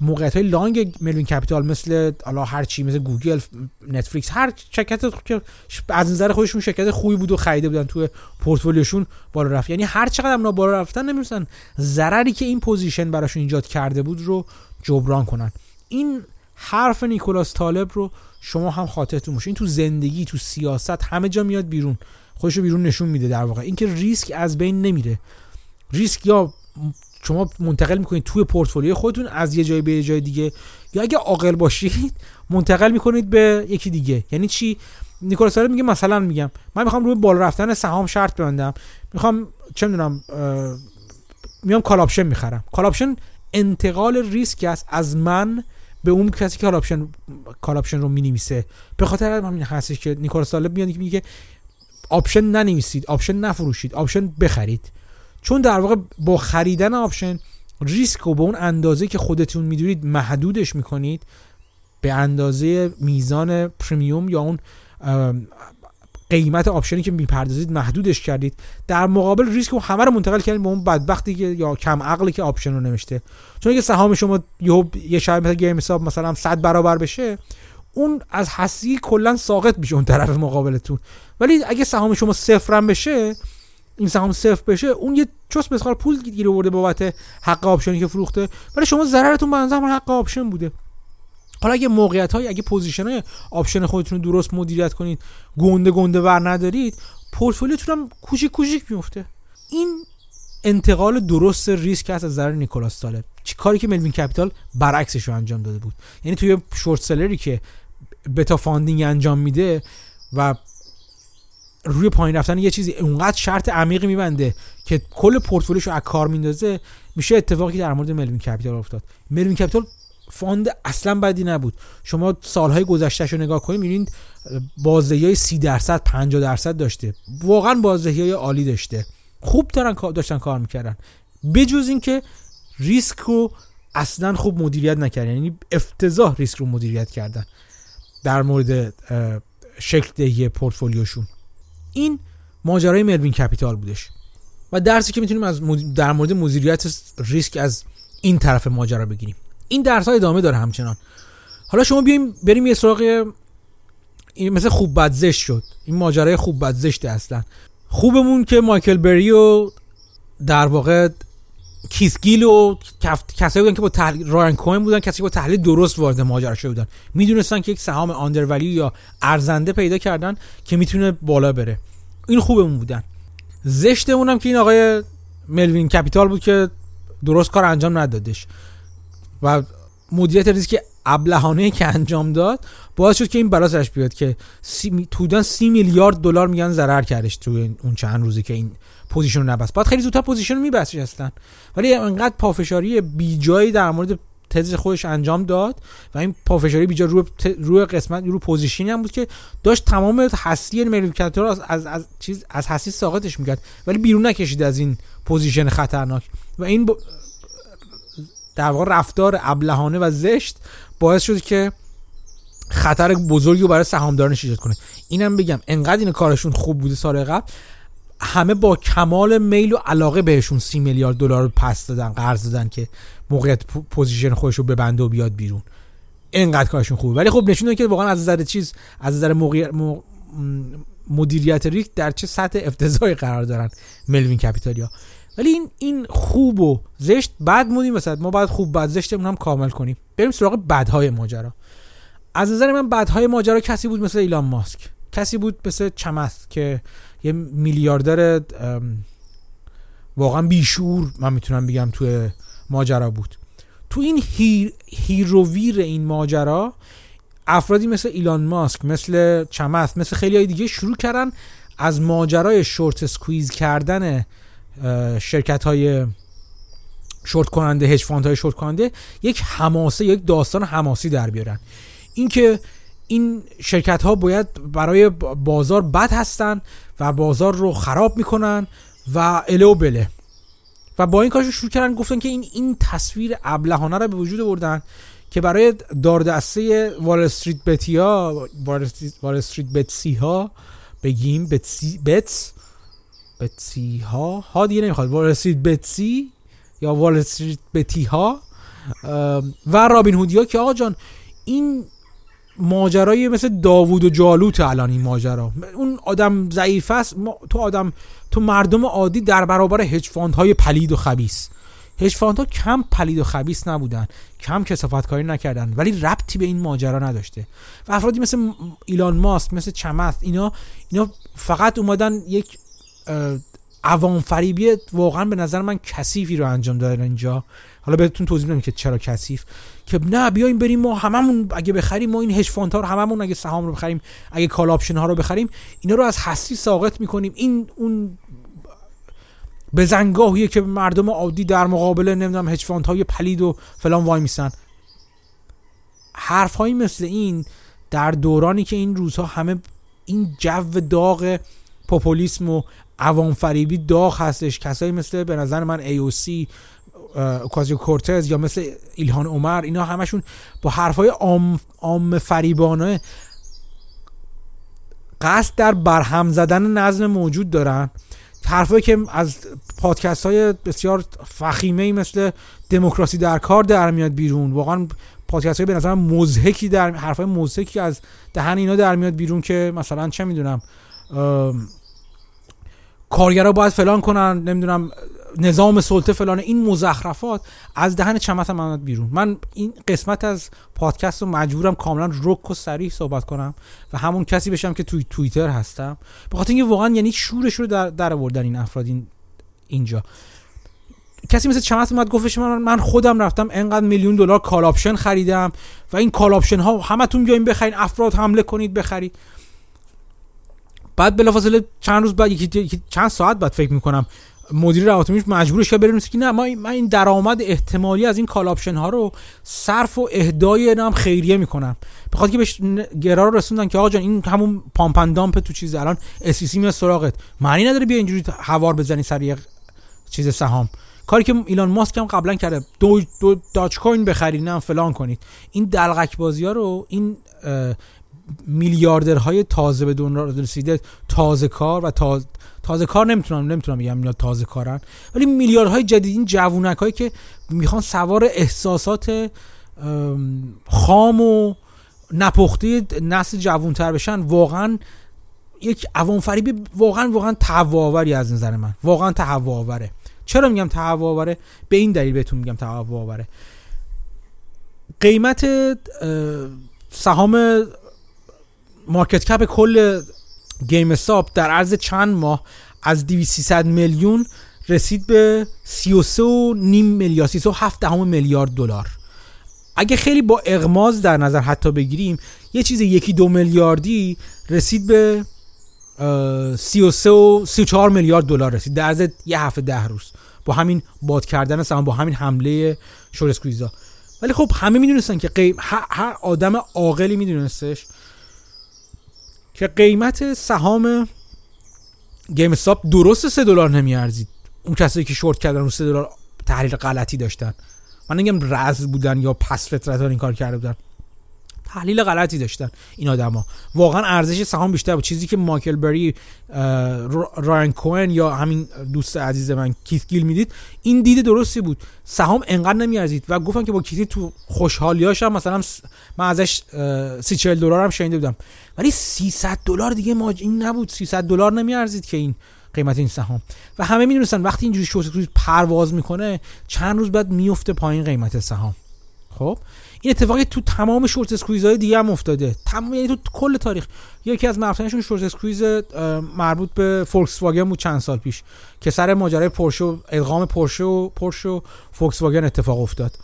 موقعیت های long ملوین کپیتال مثل حالا هر چی مثل گوگل نتفلیکس هر شرکت که از نظر خودشون شرکت خوبی بود و خریده بودن توی پورتفولیوشون بالا رفت. یعنی هر چقدر اونا بالا رفتن نمی‌تونستن ضرری که این position براشون ایجاد کرده بود رو جبران کنن. این حرف نیکولاس طالب رو شما هم خاطرتون باشه. این تو زندگی تو سیاست همه جا میاد بیرون. خودش بیرون نشون میده در واقع. اینکه ریسک از بین نمیره. ریسک یا شما منتقل می‌کنید توی پورتفولیو خودتون از یه جای به یه جای دیگه. یا اگه عاقل باشید منتقل می‌کنید به یکی دیگه. یعنی چی؟ نیکولاس میگه مثلا میگم من می‌خوام روی بالا رفتن سهام شرط ببندم. می‌خوام چه می‌دونم میام call option می‌خرم. call option انتقال ریسک است از من به اون کسی که call option call option رو می‌نویسه. به خاطر همین هستش که نیکولاس طالب میاد میگه option ننویسید option نفروشید option بخرید. چون در واقع با خریدن option ریسک رو به اون اندازه که خودتون می‌دونید محدودش می‌کنید به اندازه میزان premium یا اون قیمت option ی که می‌پردازید محدودش کردید. در مقابل ریسک رو همه رو منتقل کردید به اون بدبختی که یا کم عقلی که option رو نوشته. چون اگه سهام شما یه شاید مثل گیم استاپ مثلا 100 برابر بشه اون از هستی کلا ساقط میشه اون طرف مقابلتون. ولی اگه سهام شما صفر بشه این سهام صفر بشه اون یه چس مثقال پول گیر آورده بابت حق option ی که فروخته. ولی شما ضررتون به همون حق option بوده. حالا اگه موقعیت های اگه position های option خودتون رو درست مدیریت کنید گنده گنده ور ندارید پورتفولیوتون هم کوچیک کوچیک میفته این انتقال درست ریسک هست از نظر نیکولاس طالب کاری که ملوین کپیتال برعکسش رو انجام داده بود؟ یعنی توی short seller ی که بتا funding انجام میده و روی پایین رفتن یه چیزی اونقدر شرط عمیقی میبنده که کل پورتفولیوش رو از کار میندازه میشه اتفاقی در مورد ملوین کپیتال افتاد. ملوین کپیتال fund اصلا بدی نبود. شما سالهای گذشتهش رو نگاه کنید می‌بینید بازدهی های 30 درصد 50 درصد داشته. واقعا بازدهی های عالی داشته. خوب دارن داشتن کار می‌کردن. بجز اینکه ریسک رو اصلا خوب مدیریت نکردن. یعنی افتضاح ریسک رو مدیریت کردن در مورد شکل دهی پورتفولیوشون. این ماجرای مروین کپیتال بودش. و درسی که می‌تونیم از در مورد مدیریت ریسک از این طرف ماجرا بگیریم. این درس ها ادامه داره همچنان. حالا شما بیایم بریم یه سراغ این مثل خوب بد شد. این ماجرای خوب بد اصلا. خوبمون که مایکل بری و در واقع کیسگیل و کسایی بودن که با تحلیل رایان کوین بودن کسی با تحلیل درست وارد ماجرا شده بودن. می‌دونستن که یک سهام آندر یا ارزنده پیدا کردن که می‌تونه بالا بره. این خوبمون بودن. زشتمون هم که این آقای ملوین کپیتال بود که درست کار انجام ندادش. و مدیریت ریسک ابلهانه که انجام داد باعث شد که این بلا سرش بیاد که سی... تودن سی میلیارد دلار میگن ضرر کردش تو اون چند روزی که این position رو نبست. باید خیلی زودتر position رو میبستش اصلا. ولی انقدر پافشاری بیجایی در مورد تز خودش انجام داد و این پافشاری بیجا روی, روی قسمت روی position ی هم بود که داشت تمام هستی ملیکتور از از از چیز از هستی ساقطش می‌کرد. ولی بیرون نکشید از این position خطرناک. و این در واقع رفتار ابلهانه و زشت باعث شد که خطر بزرگی رو برای سهامدارانش ایجاد کنه. اینم بگم انقدر این کارشون خوب بوده سال قبل همه با کمال میل و علاقه بهشون سی میلیارد دلار پس دادن قرض دادن که موقعیت position خودش رو ببنده و بیاد بیرون. اینقدر کارشون خوبه ولی خب نشون که واقعا از نظر چیز از نظر مدیریت ریسک در چه سطح افتضاحی قرار دارن ملوین کپیتالیا. ولی این این خوب و زشت بد مودیم مثلا ما باید خوب بد زشتمون هم کامل کنیم. بریم سراغ بدهای ماجرا. از نظر من بدهای ماجرا کسی بود مثل ایلان ماسک. کسی بود مثل چمث که یه میلیاردر واقعا بیشور من می‌تونم بگم توی ماجرا بود. تو این هیر هیروویر این ماجرا افرادی مثل ایلان ماسک مثل چمث مثل خیلی های دیگه شروع کردن از ماجرای short squeeze کردن شرکت های شورت کننده hedge های شورت کننده یک حماسه یک داستان حماسی در بیارن. اینکه این شرکت ها باید برای بازار بد هستن و بازار رو خراب می‌کنن و اله و بله. و با این کارش شروع کردن گفتن که این این تصویر ابلهانه رو به وجود آوردن که برای دار و دسته وال استریت بتیا وال استریت بتسی ها بگیم بتسی بتس بتسی ها ها دیگه نمی‌خواد. وال استریت بتسی یا وال استریت بتی ها و رابین هودیا که آقا جان این ماجرای مثل داوود و جالوت الان این ماجرا. اون آدم ضعیف است تو آدم تو مردم عادی در برابر هج های پلید و خبیس هج ها کم پلید و خبیس نبودن. کم کسافت کاری نکردن. ولی ربطی به این ماجرا نداشته. و افرادی مثل ایلان ماسک مثل چمث اینا اینا فقط اومدن یک عوام فریبی واقعا به نظر من کثیفی رو انجام دادن اینجا. حالا بهتون توضیح میدم که چرا کثیف. که نه بیایم بریم ما هممون اگه بخریم ما این هج ها رو هممون اگه سهام رو بخریم اگه call option ها رو بخریم اینا رو از هستی ساقط می‌کنیم. این اون بزنگاهیه که مردم عادی در مقابل نمی‌دونم هج های پلید و فلان وای میسن. حرف مثل این در دورانی که این روزها همه این جو داغ پوپولیسم و عوام فریبی داغ هستش. کسایی مثل به نظر من سی کازیو کورتز یا مثل ایلهان عمر اینا همشون با حرفای عام عام فریبانه قصد در برهم زدن نظم موجود دارن. حرفایی که از پادکست های بسیار فخیمه مثل دموکراسی در کار در میاد بیرون. واقعا پادکست های به نظر مزهکی در حرفای مزهکی از دهن اینا در میاد بیرون که مثلا چه می‌دونم کارگرا باید فلان کنن نمی‌دونم نظام سلطه فلان این مزخرفات از دهن چمت من بیرون. من این قسمت از پادکست رو مجبورم کاملا رک و سریح صحبت کنم و همون کسی بشم که توی توییتر هستم. به خاطر اینکه واقعا یعنی شورش رو در, در آوردن این افراد این اینجا. کسی مثل چمث اومد گفتش من من خودم رفتم انقدر میلیون دلار call option خریدم و این call option ها همتون بیاین بخرین افراد حمله کنید بخرید. بعد بلافاصله چند روز بعد یکی چند ساعت بعد فکر می‌کنم مدیر رواتمیش مجبورش کرد بریم که نه ما من این درآمد احتمالی از این call option ها رو صرف و اهدای نام خیریه می‌کنم. بخاطر که بهش گرا رو رسوندن که آقا جان این همون pump and dump تو چیز الان اسیسی میاد سراغت. معنی نداره بیا اینجوری هوار بزنی سر چیز سهام. کاری که ایلان ماسک هم قبلا کرده دو, دو داچ کوین بخرید نه فلان کنید. این دلغک بازی ها رو این میلیاردرهای تازه به دنیا رسیده. تازه کار و تازه تازه کار نمی‌تونم نمی‌تونم بگم اینا تازه کارن. ولی میلیاردهای جدید این جوونک هایی که می‌خوان سوار احساسات خام و نپخته نسل جوونتر بشن واقعا یک عوام فریبی واقعا واقعا تهوع از نظر من. واقعا تهوع چرا میگم تهوع به این دلیل بهتون میگم تهوع قیمت سهام مارکت کپ کل گیم استاپ در عرض چند ماه از 200 میلیون رسید به 33 و نیم میلیارد 37 دهم میلیارد دلار. اگه خیلی با اغماز در نظر حتی بگیریم یه چیز یکی دو میلیاردی رسید به 33 و 34 میلیارد دلار رسید در عرض یه هفته ده روز. با همین باد کردن سهام با همین حمله شورسکویزا ولی خب همه می‌دونستن که هر آدم عاقلی میدونستش. که قیمت سهام گیم استاپ درست سه دلار نمیارزید. اون کسایی که شورت کردن رو سه دلار تحلیل غلطی داشتن. من نگم رز بودن یا پس فطرت این کار کرده بودن. تحلیل غلطی داشتن این آدما. واقعا ارزش سهام بیشتر بود. چیزی که مایکل بری رایان کوئن یا همین دوست عزیز من کیت گیل می‌دید این دید درستی بود. سهام انقدر نمیارزید و گفتم که با کیتی تو خوشحالیاش هم مثلا من ازش سی چهل دلار هم شنیده بودم. ولی 300 دلار دیگه ما این نبود. 300 دلار نمیارزید که این قیمت این سهام. و همه می‌دونستن وقتی اینجوری شورت پرواز می‌کنه چند روز بعد میفته پایین قیمت سهام. خب؟ این اتفاقی تو تمام short squeeze های دیگه هم افتاده. تمام یعنی تو کل تاریخ. یکی از مفتنشون short squeeze مربوط به فولکس واگن بود چند سال پیش که سر ماجرای پورشه و ادغام پورشه و پورشه و فولکس واگن اتفاق افتاد.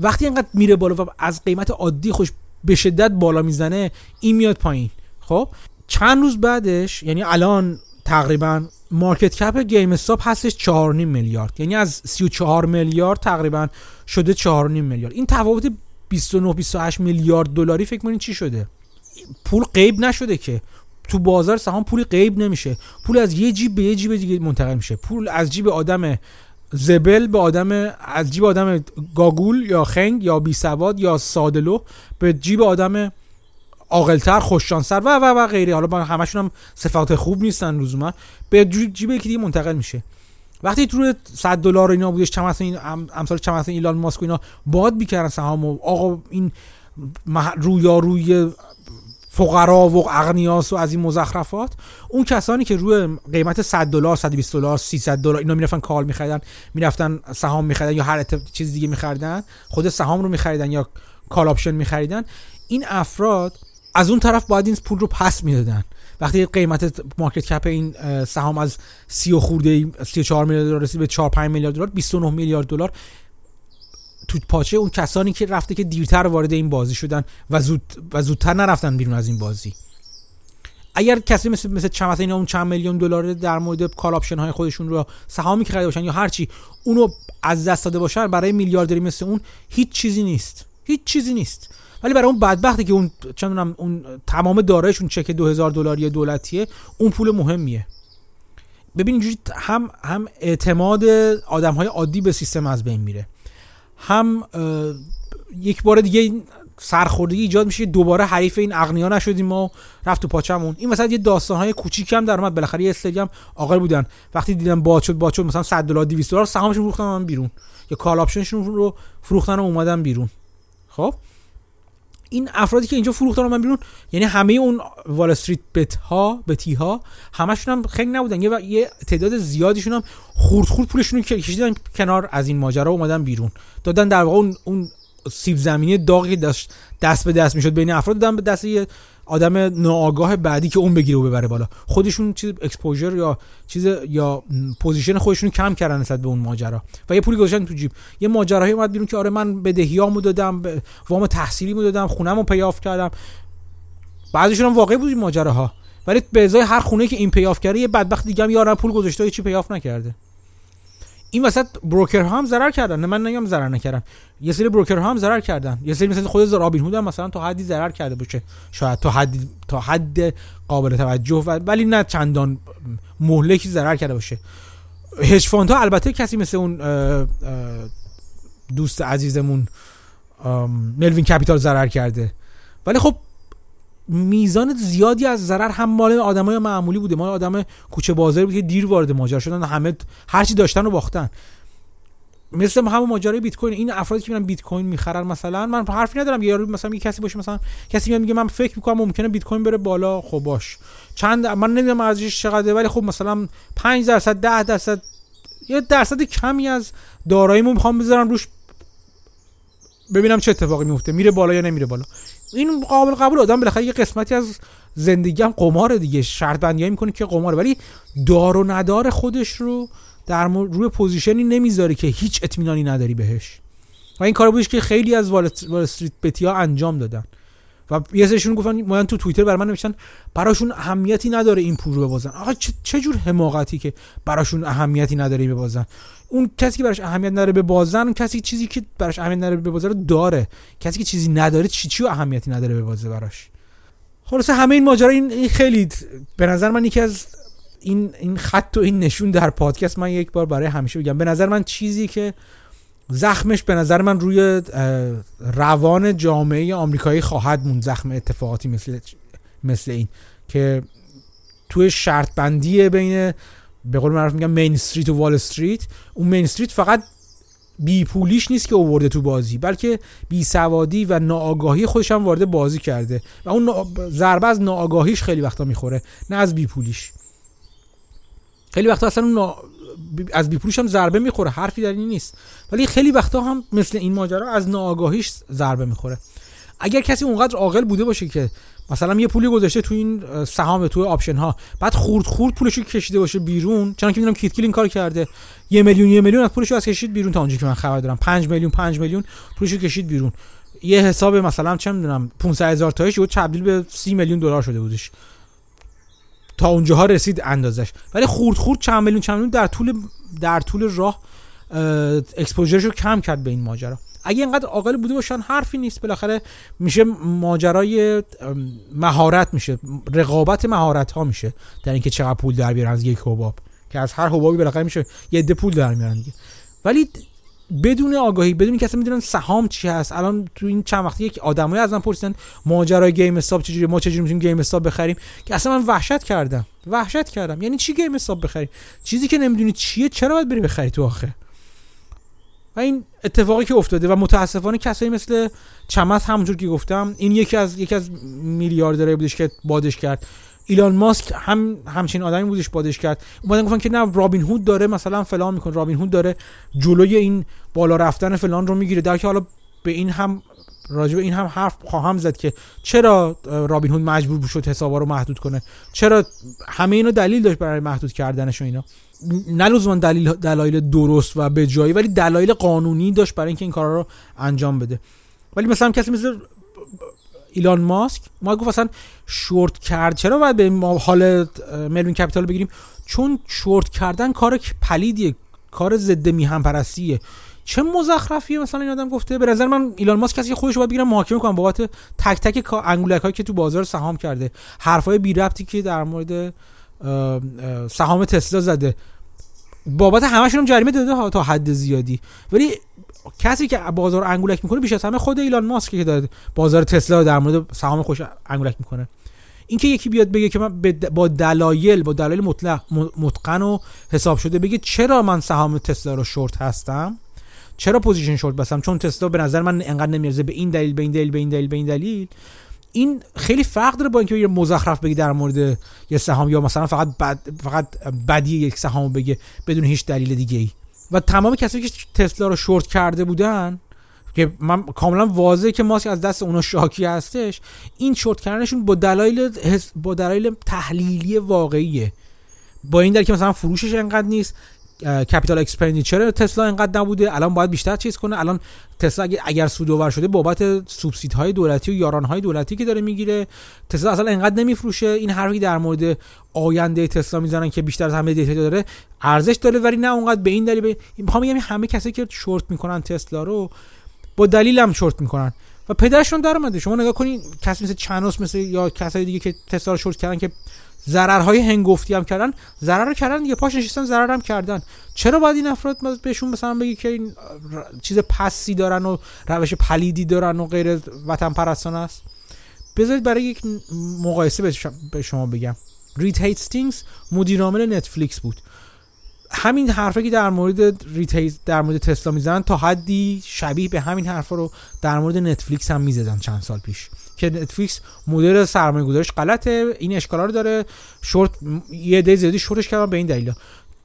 وقتی اینقدر میره بالا و از قیمت عادی خودش به شدت بالا می‌زنه این میاد پایین. خب؟ چند روز بعدش یعنی الان تقریبا مارکت کپ گیم استاپ هستش 4.5 میلیارد. یعنی از 34 میلیارد تقریبا شده 4.5 میلیارد. این تفاوت 29 28 میلیارد دلاری فکر کنین چی شده؟ پول غیب نشده که. تو بازار سهام پول غیب نمیشه. پول از یه جیب به یه جیب دیگه منتقل میشه. پول از جیب آدم زبل به آدم از جیب آدم گاگول یا خنگ یا بی سواد یا سادلو به جیب آدم عاقلتر خوششانسر و و و غیره. حالا همشون هم صفات خوب نیستن لزوما. به جیب یکی دیگه منتقل میشه. وقتی تو 100 دلار اینا بودش چم این امثال چم ایلان ماسک اینا باد می‌کردن سهام و آقا این روی فقرا و اغنیاس و از این مزخرفات اون کسانی که روی قیمت 100 دلار 120 دلار 300 دلار اینا می‌رفتن کال میخریدن می‌رفتن سهام میخریدن یا هر چیز دیگه میخریدن خود سهام رو میخریدن یا call option میخریدن این افراد از اون طرف باید این پول رو پس می‌دادن. وقتی قیمت market cap این سهام از 30 خورده 34 میلیارد دلار رسید به 4 5 میلیارد دلار 29 میلیارد دلار. تو پاچه اون کسانی که رفته که دیرتر وارد این بازی شدن و زود و زودتر نرفتن بیرون از این بازی. اگر کسی مثل مثل چمث اینا اون چند میلیون دلار در مورد call option های خودشون رو سهامی خریده باشن یا هرچی اونو از دست داده باشن برای میلیاردری مثل اون هیچ چیزی نیست. هیچ چیزی نیست. ولی برای اون بدبختی که اون چندونم اون تمام دارایشون چک 2000 دلاری دولتیه اون پول مهمیه. ببین اینجوری هم هم اعتماد آدم های عادی به سیستم از بین میره. هم یک بار دیگه سرخوردگی ایجاد میشه دوباره حریف این اغنیا نشدیم ما رفت تو پاچمون. این مثلا یه داستان های کوچیک هم در اومد. بالاخره یه سری هم آقا بودن. وقتی دیدن باد شد باد شد مثلا 100 دلار 200 دلار سهامشون فروختن بیرون. یا کال آپشنشون رو فروختن و اومدن بیرون. خب؟ این افرادی که اینجا فروختن من بیرون یعنی همه اون وال استریت بت ها بتی ها همشون هم خیلی نبودن. یه, یه تعداد زیادیشون هم خورد خورد پولشون رو کشیدن کنار از این ماجرا اومدن بیرون. دادن در واقع اون, اون سیب زمینی داغی دست دست به دست می‌شد. بین افراد دادن به دست آدم ناآگاه بعدی که اون بگیره و ببره بالا. خودشون چیز exposure یا چیز یا position خودشون کم کردن نسبت به اون ماجرا. و یه پولی گذاشتن تو جیب. یه ماجراهایی اومد بیرون که آره من بدهیامو دادم وام تحصیلیمو دادم خونمو pay off کردم. بعضیشون هم واقعی بود این ماجراها. ولی به ازای هر خونه که این pay off کرده یه بدبخت دیگه هم یارن پول گذاشته چی pay off نکرده. این وسط broker ها هم ضرر کردن. من نگم ضرر نکردن یه سری بروکر ها هم ضرر کردن. یه سری مثل خود رابین هود هم مثلا تا حدی ضرر کرده باشه. شاید تا حد تا حد قابل توجه ولی نه چندان مهلکی ضرر کرده باشه. هج ها البته کسی مثل اون دوست عزیزمون ملوین کپیتال ضرر کرده. ولی خب میزان زیادی از ضرر هم مال آدمای معمولی بوده. مال آدم کوچه بازاری بود که دیر وارد ماجرا شدن همه هرچی داشتن رو باختن. مثل همون ماجرای بیت کوین. این افرادی که میرن بیت کوین می‌خرن مثلا من حرفی ندارم یارو مثلا یه کسی باشه مثلا کسی میگه من فکر می‌کنم ممکنه بیت کوین بره بالا. خب باش. چند من نمی‌دونم ارزشش چقدره ولی خب مثلا 5 درصد 10 درصد یه درصد کمی از داراییمو می‌خوام بذارم روش ببینم چه اتفاقی میفته میره بالا یا نمیره بالا. این قابل قبول آدم بالاخره یه قسمتی از زندگی هم قمار دیگه. شرط بندی می‌کنه که قماره. ولی دار و ندار خودش رو در روی position ی نمی‌ذاره که هیچ اطمینانی نداری بهش. و این کار بودش که خیلی از Wall Street Bet یا انجام دادن. و یه سریشون گفتن ما تو توییتر برا من نوشتن براشون اهمیتی نداره این پول رو ببازن. آقا چه جور حماقتی که براشون اهمیتی نداره ببازن؟ اون کسی که براش اهمیت نداره ببازن کسی چیزی که براش اهمیت نداره ببازه رو داره. کسی که چیزی نداره چی چی اهمیتی نداره ببازه براش؟ خلاصه همه این ماجرا این خیلی به نظر من یکی از این این خط و این نشون در پادکست من یک بار برای همیشه بگم. به نظر من چیزی که زخمش به نظر من روی روان جامعه آمریکایی خواهد موند زخم اتفاقاتی مثل مثل این که توی شرط بندی بین به قول معروف میگم مین استریت و وال استریت اون مین استریت فقط بی پولیش نیست که اوورده تو بازی بلکه بی سوادی و ناآگاهی خودش هم وارد بازی کرده و اون ضربه از ناآگاهیش خیلی وقتا می‌خوره نه از بی پولیش. خیلی وقتا اصلا اون از بی پولیش هم ضربه می‌خوره حرفی در این نیست. ولی خیلی وقتا هم مثل این ماجرا از ناآگاهیش ضربه می‌خوره. اگر کسی اونقدر عاقل بوده باشه که مثلا یه پولی گذاشته تو این سهام تو option ها بعد خورد خورد پولش کشیده باشه بیرون چون که می‌دونم کیت این کار کرده یه میلیون یه میلیون از پولش از کشید بیرون تا اونجا که من خبر دارم. 5 میلیون 5 میلیون پولش کشید بیرون. یه حساب مثلا چه می‌دونم 500 هزار تاش یه تبدیل به 30 میلیون دلار شده بودش. تا اونجاها رسید اندازش. ولی خورد خورد چند میلیون چند میلیون در طول در طول راه اکسپوژرش رو کم کرد به این ماجرا. اگه اینقدر عاقل بوده باشن حرفی نیست بالاخره میشه ماجرای مهارت میشه. رقابت مهارت ها میشه. در اینکه چقدر پول در بیارن از یک حباب. که از هر حبابی بالاخره میشه یه عده پول در میارن ولی بدون آگاهی بدون اینکه اصلا می‌دونن سهام چی هست. الان تو این چند وقتی یک آدمایی از من پرسیدن ماجرای GameStop چجوری ما چجوری می‌تونیم GameStop بخریم؟ که اصلا من وحشت کردم وحشت کردم. یعنی چی GameStop بخریم؟ چیزی که نمی‌دونی چیه چرا باید بری بخری تو آخه؟ و این اتفاقی که افتاده و متاسفانه کسایی مثل چمت همونجور که گفتم این یکی از یکی از میلیاردرایی بودش که بادش کرد. ایلان ماسک هم همچین آدمی بودش بادش کرد. اومدن گفتن که نه رابین هود داره مثلا فلان می‌کنه. رابین هود داره جلوی این بالا رفتن فلان رو می‌گیره. در که حالا به این هم راجع این هم حرف خواهم زد که چرا رابین هود مجبور شد حسابا رو محدود کنه؟ چرا همه اینو دلیل داشت برای محدود کردنش و اینا؟ نه لزوما دلیل دلایل درست و به جایی ولی دلایل قانونی داشت برای اینکه این کارا رو انجام بده. ولی مثلا کسی مثل ایلان ماسک ما گفت اصلا شورت کرد. چرا باید به حال ملوین کپیتال بگیریم؟ چون شورت کردن کار پلیدیه کار ضد میهم پرستیه چه مزخرفیه مثلا این آدم گفته؟ به نظر من ایلان ماسک کسی خودش باید بگیرم محاکمه کنم بابت تک تک انگولک هایی که تو بازار سهام کرده. حرفای بی ربطی که در مورد سهام تسلا زده. بابت همشون هم جریمه داده تا حد زیادی. ولی کسی که بازار انگولک می‌کنه بیش از همه خود ایلان ماسک که داره بازار تسلا رو در مورد سهام خودش انگولک می‌کنه. اینکه یکی بیاد بگه که من با دلایل با دلایل مطلق متقن و حساب شده بگه چرا من سهام تسلا رو شورت هستم؟ چرا position short بستم؟ چون تسلا به نظر من انقدر نمیارزه به این دلیل به این دلیل به این دلیل به این دلیل. این خیلی فرق داره با اینکه یه مزخرف بگی در مورد یه سهام یا مثلا فقط بد فقط بدی یک سهام بگه بدون هیچ دلیل دیگه ای و تمام کسایی که تسلا رو شورت کرده بودن که من کاملا واضحه که ماسک از دست اونا شاکی هستش این شورت کردنشون با دلایل با دلایل تحلیلی واقعیه. با این دلیل که مثلا فروشش انقدر نیست capital expenditure تسلا اینقدر نبوده. الان باید بیشتر چیز کنه. الان تسلا اگر, سودآور شده بابت سوبسید های دولتی و یارانه های دولتی که داره می‌گیره. تسلا اصلا اینقدر نمیفروشه. این حرفی در مورد آینده تسلا می‌زنن که بیشتر از همه دیتا داره. ارزش داره ولی نه اونقدر به این دلیل. می‌خوام بگم همه کسی که شورت می‌کنن تسلا رو با دلیل هم شورت می‌کنن. و پدرشون در اومده شما نگاه کنین کسی مثل چنوس مثل یا کسای دیگه که تسلا رو شورت کردن که ضررهای هنگفتی هم کردن. ضرر رو کردن یه پاش نشستن ضرر هم کردن. چرا باید این افراد بهشون مثلا بگی که این چیز پسی دارن و روش پلیدی دارن و غیر وطن پرستان است؟ بذارید برای یک مقایسه به شما بگم. رید هیستینگز مدیر عامل نتفلیکس بود. همین حرفی که در مورد ریتیز در مورد تسلا می‌زنن تا حدی شبیه به همین حرفا رو در مورد نتفلیکس هم می‌زدن چند سال پیش. که نتفلیکس مدل سرمایه گذاریش غلطه این اشکالا رو داره. شورت یه عده‌ی زیادی شورتش کردن به این دلیل.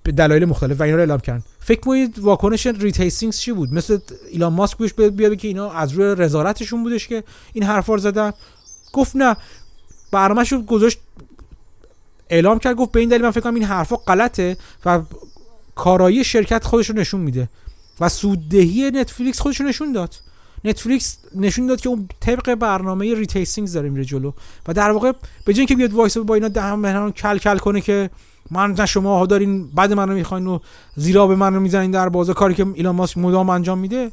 به دلایل مختلف و اینا رو اعلام کردن. فکر کنید واکنش رید هیستینگز چی بود؟ مثل ایلان ماسک بهش بیا که اینا از روی رضارتشون بودش که این حرفا رو زدن. گفت نه. برنامه‌شو گذاشت اعلام کرد گفت به این دلیل من فکر کنم این حرفا غلطه و کارایی شرکت خودش رو نشون میده و سوددهی نتفلیکس خودش رو نشون داد. نتفلیکس نشون داد که اون طبق برنامه ریتیسینگ داره میره جلو. و در واقع به جای اینکه بیاد وایس با اینا دهم مهران کل کل کنه که من نه شما ها دارین بعد من رو می‌خواین و زیراب من رو می‌زنین در بازار کاری که ایلان ماسک مدام انجام میده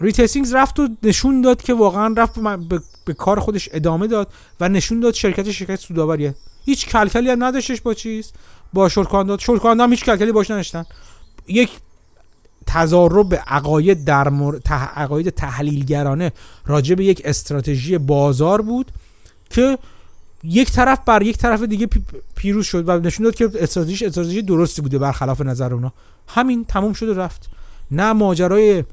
رید هیستینگز رفت و نشون داد که واقعا رفت به, به کار خودش ادامه داد و نشون داد شرکت شرکت سودآوریه. هیچ کلکلی هم نداشتش با چیز با شورکانداد شورکانداد هم هیچ کلکلی باش نداشتن. یک تضارب عقاید در مور... عقاید تحلیلگرانه راجع به یک استراتژی بازار بود که یک طرف بر یک طرف دیگه پیروز شد و نشون داد که استراتژی استراتژی درستی بوده برخلاف نظر اونا. همین تموم شد و رفت. نه ماجرای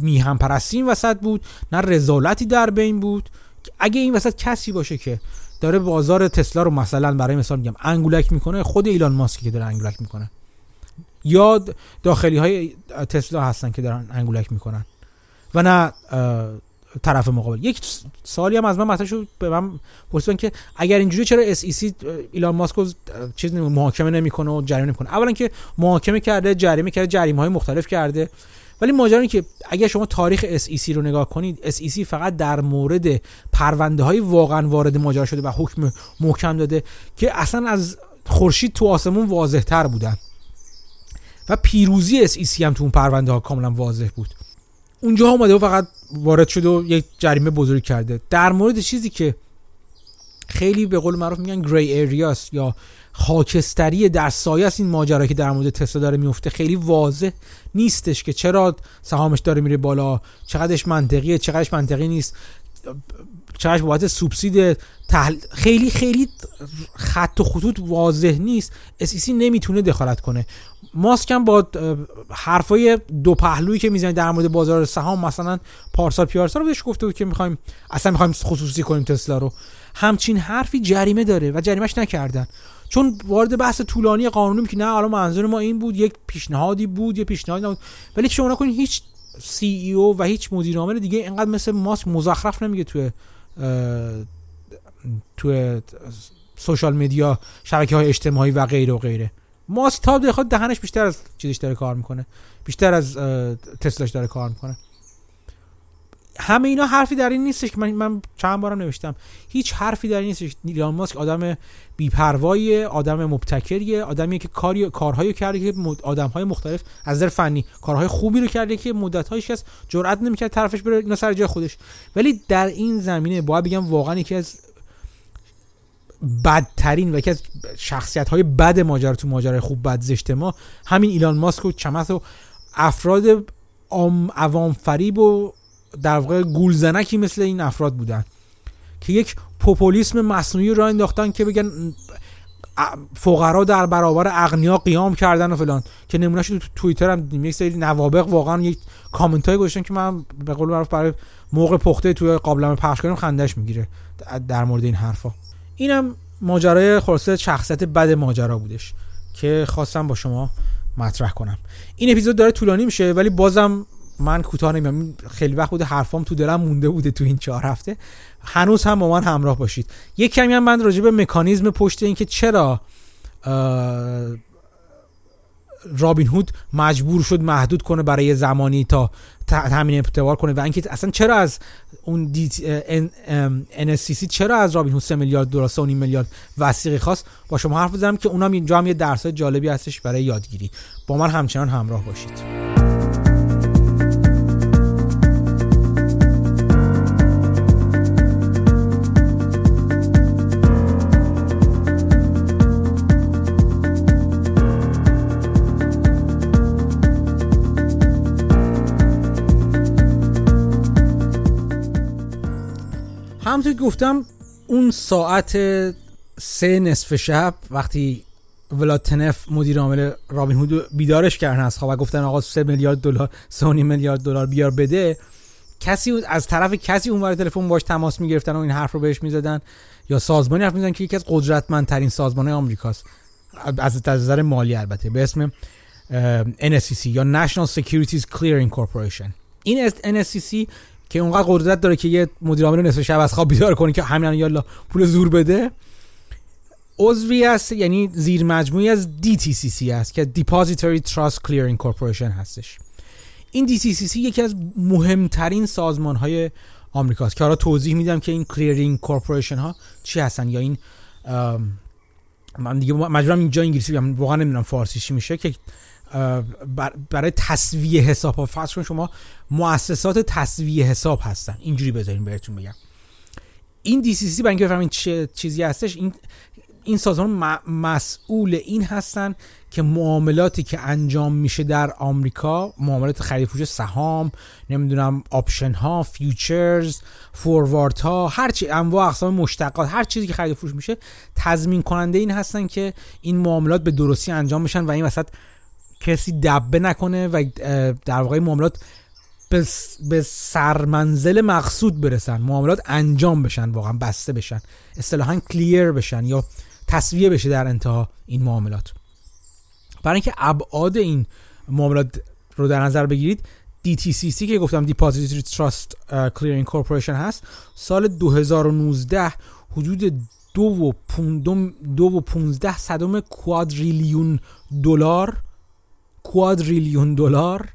میهم پرستی این وسط بود نه رزالتی در بین بود. اگه این وسط کسی باشه که داره بازار تسلا رو مثلا برای مثال میگم انگولک می‌کنه خود ایلان ماسک که داره انگولک می‌کنه. یا داخلی های تسلا هستن که دارن انگولک می‌کنن. و نه طرف مقابل. یک سالی هم از من مطرح شد به من پرسیدن که اگر اینجوری چرا اس ای سی ایلان ماسک رو چیز محاکمه نمی‌کنه و جریمه نمی‌کنه؟ اولا که محاکمه کرده جریمه کرده جریمه های مختلف کرده. ولی ماجرا که اگر شما تاریخ SEC رو نگاه کنید SEC فقط در مورد پرونده های واقعا وارد ماجرا شده و حکم محکم داده که اصلا از خورشید تو آسمون واضح تر بودن. و پیروزی SEC هم تو اون پرونده ها کاملا واضح بود. اونجا اومده و فقط وارد شده و یک جریمه بزرگ کرده. در مورد چیزی که خیلی به قول معروف میگن گری اریاس یا خاکستری در سایه است این ماجرا که در مورد تسلا داره میفته خیلی واضح نیستش که چرا سهامش داره میره بالا چقدرش منطقیه چقدرش منطقی نیست. چقدرش بابت سوبسید تحل... خیلی خیلی خط و خطوط واضح نیست. اسیسی نمی‌تونه دخالت کنه. ماسک هم با حرفای دو پهلویی که می‌زنه در مورد بازار سهام مثلا پارسال پیارسال بهش گفته بود که می‌خوایم اصلا می‌خوایم خصوصی کنیم تسلا رو. همچین حرفی جریمه داره و جریمهش نکردن. چون وارد بحث طولانی قانونی که نه حالا منظور ما این بود یک پیشنهادی بود یه پیشنهادی نبود. ولی شما نکنید هیچ سی ای او و هیچ مدیر عامل دیگه اینقدر مثل ماسک مزخرف نمیگه توی توی سوشال مدیا شبکه های اجتماعی و غیره و غیره. ماسک تا بخواد دهنش بیشتر از چیزش داره کار می‌کنه. بیشتر از تسلاش داره کار می‌کنه. همه اینا حرفی در این نیستش که من من چند بارم نوشتم. هیچ حرفی در این نیستش. ایلان ماسک آدم بی‌پروایی آدم مبتکریه آدمی که کاری کارهایی کرده که آدمهای مختلف از نظر فنی کارهای خوبی رو کرده که مدت‌هایش کس جرئت نمی‌کرد طرفش بره اینا سر جای خودش. ولی در این زمینه باید بگم واقعا یکی از بدترین و یکی از شخصیت های بد ماجرا تو ماجرای خوب بد زشت ما همین ایلان ماسک و چمت و افراد عوام فریب و در واقع گولزنکی مثل این افراد بودن که یک پوپولیسم مصنوعی را انداختن که بگن فقرا در برابر اغنیا قیام کردن و فلان که نمونهش تو توییتر هم یک سری نوابق واقعا یک کامنت های گذاشتن که من به قول معروف برای موقع پخته توی قابلمه پخش کنیم خندش می‌گیره در مورد این حرفا. اینم ماجرای خلاصه شخصیت بد ماجرا بودش که خواستم با شما مطرح کنم. این اپیزود داره طولانی میشه ولی بازم من کوتاه نمیام خیلی وقت بوده حرفام تو دلم مونده بوده تو این چهار هفته. هنوز هم با من همراه باشید. یک کمی هم من راجع به مکانیزم پشت این که چرا رابین هود مجبور شد محدود کنه برای زمانی تا تامین اعتبار کنه و اینکه اصلا چرا از اون دی NSCC چرا از رابین هود 3 میلیارد دلار 3 میلیارد وثیقه خواست؟ با شما حرف بزنم که اونم اینجا هم یه درس جالبی هستش برای یادگیری. با من همچنان همراه باشید. همونطور که گفتم اون ساعت سه نصف شب وقتی ولاتنف مدیر عامل رابین هود بیدارش کردن از خواب و گفتن آقا 3 میلیارد دلار 3 میلیارد دلار بیار بده کسی از طرف کسی اونور تلفن باش تماس می‌گرفتن و این حرف رو بهش می‌زدن یا سازمانی حرف می‌زدن که یکی از قدرتمندترین سازمان آمریکاست. از نظر مالی البته به اسم NSCC یا National Securities Clearing Corporation. این NSCC که اونقدر قدرت داره که یه مدیر عامل نصف شب از خواب بیدار کنه که همین یالا پول زور بده. عضوی است یعنی زیر مجموعه ای از DTCC است که Depository Trust Clearing Corporation هستش. این DTCC یکی از مهمترین سازمان های آمریکاست. که حالا توضیح میدم که این clearing corporation ها چی هستن یا این من دیگه مجبورم اینجا انگلیسی بگم واقعا نمی‌دونم فارسی چی میشه که برای تسویه حساب ها. فرض کن شما مؤسسات تسویه حساب هستن. اینجوری بذارین بهتون بگم. این DTCC برای اینکه بفهمین چه چیزی هستش این این سازمان مسئول این هستن که معاملاتی که انجام میشه در آمریکا معاملات خرید فروش سهام نمی‌دونم option ها futures forward ها هر چی انواع اقسام مشتقات هر چیزی که خرید فروش میشه تضمین کننده این هستن که این معاملات به درستی انجام بشن و این وسط کسی دبه نکنه و در واقع معاملات به سرمنزل مقصود برسن. معاملات انجام بشن واقعا بسته بشن. اصطلاحا کلیر بشن یا تصویه بشه در انتها این معاملات. برای اینکه ابعاد این معاملات رو در نظر بگیرید DTCC که گفتم Depository Trust Clearing Corporation هست سال 2019 حدود دو و, دو و 15 صدم کوادریلیون دلار کوادریلیون دلار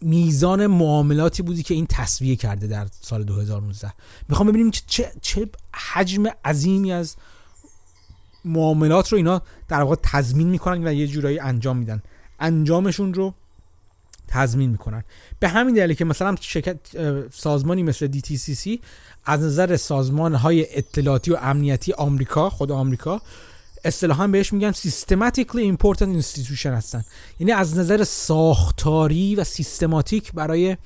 میزان معاملاتی بودی که این تصویه کرده در سال 2019 می‌خوام ببینیم چه, چه حجم عظیمی از معاملات رو اینا در واقع تضمین می‌کنن و یه جورایی انجام میدن. انجامشون رو تضمین می‌کنن. به همین دلیل که مثلا شرکت سازمانی مثل DTCC از نظر سازمان های اطلاعاتی و امنیتی آمریکا خود آمریکا اصطلاحا بهش میگن systematically important institution هستن. یعنی از نظر ساختاری و سیستماتیک برای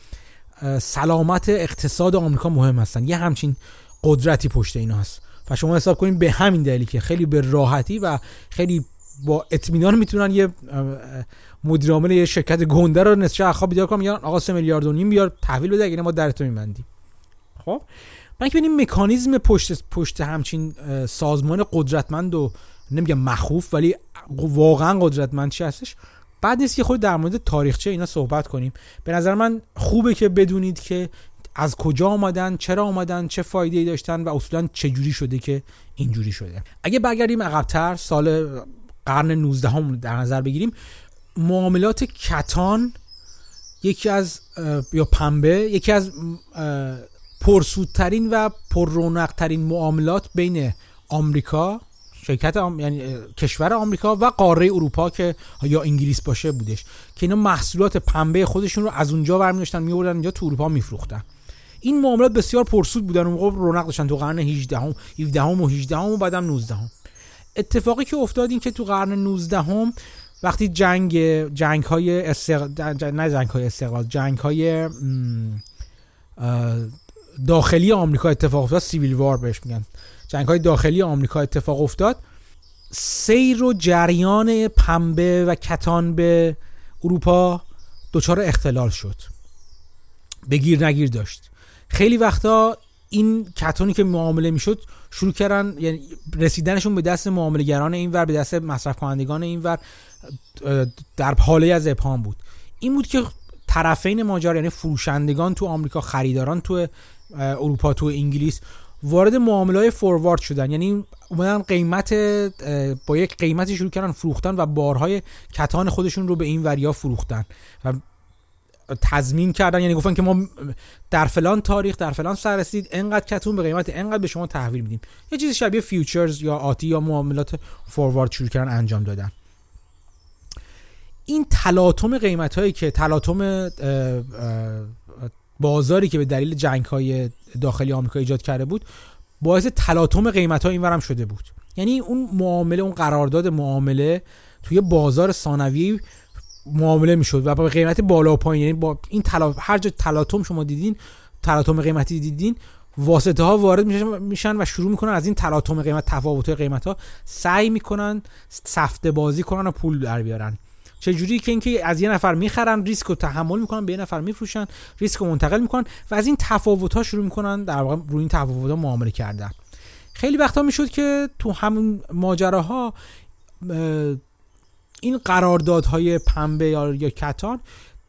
سلامت اقتصاد آمریکا مهم هستن. یه همچین قدرتی پشت اینا هست. و شما حساب کنید به همین دلیلی که خیلی به راحتی و خیلی با اطمینان می‌تونن یه مدیر عامل یه شرکت گنده رو نصف اخواب بیدار کنن میگن آقا 3 میلیارد و نیم بیار تحویل بده اگه ما درتو میبندیم. خب؟ من که ببینیم مکانیزم پشت پشت همچین سازمان قدرتمند و نمیگم مخوف ولی واقعا قدرتمند چی هستش؟ بعد نیست که خود در مورد تاریخچه اینا صحبت کنیم. به نظر من خوبه که بدونید که از کجا آمدن چرا آمدن چه فایده ای داشتن و اصولا چه جوری شده که اینجوری شده. اگه برگردیم عقبتر سال قرن 19 هم در نظر بگیریم معاملات کتان یکی از یا پنبه یکی از پرسودترین و پررونقترین معاملات بین آمریکا شرکت آم... یعنی کشور آمریکا و قاره اروپا که یا انگلیس باشه بودش که اینا محصولات پنبه خودشون رو از اونجا برمی داشتن میوردن اینجا تو اروپا میفروختن. این معاملات بسیار پرسود بودن اون موقع رونق داشتن. تو قرن 18 هم 17 هم و 18 هم و بعدم 19 هم. اتفاقی که افتاد این که تو قرن 19 هم وقتی جنگ جنگ های استقلال نه جنگ های استقلال جنگ های داخلی آمریکا اتفاق افتاد سیویل وار بهش میگن. جنگ های داخلی آمریکا اتفاق افتاد. سیر و جریان پنبه و کتان به اروپا دچار اختلال شد. بگیر نگیر داشت. خیلی وقتا این کتانی که معامله می‌شد شروع کردن یعنی رسیدنشون به دست معاملهگران اینور به دست مصرف کنندگان اینور در حاله از ابهام بود. این بود که طرفین ماجرا یعنی فروشندگان تو آمریکا خریداران تو اروپا تو انگلیس وارد معامله های فوروارد شدن. یعنی اومدن قیمت با یک قیمتی شروع کردن فروختن و بارهای کتان خودشون رو به این وریا فروختن و تضمین کردن. یعنی گفتن که ما در فلان تاریخ در فلان سر رسید انقدر کتون به قیمت انقدر به شما تحویل میدیم. یه چیزی شبیه فیوچرز یا آتی یا معاملات فوروارد شروع کردن انجام دادن. این تلاطم قیمت هایی که تلاطم بازاری که به دلیل جنگ های داخلی آمریکا ایجاد کرده بود باعث تلاطم قیمت ها اینورم شده بود. یعنی اون معامله اون قرارداد معامله توی بازار ثانوی معامله می‌شد و با قیمت بالا و پایین. یعنی با این تلا... هر جا تلاطم شما دیدین تلاطم قیمتی دیدین واسطه ها وارد میشن و شروع می‌کنن از این تلاطم قیمت تفاوت قیمت ها سعی می‌کنن سفته بازی کنن و پول در بیارن. چه جوری که اینکه از یه نفر می‌خرن ریسک رو تحمل می‌کنن به یه نفر میفروشن ریسک رو منتقل می‌کنن و از این تفاوت ها شروع می‌کنن در واقع روی این تفاوت ها معامله کردن. خیلی وقتا می‌شد که تو همون ماجراها این قراردادهای پنبه یا یا کتان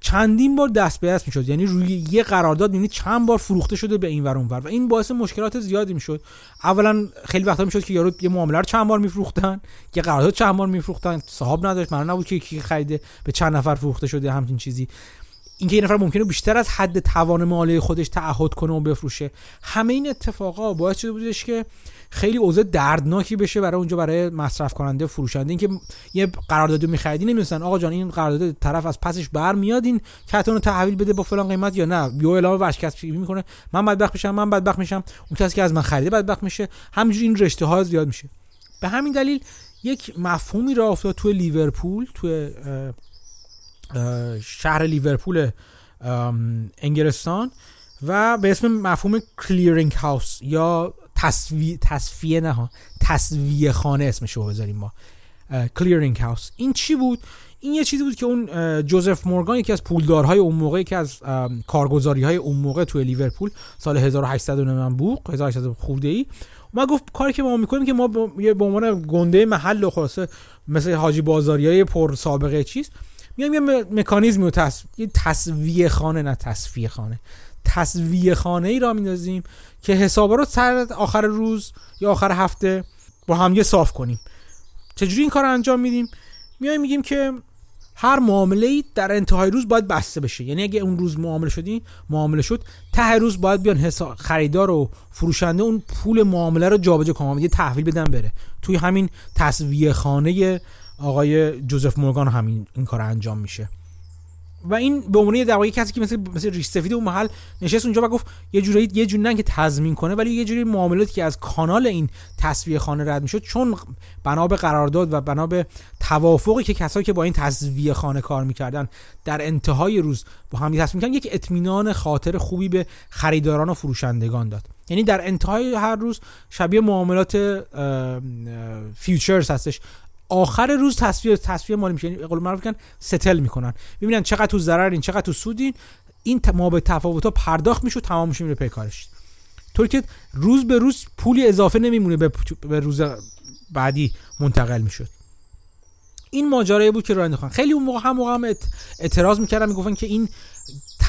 چندین بار دست به دست می‌شد. یعنی روی یه قرارداد یعنی چند بار فروخته شده به این ور ور. و این باعث مشکلات زیادی می‌شد. اولا خیلی وقتا می‌شد که یارو یه معامله رو چند بار میفروختن یه قرارداد چند بار میفروختن. صاحب نداشت معنا نبود که کی خریده به چند نفر فروخته شده همچین چیزی. اینکه یه نفر ممکنه بیشتر از حد توان مالی خودش تعهد کنه و بفروشه. همه این اتفاقا باعث شده بودش که خیلی اوضاع دردناکی بشه برای اونجا برای مصرف کننده فروشنده. اینکه یه قرارداد میخریدی نمی‌دونن آقا جان این قرارداد طرف از پسش برمیاد این کتون تحویل بده با فلان قیمت یا نه؟ یو اعلام ورشکست می‌کنه. من بدبخت میشم من بدبخت میشم. اون کسی که از من خریده بدبخت میشه. همینجوری این رشته ها زیاد میشه. به همین دلیل یک مفهومی را افتاد توی لیورپول توی شهر لیورپول انگلستان و به اسم مفهوم clearing house یا تسویه تصفیه نه تسویه خانه اسمش رو بذاریم ما. clearing house این چی بود؟ این یه چیزی بود که اون جوزف مورگان یکی از پولدارهای اون موقع که از کارگزاری های اون موقع توی لیورپول سال 1800 من بوق 1800 خورده ای. ما گفت کاری که ما می‌کنیم که ما به عنوان گنده محل و خلاصه مثل حاجی بازاری های پر سابقه چیز میایم یه مکانیزمی و تص... یه تصویه خانه نه تصفیه خانه تصویه خانه ای را میندازیم که حسابا رو سر آخر روز یا آخر هفته با هم یه صاف کنیم. چجوری این کار رو انجام میدیم؟ میایم میگیم که هر معامله ای در انتهای روز باید بسته بشه. یعنی اگه اون روز معامله شدی معامله شد ته روز باید بیان حساب خریدار و فروشنده اون پول معامله رو جابجا کنن. یه تحویل بدن بره. توی همین تصویه خانه آقای جوزف مورگان همین این کار انجام میشه. و این به عنوان در واقع کسی که مثل مثل ریش سفید اون محل نشست اونجا و گفت یه جوری یه جوری که تضمین کنه ولی یه جوری معاملاتی که از کانال این تصویه خانه رد می‌شد چون بنا به قرارداد و بنا به توافقی که کسایی که با این تصویه خانه کار می‌کردن در انتهای روز با هم تصمیم کردن یک اطمینان خاطر خوبی به خریداران و فروشندگان داد. یعنی در انتهای هر روز شبیه معاملات futures هستش. آخر روز تسویه تسویه مالی میشه. یعنی قول معروف کن settle می‌کنن. ببینن چقدر تو ضررین چقدر تو سودین این. مابه‌التفاوت ها پرداخت میشه و تمام میشه میره پی کارش. طور که روز به روز پولی اضافه نمیمونه به, روز بعدی منتقل می‌شد. این ماجرایی بود که راه خیلی اون موقع هم موقع هم اعتراض می‌کردن می‌گفتن که این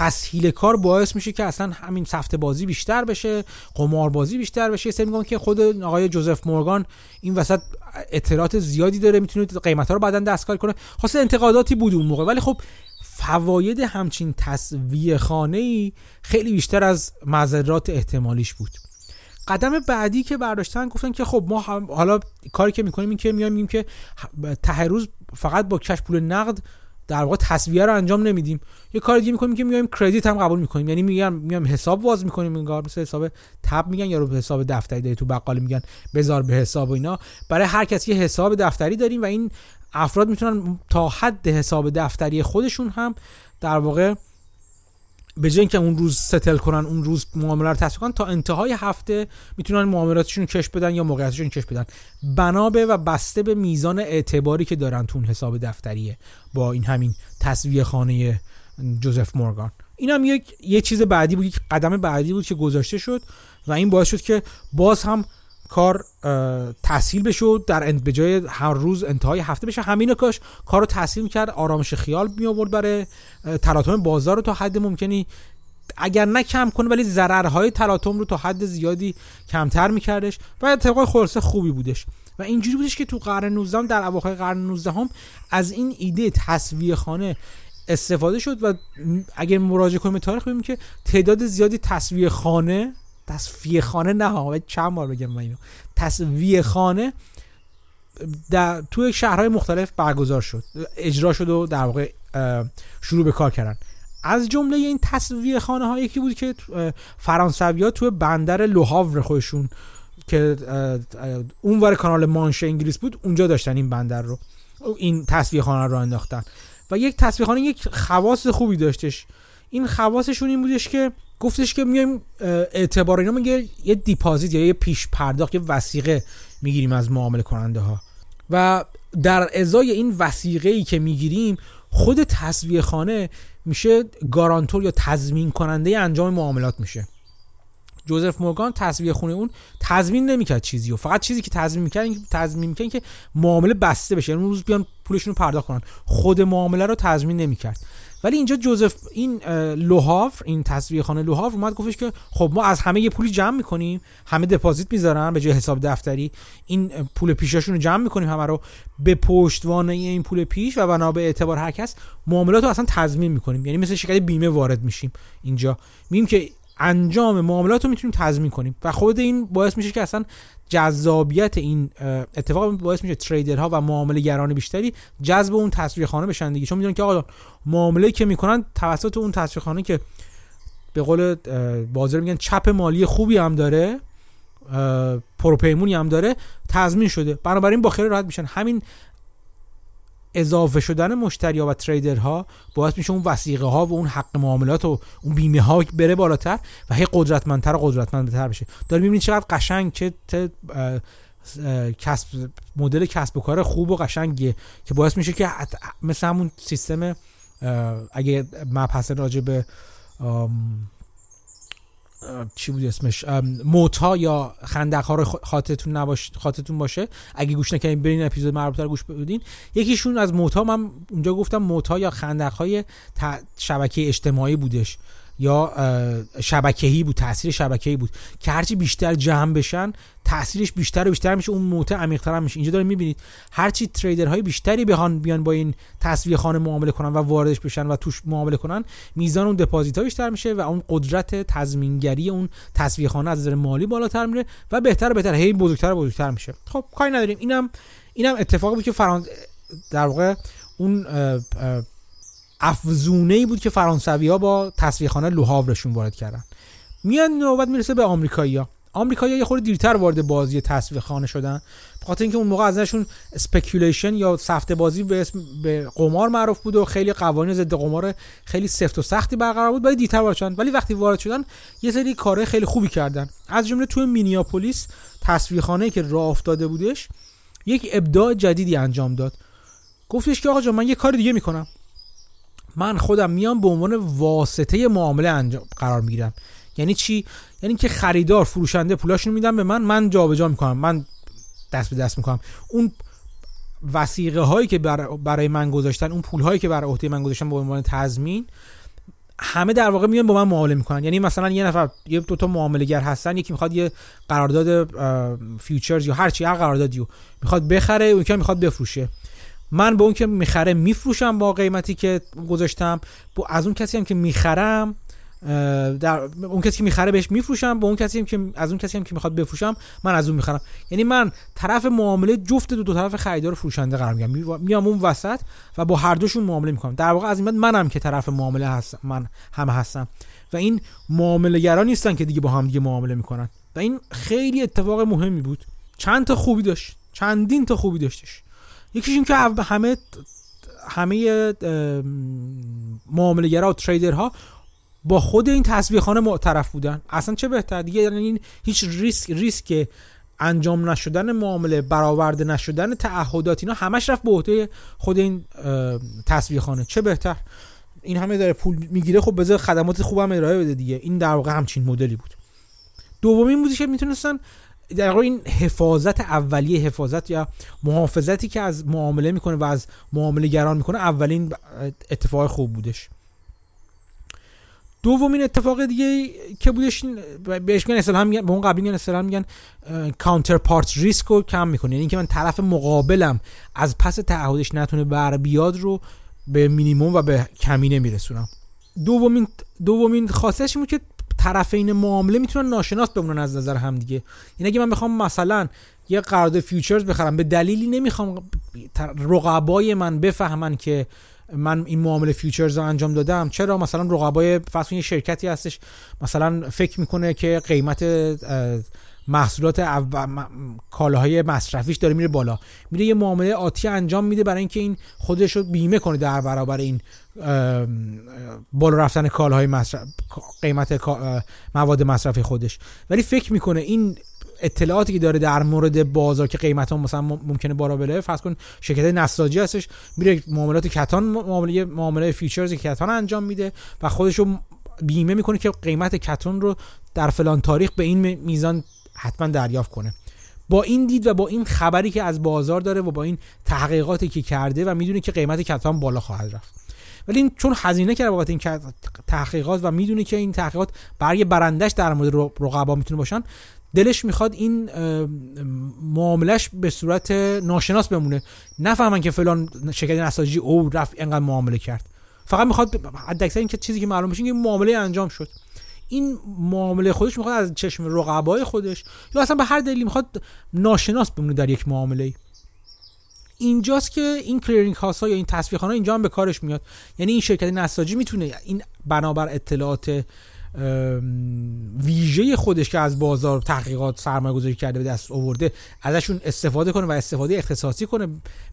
تسهیل کار باعث میشه که اصلا همین سفته بازی بیشتر بشه قمار بازی بیشتر بشه. سه میگن که خود آقای جوزف مورگان این وسط اطلاعات زیادی داره می‌تونه قیمت ها رو بعدا دستکاری کنه. خاصه انتقاداتی بود اون موقع. ولی خب فواید همچین تصویه خانه ای خیلی بیشتر از مذرات احتمالیش بود. قدم بعدی که برداشتن گفتن که خب ما حالا کاری که می‌کنیم این که میایم که ته روز فقط با کش پول نقد در واقع تصویه رو انجام نمیدیم. یه کار دیگه می‌کنیم که میایم کردیت هم قبول می‌کنیم. یعنی میگم میام حساب واز می‌کنیم انگار مثل حساب تب میگن یا رو حساب دفتری داری تو بقالی میگن بذار به حساب و اینا. برای هر کسی یه حساب دفتری داریم و این افراد می‌تونن تا حد حساب دفتری خودشون هم در واقع به جای اینکه اون روز ستل کنن اون روز معامله رو تصویب کنن تا انتهای هفته می‌تونن معاملاتشون کش بدن یا موقعیتشون کش بدن. بنابه و بسته به میزان اعتباری که دارن تو اون حساب دفتریه با این همین تصویه خانه جوزف مورگان. این هم یک یه چیز بعدی بود یک قدم بعدی بود که گذاشته شد و این باعث شد که باز هم کار تحصیل بشه در به جای هر روز انتهای هفته بشه. همین کاش کار رو تحصیل می‌کرد آرامش خیال می آورد برای تلاطم بازار رو تا حد ممکنی. اگر نه کم کنه ولی ضررهای تلاطم رو تا حد زیادی کمتر میکردش و اتفاق خلاصه خوبی بودش. و اینجوری بودش که تو قرن 19 در اواخر قرن 19 هم از این ایده تصویه خانه استفاده شد و اگر مراجعه کنیم تاریخ ببینیم که تعداد زیادی تصویه خانه تصفیه خانه نه ها چند بار بگم من اینو. تصویه خانه در توی شهرهای مختلف برگزار شد. اجرا شد و در واقع شروع به کار کردن. از جمله این تصویه خانه ها یکی بود که فرانسوی ها توی بندر لوهاور خودشون که اونور کانال مانش انگلیس بود اونجا داشتن این بندر رو. این تصویه خانه رو انداختن. و یک تصویه خانه یک خواص خوبی داشتش. این خواصشون این بودش که گفتش که میایم اعتبار اینا میگه یه دیپازیت یا یه پیش پرداخت یه وسیقه می‌گیریم از معامله کننده ها. و در ازای این وسیقه ای که می‌گیریم خود تصویه خانه میشه گارانتور یا تضمین کننده انجام معاملات میشه. جوزف مورگان تصویه خونه اون تضمین نمی‌کرد چیزی و فقط چیزی که تضمین می‌کرد تضمین می‌کرد که معامله بسته بشه. یعنی روز بیان پولشون رو پرداخت کنن. خود معامله رو تضمین نمی‌کرد. ولی اینجا جوزف این لوهاف این تصویه خانه لوهاف اومد گفتش که خب ما از همه یه پولی جمع می‌کنیم همه دپازیت می‌ذارن به جای حساب دفتری. این پول پیشاشون رو جمع می‌کنیم همه رو به پشتوانه این پول پیش و بنا به اعتبار هر کس معاملات رو اصلا تضمین می‌کنیم. یعنی مثل شرکت بیمه وارد میشیم اینجا. میگیم که انجام معاملات رو می‌تونیم تضمین کنیم. و خود این باعث میشه که اصلا جذابیت این اتفاق باعث میشه تریدرها و معامله گران بیشتری جذب اون تصویر خانه بشن دیگه. چون می‌دونن که آقا معامله که می‌کنن توسط اون تصویر خانه که به قول بازار میگن چپ مالی خوبی هم داره پروپیمونی هم داره تضمین شده. بنابراین با خیلی راحت میشن. همین اضافه شدن مشتری ها و تریدرها باعث میشه اون وسیقه ها و اون حق معاملات و اون بیمه ها بره بالاتر و هی قدرتمندتر و قدرتمندتر بشه. داریم می‌بینید چقدر قشنگ چه کسب مدل کسب و کار خوب و قشنگیه که باعث میشه که مثل همون سیستم اگه مبحث راجع به چی بود اسمش؟ موتا یا خندق ها رو خاطرتون نباش خاطرتون باشه. اگه گوش نکنین برین اپیزود مربوطه رو گوش بدین. یکیشون از موتا من اونجا گفتم موتا یا خندق های شبکه اجتماعی بودش. یا شبکه‌ای بود تاثیر شبکه‌ای بود که هرچی بیشتر جمع بشن تاثیرش بیشتر و بیشتر میشه اون موته عمیق‌تر میشه. اینجا داریم می‌بینید هرچی تریدرهای بیشتری بخوان بیان با این تصویه خانه معامله کنن و واردش بشن و توش معامله کنن میزان اون دپازیت ها بیشتر میشه و اون قدرت تضمینگری اون تصویه خانه از نظر مالی بالاتر میره و بهتر و بهتر هی بزرگتر و بزرگتر میشه. خب کاری نداریم. اینم اینم اتفاقی بود که فرانس در واقع اون افزونه ای بود که فرانسوی ها با تسویه‌خانه لوهاورشون وارد کردن. میان نوبت می‌رسه به آمریکایی‌ها. آمریکایی‌ها یه خورده دیرتر وارد بازی تسویه‌خانه شدن. بخاطر اینکه اون موقع ازشون speculation یا سفته بازی به اسم به قمار معروف بود و خیلی قوانین ضد قمار خیلی سفت و سختی برقرار بود ولی دیرتر وارد شدن. ولی وقتی وارد شدن یه سری کارهای خیلی خوبی کردن. از جمله توی مینیاپولیس تصویرخانه که راه افتاده بودش یک ابداع جدیدی انجام داد. گفتش که آقا جان من یه کار دیگه می‌کنم. من خودم میام به عنوان واسطه معامله انجام قرار می‌گیرم. یعنی چی؟ یعنی که خریدار فروشنده پولاشونو میدم به من من جابجا می‌کنم. من دست به دست می‌کنم. اون وسیقه هایی که برای من گذاشتن اون پول هایی که برای عهده من گذاشتن به عنوان تضمین همه در واقع میان با من معامله می‌کنن. یعنی مثلا یه نفر یه دو تا معامله گر هستن یکی می‌خواد یه قرارداد فیوچرز یا هر چی هر قراردادیو می‌خواد بخره اون که می‌خواد بفروشه. من به اون که می‌خره میفروشم با قیمتی که گذاشتم. از اون کسی هم که می‌خرم در اون کسی که می‌خره بهش میفروشم با اون کسی هم که از اون کسی هم که می‌خواد بفروشم من از اون می‌خرم. یعنی من طرف معامله جفت دو, دو طرف خریدار فروشنده قرار میگم میام اون وسط و با هر دوشون معامله می‌کنم. در واقع از این بعد منم که طرف معامله هستم من هم هستم. و این معامله گران نیستن که دیگه با هم دیگه معامله می‌کنن. و این خیلی اتفاق مهمی بود. چند تا خوبی داشت. چندین تا خوبی داشتش. یکیش این که همه همه معامله‌گرا و تریدرها با خود این تصویه خانه معترف بودن. اصلا چه بهتر؟ دیگه یعنی این هیچ ریسک ریسک انجام نشدن معامله برآورده نشدن تعهدات اینا همش رفت به عهده خود این تصویه خانه چه بهتر؟ این همه داره پول می‌گیره خب بذار خدمات خوبم ارائه بده دیگه. این در واقع همچین مدلی بود. دومین بودی که می‌تونستن در این حفاظت اولیه حفاظت یا محافظتی که از معامله می‌کنه و از معامله گران می‌کنه اولین اتفاق خوب بودش. دومین اتفاق دیگه که بودش بهش میگن اصلا میگن به اون قبلی میگن اصلا میگن counterparty risk رو کم می‌کنه. یعنی اینکه من طرف مقابلم از پس تعهدش نتونه بر بیاد رو به مینیموم و به کمینه میرسونم. دومین دومین بود که طرفین معامله می‌تونن ناشناس بمونن از نظر هم دیگه. این یعنی اگه من بخوام مثلا یه قرارداد futures بخرم به دلیلی نمی‌خوام رقبای من بفهمن که من این معامله futures رو انجام دادم. چرا؟ مثلا رقبای فرض یه شرکتی هستش مثلا فکر می‌کنه که قیمت محصولات کالاهای مصرفیش داره میره بالا. میره یه معامله آتی انجام میده برای اینکه این خودش رو بیمه کنه در برابر این بالا رفتن کالاهای مصرف قیمت مواد مصرفی خودش. ولی فکر می‌کنه این اطلاعاتی که داره در مورد بازار که قیمت ها مثلا ممکنه بالا بره فرض کن شرکت نساجی هستش میره معاملات کتان معامله معامله فیچرز کتان انجام میده و خودش رو بیمه می‌کنه که قیمت کتون رو در فلان تاریخ به این میزان حتما دریافت کنه. با این دید و با این خبری که از بازار داره و با این تحقیقاتی که کرده و می‌دونه که قیمت کتان بالا خواهد رفت. ولی این چون هزینه کرده بابت این تحقیقات و می‌دونه که این تحقیقات برای برندش در مورد رقبا می‌تونه باشن دلش می‌خواد این معاملش به صورت ناشناس بمونه. نفهمن که فلان شرکت نساجی او رفت اینقدر معامله کرد. فقط می‌خواد حداکثر این که چیزی که معلوم بشه که معامله انجام شد. این معامله خودش می‌خواد از چشم رقبای خودش یا اصلا به هر دلیلی می‌خواد ناشناس بمونه در یک معامله اینجاست که این کلیرینگ هاست ها یا این تصفیه خانه اینجا هم به کارش میاد. یعنی این شرکت نساجی می‌تونه این بنابر اطلاعات ویژه خودش که از بازار تحقیقات سرمایه گذاری کرده به دست آورده ازشون استفاده کنه و استفاده اختصاصی کنه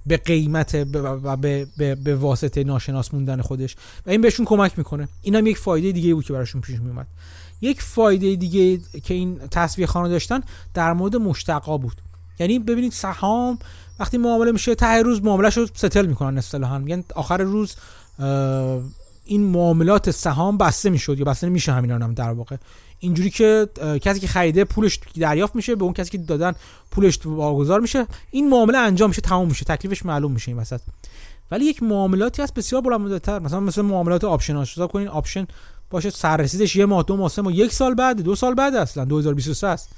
به قیمت و به, به, به واسطه ناشناس موندن خودش. و این بهشون کمک می‌کنه. این هم یک فایده دیگه بود که براشون پیش میومد یک فایده دیگه که این تصویه خانه داشتن در مورد مشتقا بود. یعنی ببینید سهام وقتی معامله میشه ته روز معامله رو ستل می‌کنن اصطلاحا. میگن آخر روز این معاملات سهام بسته می‌شد یا بسته میشه همینا هم در واقع. اینجوری که کسی که خریده پولش دریافت میشه به اون کسی که دادن پولش واگذار میشه. این معامله انجام میشه تمام میشه تکلیفش معلوم میشه این وسط. ولی یک معاملاتی هست بسیار بلندمدت‌تر. مثلا مثل معاملات option ها. حساب کنین option باشه سررسیدش یه ماه دو ماه سه ماه یک سال بعد دو سال بعد اصلا 2023 است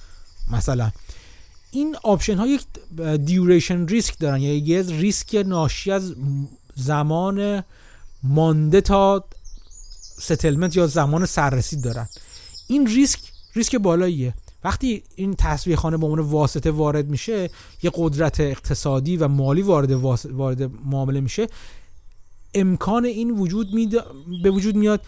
مثلا. این option ها یک duration risk دارن. یعنی یه ریسک ناشی از زمان مانده تا settlement یا زمان سررسید دارن. این ریسک ریسک بالاییه. وقتی این تصویه خانه به عنوان واسطه وارد میشه یه قدرت اقتصادی و مالی وارد وارد معامله میشه امکان این وجود می به وجود میاد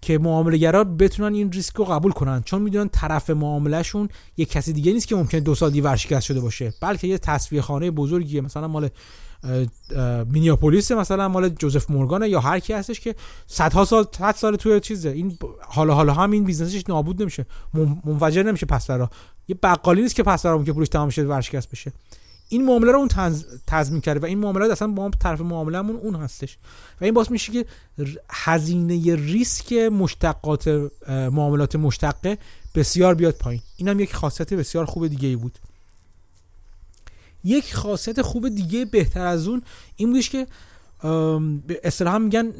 که معاملهگرا بتونن این ریسک رو قبول کنن. چون می‌دونن طرف معاملهشون یه کسی دیگه نیست که ممکنه دو سال دیگه ورشکست شده باشه. بلکه یه تصویه خانه بزرگیه. مثلا مال مینیاپولیس مثلا مال جوزف مورگان یا هر کی هستش که صدها سال صد سال توی چیزه. این حالا حالا هم این business ش نابود نمیشه. منفجر نمیشه پس یه بقالی نیست که پس که پولش تمام شه ورشکست بشه. این معامله رو اون تضمین کرده و این معامله اصلا با طرف معاملهمون اون هستش. و این باعث میشه که هزینه ریسک مشتقات معاملات مشتقه بسیار بیاد پایین. این هم یک خاصیت بسیار خوب دیگه ای بود. یک خاصیت خوب دیگه بهتر از اون این بودش که به اصطلاح میگن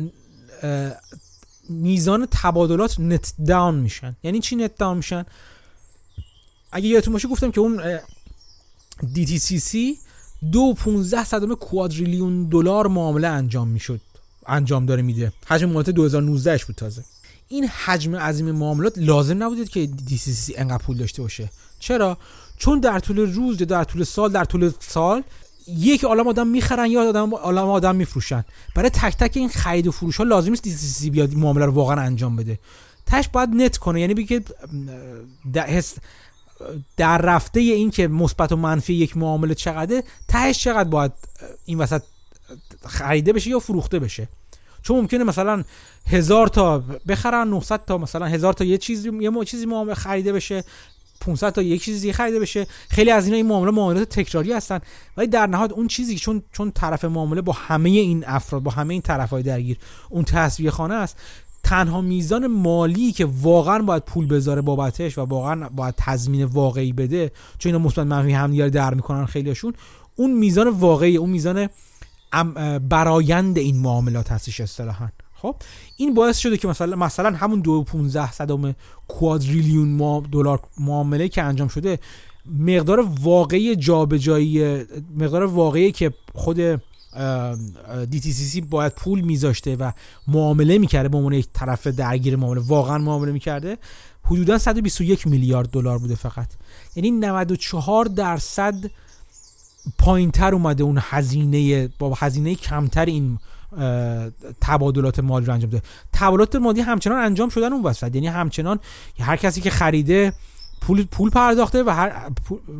میزان تبادلات نت داون میشن. یعنی چی نت داون میشن؟ اگه یادتون باشه گفتم که اون DTCC دو 15 صدم کوادریلیون دلار معامله انجام می‌شد. انجام داره میده. حجم معاملات 2019 بود تازه. این حجم عظیم معاملات لازم نبودید که DTCC انقدر پول داشته باشه. چرا؟ چون در طول روز در طول سال در طول سال یک عالم آدم می‌خرن یا آدم عالم آدم میفروشن. برای تک تک این خرید و فروش ها لازم نیست دیسی بیاد معامله رو واقعا انجام بده. تش باید نت کنه. یعنی بگه در رفته این که مثبت و منفی یک معامله چقدره تهش چقدر باید این وسط خریده بشه یا فروخته بشه. چون ممکنه مثلا هزار تا بخرن 900 تا مثلا هزار تا یه چیزی یه چیزی معامله خریده بشه. 500 تا یک چیزی خریده بشه. خیلی از اینا این معامله معاملات تکراری هستن. ولی در نهایت اون چیزی چون چون طرف معامله با همه این افراد با همه این طرفهای درگیر اون تصویه خانه است تنها میزان مالی که واقعا باید پول بذاره بابتش و واقعا باید تضمین واقعی بده چون اینا مثبت منفی هم در می‌کنن خیلیشون اون میزان واقعی اون میزان برایند این معاملات هستش اصطلاحا. خب این باعث شده که مثلا مثلا همون دو 15 صدم کوادریلیون دلار معامله که انجام شده مقدار واقعی جابجایی مقدار واقعی که خود DTCC باید پول میذاشته و معامله می‌کرده به عنوان یک طرف درگیر معامله واقعا معامله می‌کرده حدودا 121 میلیارد دلار بوده فقط. یعنی 94 درصد پایینتر اومده اون هزینه با هزینه کمتر این تبادلات مالی رو انجام ده تبادلات مالی همچنان انجام شدن اون وسط. یعنی همچنان هر کسی که خریده پول پول پرداخته و هر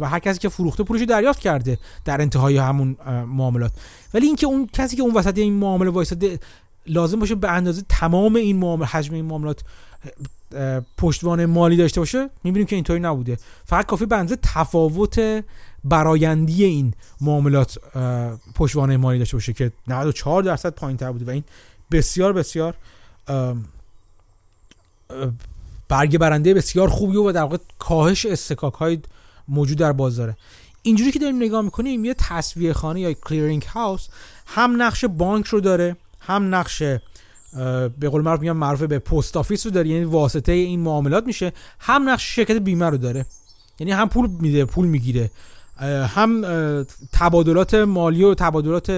و هر کسی که فروخته پولش دریافت کرده در انتهای همون معاملات. ولی اینکه اون کسی که اون وسط این معامله وایساده لازم باشه به اندازه تمام این معامله حجم این معاملات پشتوانه مالی داشته باشه می‌بینیم که اینطوری نبوده. فقط کافی به اندازه تفاوت برایندی این معاملات پشتوانه مالی داشته باشه که 94 درصد پایین تر بوده و این بسیار بسیار برگ برنده بسیار خوبی و در واقع کاهش اصطکاک های موجود در بازاره اینجوری که داریم نگاه می‌کنیم یه تسویه خانه یا clearing house هم نقش بانک رو داره هم نقش به قول معروف میگم معروف به post office رو داره یعنی واسطه این معاملات میشه هم نقش شرکت بیمه رو داره. یعنی هم پول میده پول می‌گیره. هم تبادلات مالی و تبادلات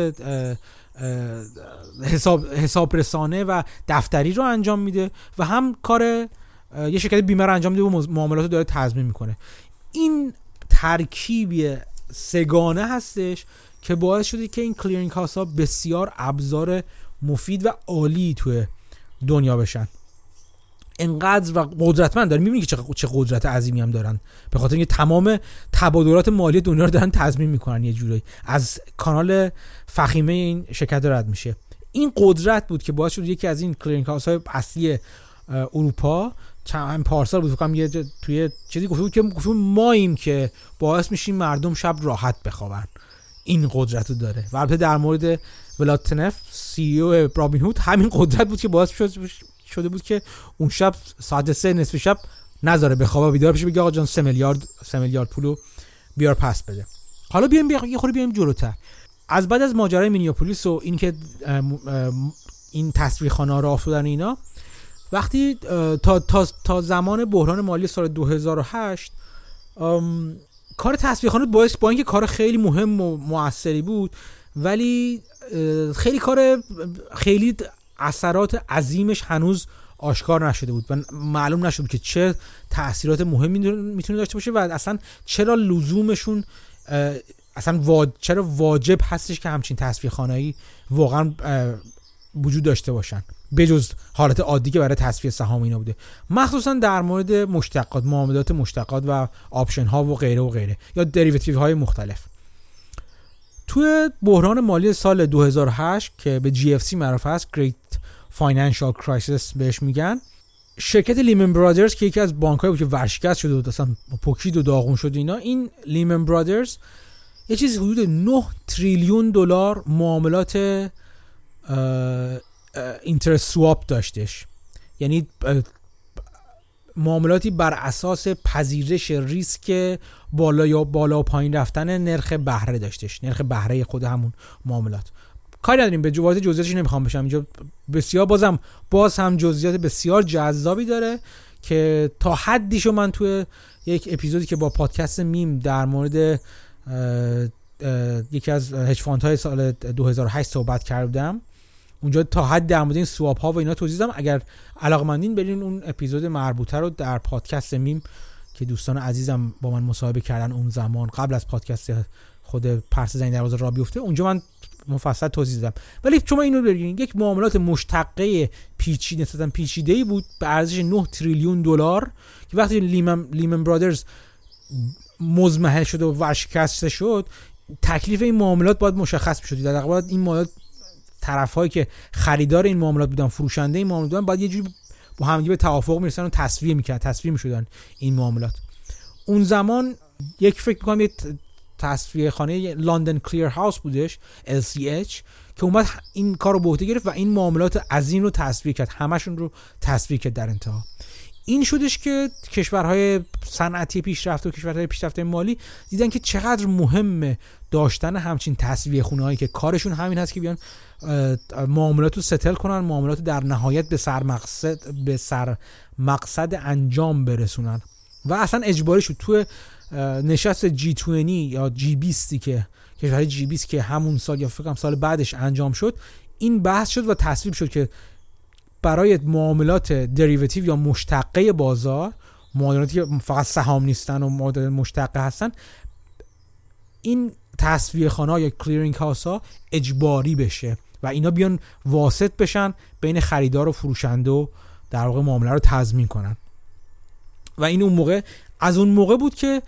حساب حساب رسانه و دفتری رو انجام میده و هم کار یه شرکت بیمه رو انجام میده و معاملات رو داره تضمین می‌کنه. این ترکیبی سگانه هستش که باعث شده که این کلیرینگ هاوس ها بسیار ابزار مفید و عالی توی دنیا بشن. انقدر و قدرتمند دارن می‌بینی که چه قدرت عظیمی هم دارن. به خاطر اینکه تمام تبادلات مالی دنیا رو دارن تضمین می‌کنن یه جورایی. از کانال فخیمه این شرکت رد میشه. این قدرت بود که باعث شد یکی از این clearing house های اصلی اروپا چند پارسال بود فکرم یه توی چیزی گفته بود که گفته ماییم که باعث میشیم مردم شب راحت بخوابن. این قدرت رو داره. و البته در مورد ولاد تنف CEO رابین هود همین قدرت بود که باعث شد شده بود که اون شب ساعت سه نصف شب نذاره بخوابه بیدار بشه بگه آقا جان 3 میلیارد 3 میلیارد پولو بیار پس بده. حالا بیایم بیا یه خورده بیایم جلوتر. از بعد از ماجرای مینیاپولیس و اینکه این تصویرخانه رو افتادن اینا وقتی تا, تا, تا زمان بحران مالی سال 2008 کار تصویرخانه باعث با اینکه کار خیلی مهم و موثری بود ولی خیلی کار خیلی اثرات عظیمش هنوز آشکار نشده بود و معلوم نشد که چه تاثیرات مهمی می‌تونه داشته باشه و اصلا چرا لزومشون اصلا چرا واجب هستش که همچین تصفیه واقعا وجود داشته باشن؟ بجز حالت عادی که برای تصفیه سهام اینا بوده. مخصوصا در مورد مشتقات معاملات مشتقات و آپشن ها و غیره و غیره یا دریوتیو های مختلف. توی بحران مالی سال 2008 که به GFC معروف است Great Financial Crisis بهش میگن. شرکت لیمن برادرز که یکی از بانک بود که ورشکست شده بود اصلا پوکید و داغون شد اینا این لیمن برادرز یه چیزی حدود 9 تریلیون دلار معاملات اینترست سواب داشتش. یعنی معاملاتی بر اساس پذیرش ریسک بالا یا بالا و پایین رفتن نرخ بهره داشتش. نرخ بهره خود همون معاملات. کاری نداریم. وارد جزئیاتش نمی‌خوام بشم. اینجا بسیار بازم باز هم جزئیات بسیار جذابی داره که تا حدیشو من توی یک اپیزودی که با پادکست میم در مورد یکی از هج های سال 2008 صحبت کردم. اونجا تا حد در مورد این swap ها و اینا توضیح دادم. اگر علاقمندین برین اون اپیزود مربوطه رو در پادکست میم که دوستان عزیزم با من مصاحبه کردن اون زمان قبل از پادکست خود پرس زنی دروازه را بیفته. اونجا من مفصل توضیح دادم. ولی شما اینو ببینید یک معاملات مشتقه پیچیده نسبتا پیچیده ای بود به ارزش 9 تریلیون دلار که وقتی لیمن لیمن برادرز مزمحل شد و ورشکسته شد تکلیف این معاملات باید مشخص می‌شد. در واقع این معاملات طرفهایی که خریدار این معاملات بودن فروشنده این معاملات بودن باید یه جوری با همدیگه به توافق می‌رسن و تصویه می‌کرد تصویه می‌شدن این معاملات. اون زمان یک فکر می‌کنم یه تصفیه خانه لندن کلیر هاوس بودش LCH که اومد این کار رو به عهده گرفت و این معاملات این رو تصویه کرد. همشون رو تصویه کرد در انتها. این شدش که کشورهای صنعتی پیشرفته و کشورهای پیشرفته مالی دیدن که چقدر مهمه داشتن همچین تصویه خونه هایی که کارشون همین هست که بیان معاملات رو ستل کنن معاملات در نهایت به سر مقصد به سر مقصد انجام برسونن. و اصلا اجباری شد تو نشست جی 20 یا جی 20 که کشورهای جی 20 که همون سال یا فکرم سال بعدش انجام شد این بحث شد و تصویب شد که برای معاملات دریوتیو یا مشتقه بازار معاملاتی که فقط سهام نیستن و معادل مشتقه هستن این تصویه خانه یا کلیرینگ هاوس ها اجباری بشه و اینا بیان واسط بشن بین خریدار و فروشنده و در واقع معامله رو تضمین کنن. و این اون موقع از اون موقع بود که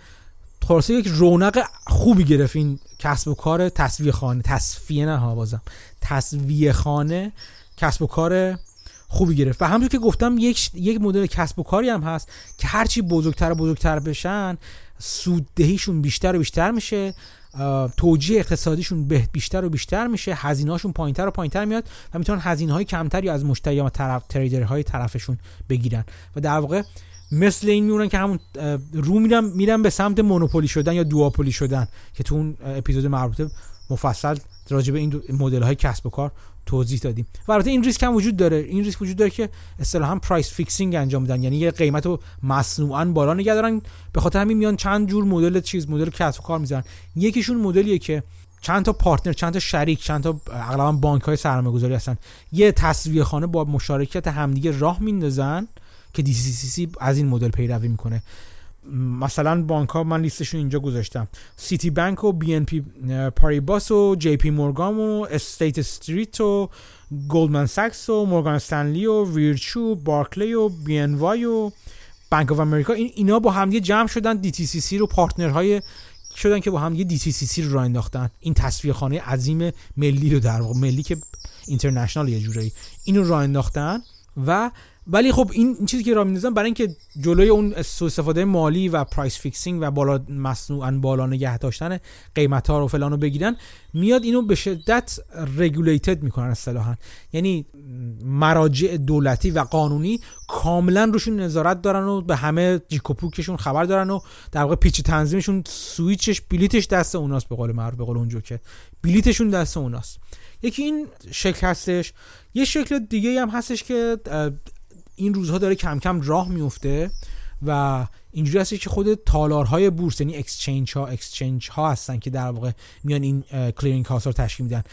خلاصه یک رونق خوبی گرفت این کسب و کار تصویه خانه تصفیه نه ها بازم. تصویه خانه کسب و کار خوبی گرفت. و همونطور که گفتم یک یک مدل کسب و کاری هم هست که هرچی بزرگتر و بزرگتر بشن سوددهیشون بیشتر و بیشتر میشه توجیه اقتصادیشون بیشتر و بیشتر میشه هزینه‌هاشون پایینتر و پایینتر میاد و می‌تونن هزینه های کمتری از مشتری و طرف های طرفشون بگیرن. و در واقع مثل این میمونن که همون رو میرن میرن به سمت مونوپولی شدن یا دواپولی شدن که تو اون اپیزود مربوطه مفصل راجع به این مدل های کسب و کار توضیح دادیم. و البته این ریسک هم وجود داره. این ریسک وجود داره که اصطلاحا price fixing انجام میدن. یعنی یه قیمت رو مصنوعا بالا نگه دارن. به خاطر همین میان چند جور مدل چیز مدل کسب و کار می‌ذارن. یکیشون مدلیه که چند تا partner چند تا شریک چند تا اغلبا بانک های سرمایه گذاری هستن. یه تسویه خانه با مشارکت همدیگه راه میندازن. که DTCC از این مدل پیروی می‌کنه. مثلا بانک ها من لیستشون اینجا گذاشتم. سیتی بانک و بی ان پی پاریباس و جی پی مورگان و استیت استریت و گلدمن ساکس و مورگان استنلی و ویرچو بارکلی و بی ان وای و بانک آف امریکا این اینا با هم جمع شدن. DTCC رو partner های شدن که با هم یه DTCC رو راه انداختن. این تسویه خانه عظیم ملی رو در واقع ملی که international یه جورایی. اینو راه انداختن و ولی خب این چیزی که را میندازن برای اینکه جلوی اون سوء استفاده مالی و price fixing و بالا مصنوعا بالا نگه داشتن قیمت ها رو فلان رو بگیرن میاد اینو به شدت رگولیتد می‌کنن اصطلاحا. یعنی مراجع دولتی و قانونی کاملا روشون نظارت دارن و به همه جیکوپوکشون خبر دارن و در واقع پیچ تنظیمشون سویچش بلیتش دست اوناست به قول معروف به قول اون که بلیتشون دست اوناست. یکی این شکل هستش. یه شکل دیگه هم هستش که این روزها داره کم کم راه میفته و اینجوری هست که خود تالارهای بورس یعنی exchange ها exchange ها هستن که در واقع میان این clearing house رو تشکیل میدن.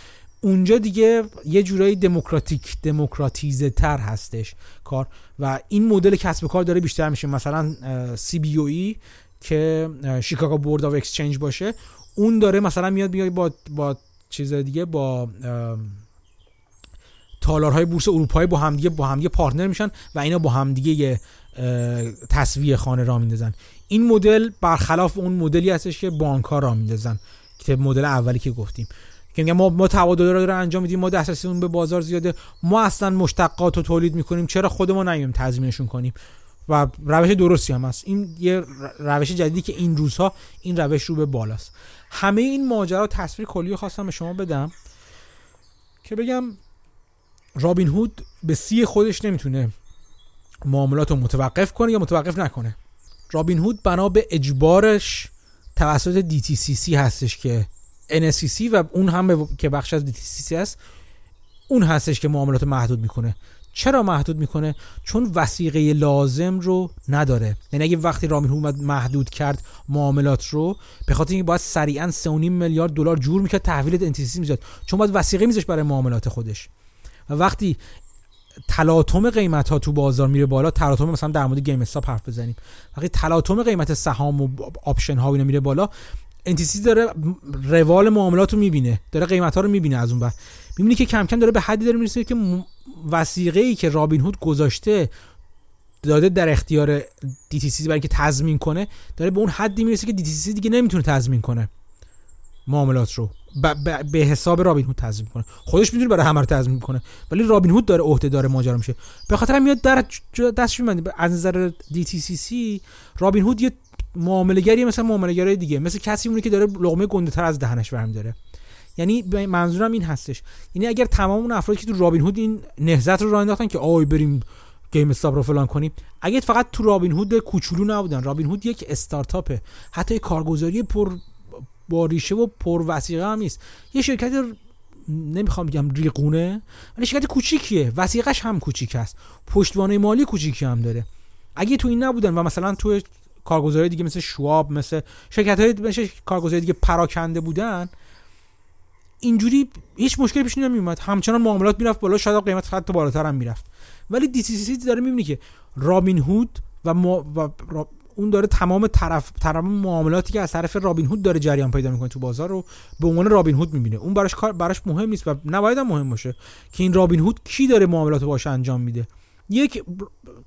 اونجا دیگه یه جورایی دموکراتیک دموکراتیزه تر هستش کار و این مدل کسب کار داره بیشتر میشه. مثلا CBOE که Chicago Board of Exchange باشه اون داره مثلا میاد بیای با با چیز دیگه با تالارهای بورس اروپایی با همدیگه با همدیگه partner میشن و اینا با همدیگه یه تصویه خانه را میندازن. این مدل برخلاف اون مدلی هستش که بانک ها را میندازن که مدل اولی که گفتیم. که ما ما تبادل رو انجام میدیم ما دسترسیمون به بازار زیاده. ما اصلا مشتقات رو تولید می‌کنیم. چرا خود ما نمییم تضمینشون کنیم؟ و روش درستی هم هست. این یه روش جدیدی که این روزها این روش رو به بالاست. همه این ماجرا تصویر کلی خواستم به شما بدم که بگم رابین هود به سی خودش نمی‌تونه معاملات رو متوقف کنه یا متوقف نکنه. رابین هود بنا به اجبارش توسط DTCC هستش که NSCC و اون هم که بخش از DTCC هست اون هستش که معاملات محدود می‌کنه. چرا محدود می‌کنه؟ چون وسیقه لازم رو نداره. یعنی اگه وقتی رامین هود محدود کرد معاملات رو به خاطر اینکه باید سریعا 3.5 میلیارد دلار جور می‌کرد تحویل NTCC می‌زد چون باید وثیقه میذاشت برای معاملات خودش. و وقتی تلاطم قیمت ها تو بازار میره بالا تلاطم مثلا در مورد گیم استاپ حرف بزنیم. وقتی تلاطم قیمت سهام و option ها میره بالا DTC داره روال معاملات رو می‌بینه داره قیمت ها رو می‌بینه از اون بعد می‌بینی که کم کم داره به حدی داره می‌رسه که وثیقه ای که رابین هود گذاشته داده در اختیار DTC برای که تضمین کنه داره به اون حدی می‌رسه که DTC دیگه نمی‌تونه تضمین کنه معاملات رو. به حساب رابین هود تضمین کنه خودش می‌دونه برای همه رو تضمین کنه ولی رابین هود داره عهده داره ماجرا میشه. به خاطر میاد در دستش میبنده از نظر DTCC رابین هود یه معاملهگری مثل معاملهگرای دیگه مثل کسی که داره لقمه گنده تر از دهنش داره یعنی منظورم این هستش. یعنی اگر تمام اون افرادی که تو رابین هود این نهضت رو راه انداختن که آی بریم گیم استاپ رو فلان کنیم اگه فقط تو رابین هود کوچولو نبودن. رابین هود یک استارتاپه. حتی کارگزاری پر با ریشه و پر وسیقه هم نیست. یه شرکت نمی‌خوام بگم ریقونه ولی شرکت کوچیکیه. وسیقش هم کوچیک است. پشتوانه مالی کوچیکی هم داره. اگه تو این نبودن و مثلا تو کارگزاری دیگه مثل شواب مثل شرکت های مثل کارگزاری دیگه پراکنده بودن اینجوری هیچ مشکلی پیش نمیومد همچنان معاملات می‌رفت بالا شاید قیمت حتی بالاتر هم می‌رفت. ولی دی سی سی داره می‌بینی که رابین هود و, و اون داره تمام طرف تمام معاملاتی که از طرف رابین هود داره جریان پیدا می‌کنه تو بازار رو به عنوان رابین هود می‌بینه. اون براش کار براش مهم نیست و نباید هم مهم باشه که این رابین هود کی داره معاملات باشه انجام میده. یک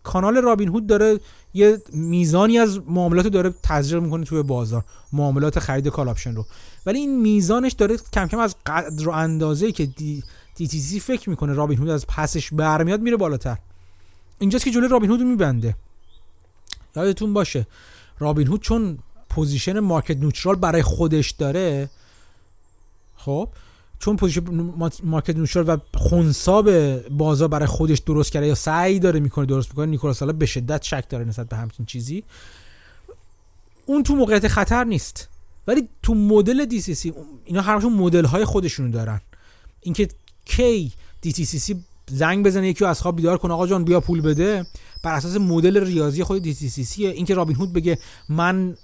کانال رابین هود داره یه میزانی از معاملات داره تزریق می‌کنه توی بازار معاملات خرید call option رو. ولی این میزانش داره کم کم از قدر و اندازه که دی, دی فکر می‌کنه رابین هود از پسش برمیاد میره بالاتر. اینجاست که جلوی رابین هود میبنده. یادتون باشه. رابین هود چون پوزیشن مارکت نوترال برای خودش داره خب چون پوزیشن مارکت نوترال و خونساب بازار برای خودش درست کرده یا سعی داره می‌کنه درست می‌کنه نیکولاس سالا به شدت شک داره نسبت به همچین چیزی. اون تو موقعیت خطر نیست. ولی تو مدل سی اینا همشون مدل های خودشونو دارن. اینکه کی DTCC زنگ بزنه یکی از خواب بیدار کنه آقا جان بیا پول بده. بر اساس مدل ریاضی خود DTCC اینکه رابین هود بگه من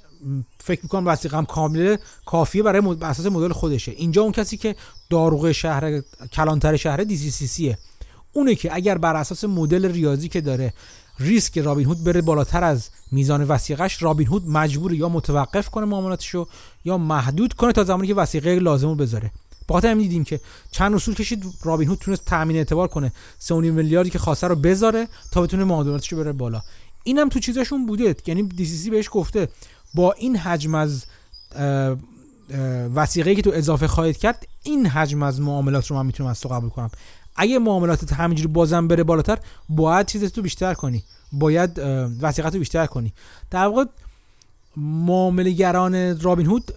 فکر می‌کنم وثیقه‌م کامله کافیه برای مد... اساس مدل خودشه. اینجا اون کسی که داروغه شهر کلانتر شهر DTCC اونه که اگر بر اساس مدل ریاضی که داره ریسک رابین هود بره بالاتر از میزان وثیقه‌ش رابین هود مجبور یا متوقف کنه معاملاتشو یا محدود کنه تا زمانی که وسیقه لازم رو بذاره. بخاطر همین دیدیم که چند اصول کشید رابین هود تونست تامین اعتبار کنه. 3.5 میلیاردی که خواسته رو بذاره تا بتونه معاملاتش بره بالا. اینم تو چیزاشون بوده. یعنی دی سی سی بهش گفته. با این حجم از وسیقه که تو اضافه خواهید کرد این حجم از معاملات رو من می‌تونم از تو قبول کنم. اگه معاملاتت همینجوری بازم بره بالاتر باید چیزت تو بیشتر کنی. باید وثیقه‌ت رو بیشتر کنی. در واقع معاملهگران رابین هود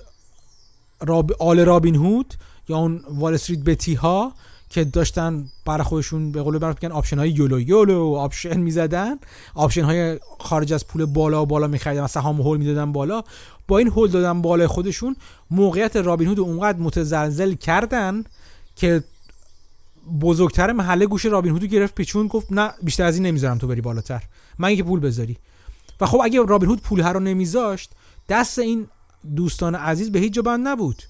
راب... آل رابین هود یا اون وال استریت بتی ها که داشتن برای خودشون به قول برای option های YOLO YOLO option می‌زدن. option های خارج از پول بالا و بالا میخریدن و سهام هول می‌دادن بالا. با این هول دادن بالا خودشون موقعیت رابین هود اونقدر متزلزل کردن که بزرگتر محله گوش رابین هودو گرفت پیچوند گفت نه بیشتر از این نمی‌ذارم تو بری بالاتر. مگر که پول بذاری. و خب اگه رابین هود پول هر رو نمیذاشت دست این دوستان عزیز به هیچ جا بند نبود.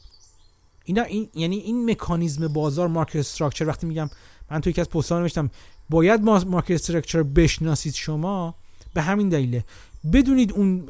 اینا این یعنی این مکانیزم بازار market structure وقتی میگم من تو یکی از پست‌ها نوشتم باید market structure بشناسید شما به همین دلیله. بدونید اون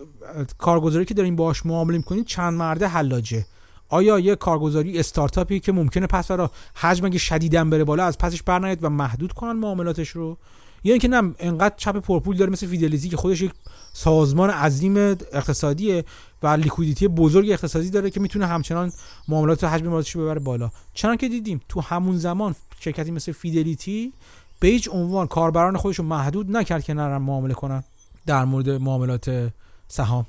کارگزاری که دارین باهاش معامله می‌کنید چند مرده حلاجه. آیا یه کارگزاری استارتاپی که ممکنه پس برای حجم اگه شدیدن بره بالا از پسش برناید و محدود کنن معاملاتش رو؟ یا اینکه نه انقدر جیب پرپول داره مثل فیدلیتی که خودش یک سازمان عظیم اقتصادیه و liquidity بزرگ اقتصادی داره که می‌تونه همچنان معاملات حجم معاملاتش رو ببره بالا. چنان که دیدیم تو همون زمان شرکتی مثل فیدلیتی به هیچ عنوان کاربران خودش رو محدود نکرد که نرن معامله کنن در مورد معاملات سهام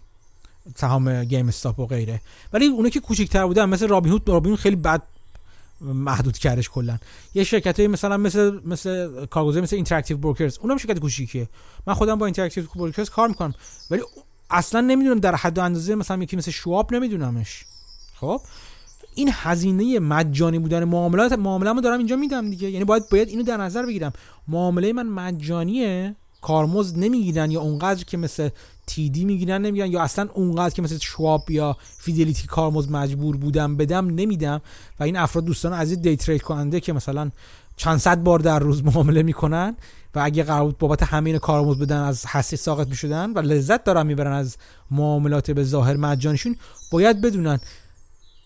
سهام گیم استاپ و غیره. ولی اونه که کوچیک‌تر بودن مثل رابین هود رابین خیلی بد محدود کردش کلا. یه شرکت مثلا مثل مثل کارگزاری مثل اینتراکتیو بروکرز اونم شرکت کوچیکیه. من خودم با اینتراکتیو بروکرز کار می‌کنم. ولی اصلا نمی‌دونم در حد و اندازه مثلا یکی مثل شواب نمیدونمش. خب؟ این هزینه مجانی بودن معاملات معامله‌مو دارم اینجا میدم دیگه. یعنی باید باید اینو در نظر بگیرم. معامله من مجانیه. کارمزد نمی‌گیرن یا اونقدر که مثل تیدی می‌گیرن نمی‌گیرن یا اصلا اونقدر که مثل شواب یا فیدلیتی کارمزد مجبور بودم بدم نمیدم. و این افراد دوستان عزیز دی ترید کننده که مثلا چند صد بار در روز معامله می‌کنن و اگه قرار بود بابت همین کارمزد بدن از حسی ساقط می‌شدن و لذت دارن می‌برن از معاملات به ظاهر مجانشون باید بدونن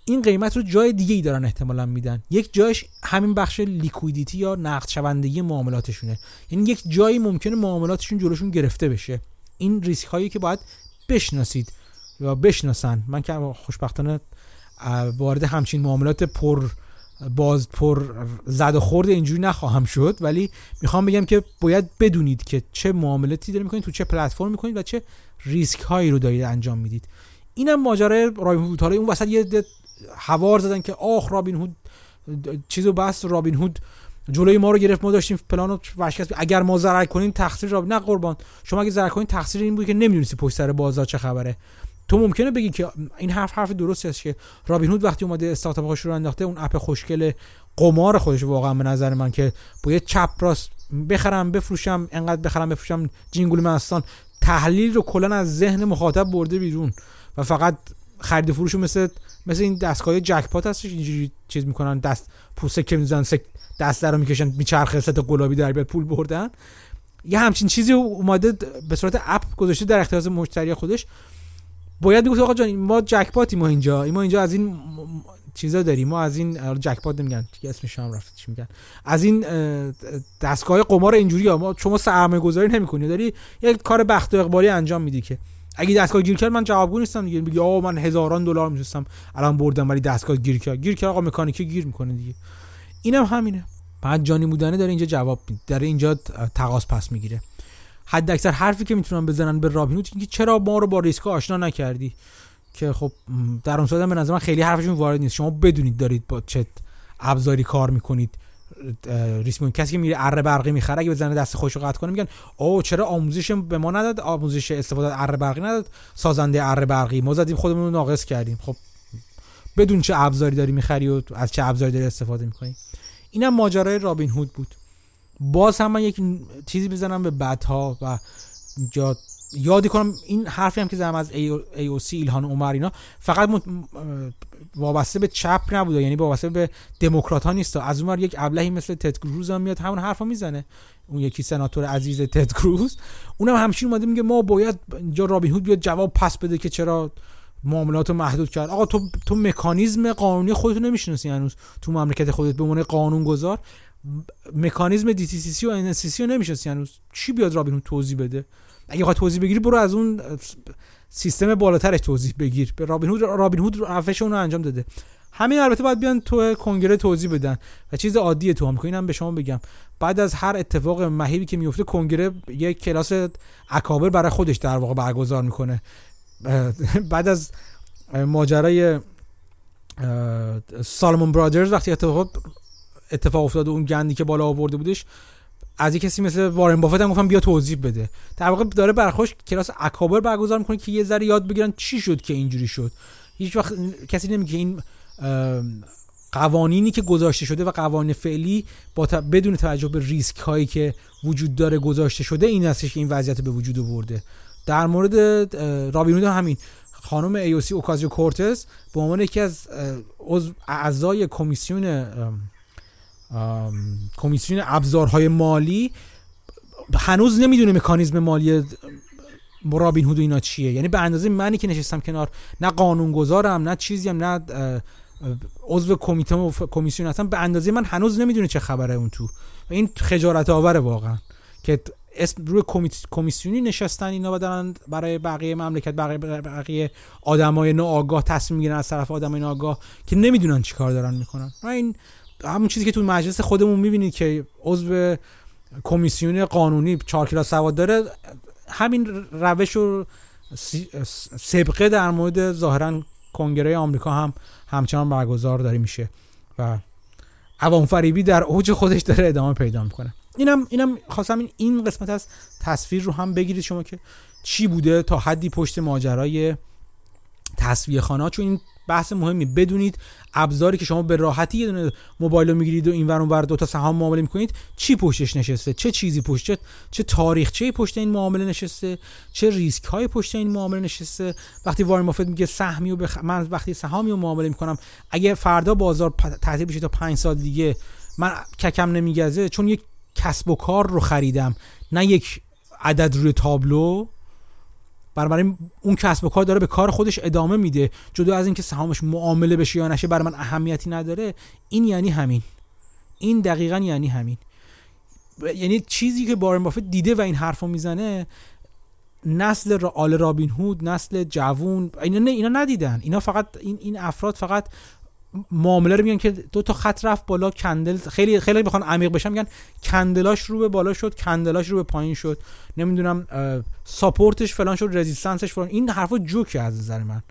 این قیمت رو جای دیگه ای دارن احتمالا میدن. یک جایش همین بخش لیکویدیتی یا نقد شوندگی معاملاتشونه. یعنی یک جایی ممکنه معاملاتشون جلوشون گرفته بشه. این ریسک هایی که باید بشناسید یا بشناسن. من که خوشبختانه وارد همچین معاملات پر باز پر زد و خورد اینجوری نخواهم شد. ولی می‌خوام بگم که باید بدونید که چه معاملاتی دارید می‌کنید تو چه پلتفرم می‌کنید و چه ریسک هایی رو دارید انجام می‌دید. اینم ماجرای رابین هود. حالا اون وسط یه هوار زدن که آخ رابین هود چیزو بس رابین هود جلوی ما رو گرفت ما داشتیم پلانو ورشکست اگر ما ضرر کنیم تقصیر را نه قربان شما اگه ضرر کنید تقصیر این بود که نمی‌دونستی پشت سر بازار چه خبره. تو ممکنه بگی که این حرف حرف درستی است که رابین هود وقتی اومده استارتاپ خودش رو انداخته اون اپ خوشگل قمار خودش واقعا به نظر من که با یه چپ راست بخرم بفروشم انقدر بخرم بفروشم جینگول منستان تحلیل رو کلا از ذهن مخاطب برده بیرون. و فقط خرید فروش مثل مثل این دستگاه جکپات هستش اینجوری چیز می‌کنن دست پوسه که می‌زنن دست رو می‌کشن میچرخه ست گلابی در بیاد پول بردن. یه همچین چیزی اومده به صورت اپ گذاشته در اختیار مشتری خودش. باید می‌گفت آقا جان ما جکپاتی ما اینجا. ما اینجا از این چیزا داریم. ما از این جکپات نمیگن اسمش هم رفت چی میگن؟ از این دستگاه قمار اینجوری ها ما شما سرمایه گذاری نمی‌کنی داری یک کار بخت و اقبالی انجام میدی که. اگه دستگاه گیر کرد من جوابگو نیستم دیگه. میگه آقا من هزاران دلار میشستم الان بردم ولی دستگاه گیر کرد. گیر کرد آقا مکانیکی گیر می‌کنه دیگه. اینم هم همینه. بعد جانی بودنه داره اینجا جواب داره اینجا تقاس پس می‌گیره. حد اکثر حرفی که می‌تونن بزنن به رابینوت اینکه چرا ما رو با ریسک آشنا نکردی؟ که خب در اون صورت به نظر من خیلی حرفشون وارد نیست. شما بدونید دارید با چه ابزاری کار می‌کنید. ریسک کسی که میره اره برقی می‌خره اگه بزنه دست خوشو قطع کنه میگن او چرا آموزش به ما نداد؟ آموزش استفاده از اره برقی نداد. سازنده اره برقی. ما زدیم خودمون رو ناقص کردیم. خب بدون چه ابزاری داری می‌خری و از چه ابزاری داری استفاده می‌کنی؟ اینم ماجرای رابین هود بود. باز هم من یک چیزی بزنم به بدها و جا یادی کنم این حرفی هم که زدم از سی ایلهان عمر اینا. فقط وابسته به چپ نبوده یعنی وابسته به دموکرات ها نیست. از اون یک ابلهی مثل تد کروز هم میاد همون حرفا می‌زنه. اون یکی سناتور عزیز تد کروز. اونم همشین اومده میگه ما باید اینجا رابین هود بیاد جواب پس بده که چرا معاملات محدود کرد. آقا تو تو مکانیزم قانونی خودتو نمی‌شناسی هنوز؟ تو مملکت خودت به عنوان قانون گذار مکانیزم دی تی و ان رو نمی‌شناسی هنوز؟ چی بیاد رابین هود توضیح بده؟ اگه بخوای توضیح بگیری برو از اون سیستم بالاترش توضیح بگیر. به رابین هود رابین هود اون رو انجام داده. همین البته باید بیان تو کنگره توضیح بدن. و چیز عادیه تو هم اینم به شما بگم. بعد از هر اتفاق مهیبی که میفته کنگره یک کلاس اکابر برای خودش در واقع برگزار می‌کنه. بعد از ماجرای سالمون برادرز وقتی اتفاق اتفاق افتاد اون گندی که بالا آورده بودش از یک کسی مثل وارن بافت هم گفتم بیا توضیح بده. در واقع داره برخوش کلاس اکابر برگزار می‌کنه که یه ذره یاد بگیرن چی شد که اینجوری شد. هیچ وقت کسی نمیگه این قوانینی که گذاشته شده و قوانین فعلی با بدون توجه به ریسک هایی که وجود داره گذاشته شده این هستش که این وضعیت به وجود آورده. در مورد رابینود همین. خانم ایوسی اوکازیو کورتز به عنوان یکی از اعضای کمیسیون کمیسیون ابزارهای مالی هنوز نمی‌دونه مکانیزم مالی رابین هود و اینا چیه. یعنی به اندازه منی که نشستم کنار نه قانونگذارم نه چیزی هم نه عضو کمیته و کمیسیون هستم. به اندازه من هنوز نمی‌دونه چه خبره اون تو. و این خجالت آوره واقعا که اسم روی کمیسیونی نشستن اینا و دارن برای بقیه مملکت بقیه بقیه آدمای ناآگاه تصمیم می‌گیرن از طرف آدمای ناآگاه که نمی‌دونن چیکار دارن می‌کنن. این همون چیزی که تو مجلس خودمون می‌بینید که عضو کمیسیون قانونی چهار کلاس سواد داره همین روش و سبقه در مورد ظاهرا کنگره آمریکا هم همچنان برگزار داره میشه و عوام فریبی در اوج خودش داره ادامه پیدا می‌کنه. اینم اینم خواستم این این قسمت از تصویر رو هم بگیرید شما که چی بوده تا حدی پشت ماجرای تصویه خانه چون این بحث مهمی. بدونید ابزاری که شما به راحتی یه دونه موبایل رو می‌گیرید و این ور اونور دو تا سهام معامله می‌کنید چی پشتش نشسته؟ چه چیزی پشت چه, چه تاریخچه پشت این معامله نشسته؟ چه ریسک های پشت این معامله نشسته؟ وقتی وارن بافت میگه سهمی و بخ... من وقتی سهامی رو معامله می‌کنم اگه فردا بازار تعطیل بشه تا 5 سال دیگه من ککم نمیگزه چون یک کسب و کار رو خریدم نه یک عدد روی تابلو. برای اون کسب و کار داره به کار خودش ادامه میده. جدا از اینکه سهامش معامله بشه یا نشه برای من اهمیتی نداره. این یعنی همین. این دقیقا یعنی همین. یعنی چیزی که بارن بافت دیده و این حرفو می‌زنه نسل آل رابین هود نسل جوون اینا نه اینا ندیدن. اینا فقط این این افراد فقط معامله رو میگن که دو تا خط رفت بالا کندل خیلی خیلی بخوان عمیق بشن میگن کندلاش رو به بالا شد کندلاش رو به پایین شد. نمی‌دونم ساپورتش فلان شد رزिस्टنسش فلان. این حرفا جوکه از نظر من.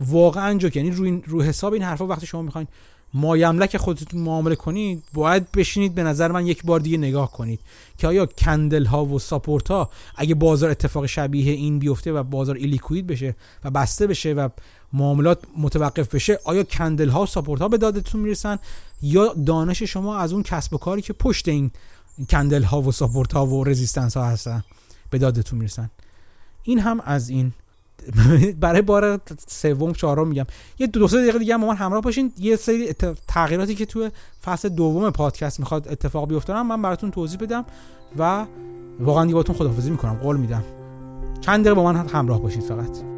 واقعا جوک یعنی روی رو حساب این حرفا وقتی شما می‌خواین مایملک خودتون معامله کنید باید بشینید به نظر من یک بار دیگه نگاه کنید که آیا candle ها و support ها اگه بازار اتفاق شبیه این بیفته و بازار illiquid بشه و بسته بشه و معاملات متوقف بشه آیا candle ها و support ها به دادتون می‌رسن؟ یا دانش شما از اون کسب و کاری که پشت این candle ها و support ها و resistance ها هستن به دادتون می‌رسن؟ این هم از این. برای بار سوم چهارم میگم. یه دو سه دقیقه دیگه هم من همراه باشین. یه سری تغییراتی که توی فصل دوم پادکست می‌خواد اتفاق بیفته من براتون توضیح بدم و واقعا دیگه باتون خدافظی می‌کنم. قول میدم. چند دقیقه با من همراه باشید فقط.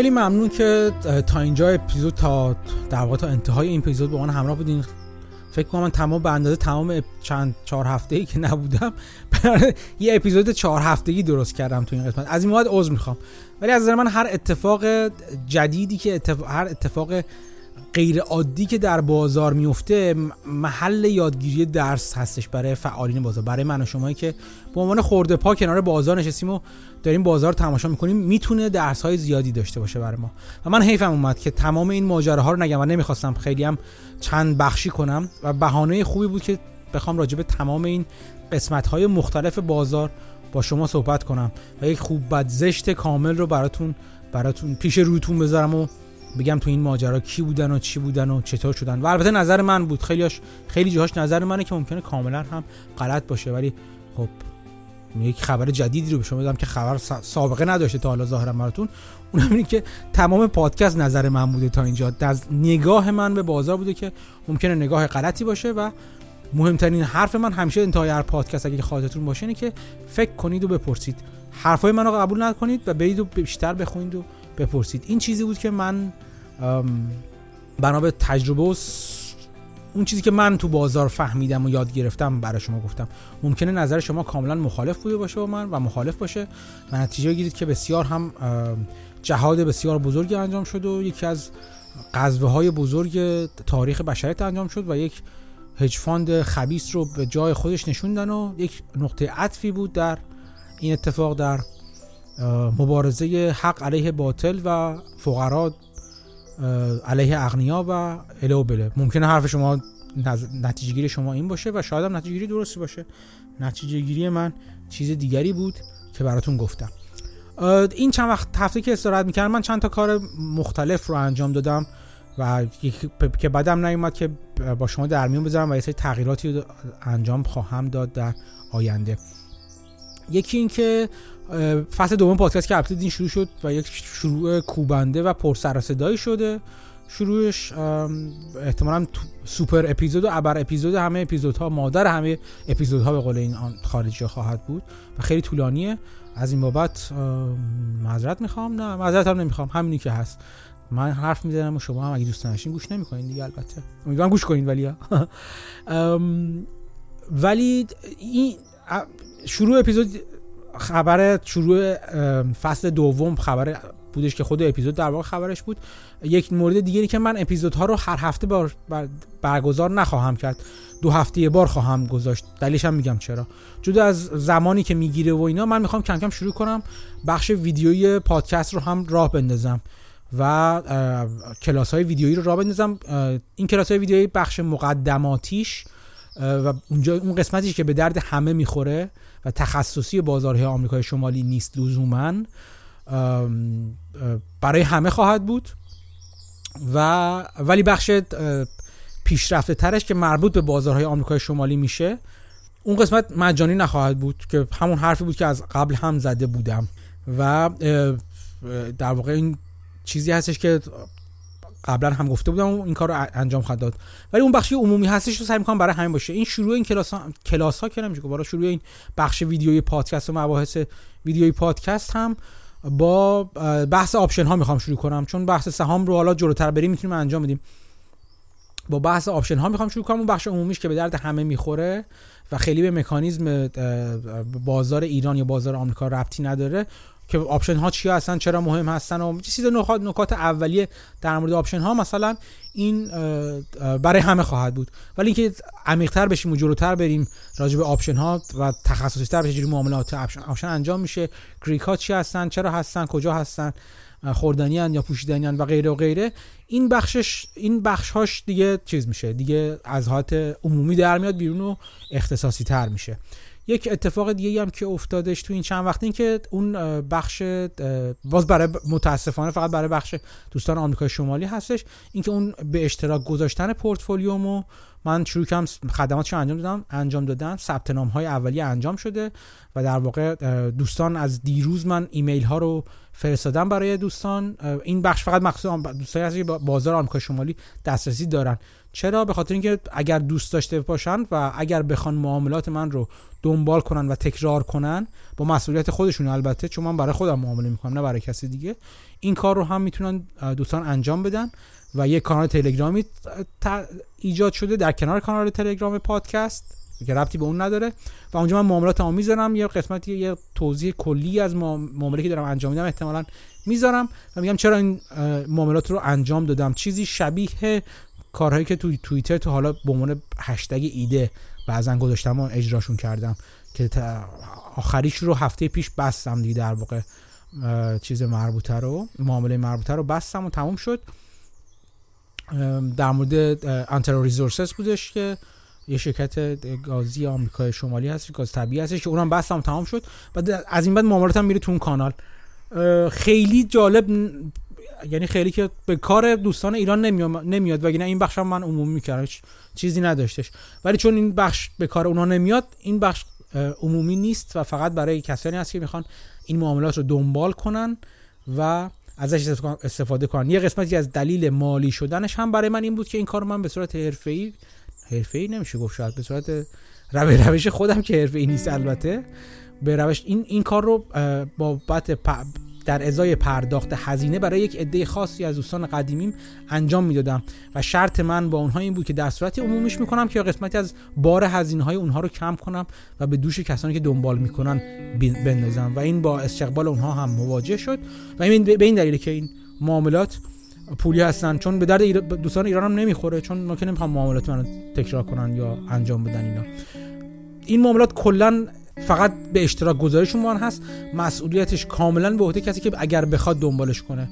خیلی ممنون که تا اینجا اپیزود تا در واقع تا انتهای این اپیزود با من همراه بودین. فکر کنم من تمام به اندازه تمام چند چهار هفته ای که نبودم یه اپیزود چهار هفتگی درست کردم تو این قسمت. از این مواد عذر می‌خوام. ولی از نظر من هر اتفاق جدیدی که هر اتفاق غیر عادی که در بازار میفته محل یادگیری درس هستش برای فعالین بازار. برای من و شمایی که به عنوان خورده پا کنار بازار نشستیم و داریم بازار تماشا می‌کنیم می‌تونه درس های زیادی داشته باشه برای ما. و من حیفم اومد که تمام این ماجراها رو نگم و نمی‌خواستم خیلی هم چند بخشی کنم و بهانه خوبی بود که بخوام راجع به تمام این قسمت های مختلف بازار با شما صحبت کنم. و یک خوب بد زشت کامل رو براتون براتون پیش روتون بذارم و بگم تو این ماجرا کی بودن و چی بودن و چطور شدن. و البته نظر من بود. خیلیش خیلی جاهاش نظر منه که ممکنه کاملا هم غلط باشه. ولی خب یک خبر جدیدی رو به شما بدم که خبر سابقه نداشته تا حالا ظاهرا براتون. اونم اینه که تمام پادکست نظر من بوده تا اینجا. از نگاه من به بازار بوده که ممکنه نگاه غلطی باشه و مهمترین حرف من همیشه انتهای هر پادکست اگه خاطرتون باشه اینه که فکر کنید و بپرسید. حرفای منو قبول نکنید و برید و بیشتر بخونید و بپرسید. این چیزی بود که من بنا به تجربه و اون چیزی که من تو بازار فهمیدم و یاد گرفتم برای شما گفتم. ممکنه نظر شما کاملا مخالف بوده باشه با من و مخالف باشه و نتیجه گیرید که بسیار هم جهاد بسیار بزرگی انجام شد و یکی از قذوه های بزرگ تاریخ بشریت انجام شد و یک هجفاند خبیس رو به جای خودش نشوندن و یک نقطه عطفی بود در این اتفاق در مبارزه حق علیه باطل و فقرا علیه اغنیا و اله و بله ممکنه حرف شما نتیجه گیری شما این باشه و شاید هم نتیجه گیری درستی باشه. نتیجه گیری من چیز دیگری بود که براتون گفتم. این چند وقت هفته که استراحت می‌کردم من چند تا کار مختلف رو انجام دادم و که بعدم نیومد که با شما در میون بذارم و یه سری تغییراتی رو انجام خواهم داد در آینده. یکی این که فصل دوم پادکست که اپلود این شروع شد و یک شروع کوبنده و پر سر صدایی شده. شروعش احتمالا سوپر اپیزود و ابر اپیزود همه اپیزودها مادر همه اپیزودها به قول این خارجی خواهد بود و خیلی طولانیه. از این بابت معذرت می‌خوام. نه معذرت هم نمی‌خوام. همینی که هست. من حرف می‌زنم و شما هم اگه دوست داشتین گوش نمی‌کنین دیگه البته. امیدوارم گوش کنین ولی. ولی این شروع اپیزود خبر شروع فصل دوم خبر بودش که خود اپیزود در واقع خبرش بود. یک مورد دیگری که من اپیزودها رو هر هفته بار برگزار نخواهم کرد. دو هفته یه بار خواهم گذاشت. دلیلش هم میگم چرا. جدا از زمانی که می‌گیره و اینا من می‌خوام کم کم شروع کنم. بخش ویدیویی پادکست رو هم راه بندازم و کلاس های ویدیویی رو راه بندازم. این کلاس های ویدیویی بخش مقدماتیش و اونجا اون قسمتی که به درد همه می‌خوره. و تخصصی بازارهای آمریکای شمالی نیست لزوما. برای همه خواهد بود. و ولی بخش پیشرفته ترش که مربوط به بازارهای آمریکای شمالی میشه اون قسمت مجانی نخواهد بود که همون حرفی بود که از قبل هم زده بودم. و در واقع این چیزی هستش که قبلا هم گفته بودم این کار رو انجام خواهد داد. ولی اون بخشی عمومی هستش رو سعی می‌کنم برای همین باشه. این شروع این کلاس ها کلاس ها که نمیشه برای شروع این بخش ویدیوی پادکست و مباحث ویدیوی پادکست هم با بحث option ها می‌خوام شروع کنم. چون بحث سهام رو حالا جلوتر بریم می‌تونیم انجام بدیم. با بحث option ها می‌خوام شروع کنم. اون بخش عمومیش که به درد همه می‌خوره و خیلی به مکانیزم بازار ایران یا بازار آمریکا ربطی نداره. که option ها چی هستن چرا مهم هستن و چیز نکات نکات اولیه در مورد option ها مثلا این برای همه خواهد بود. ولی اینکه عمیق‌تر بشیم و جلوتر بریم راجع به option ها و تخصصی تر بشه معاملات option انجام میشه Greek ها چی هستن چرا هستن کجا هستن خوردنی یا پوشیدنی و غیره و غیره این بخشش این بخش دیگه چیز میشه دیگه از حالت عمومی در میاد بیرون و اختصاصی تر میشه. یک اتفاق دیگه هم که افتادش تو این چند وقت این که اون بخش باز برای متاسفانه فقط برای بخش دوستان آمریکای شمالی هستش. اینکه اون به اشتراک گذاشتن پورتفولیومو من شروع کردم خدماتشو انجام دادم انجام دادن. ثبت نام های اولیه انجام شده و در واقع دوستان از دیروز من ایمیل ها رو فرستادم برای دوستان. این بخش فقط مخصوص دوستانی هست که بازار آمریکا شمالی دسترسی دارن. چرا؟ به خاطر اینکه اگر دوست داشته باشن و اگر بخوان معاملات من رو دنبال کنن و تکرار کنن با مسئولیت خودشون البته چون من برای خودم معامله می‌کنم نه برای کسی دیگه این کار رو هم می‌تونن دوستان انجام بدن و یک کانال تلگرامی ایجاد شده در کنار کانال تلگرام پادکست که ربطی به اون نداره. و اونجا من معاملات هم می‌ذارم یه قسمتی یه توضیح کلی از معامله که دارم انجام میدم احتمالا می‌ذارم و میگم چرا این معاملات رو انجام دادم. چیزی شبیه کارهایی که توی توییتر تو حالا به عنوان هشتگ ایده بعضا گذاشتم و اجراشون کردم که آخریش رو هفته پیش بستم دیگه در واقع چیز مربوطه رو معامله مربوطه رو بستم و تموم شد. در مورد انترو ریزورسز بودش که یه شرکت گازی آمریکای شمالی هست گاز طبیعی هستش که اونم بستم تمام شد. و از این بعد معاملاتم میره تو اون کانال. خیلی جالب یعنی خیلی که به کار دوستان ایران نمیاد وگرنه این بخش هم من عمومی می‌کردم چیزی نداشتش. ولی چون این بخش به کار اونها نمیاد این بخش عمومی نیست و فقط برای کسانی هست که می‌خوان این معاملات رو دنبال کنن و ازش استفاده کنن. یه قسمتی از دلیل مالی شدنش هم برای من این بود که این کار من به صورت حرفه‌ای حرفه‌ای نمیشه گفت شاید به صورت روش روش خودم که حرفه‌ای نیست البته. به روش این این کار رو بابت در ازای پرداخت هزینه برای یک عده خاصی از دوستان قدیمیم انجام می‌دادم و شرط من با اونها این بود که در صورت عمومیش می‌کنم که قسمتی از بار هزینه های اونها رو کم کنم و به دوش کسانی که دنبال می‌کنن بندازم و این با استقبال اونها هم مواجه شد و این به این دلیله که این معاملات پولی هستن چون به درد دوستان ایران هم نمی‌خوره چون ما که نمی‌خوام معاملات منو تکرار کنن یا انجام بدن اینا. این معاملات کلا فقط به اشتراک گذاریشون من هست. مسئولیتش کاملا به عهده کسی که اگر بخواد دنبالش کنه.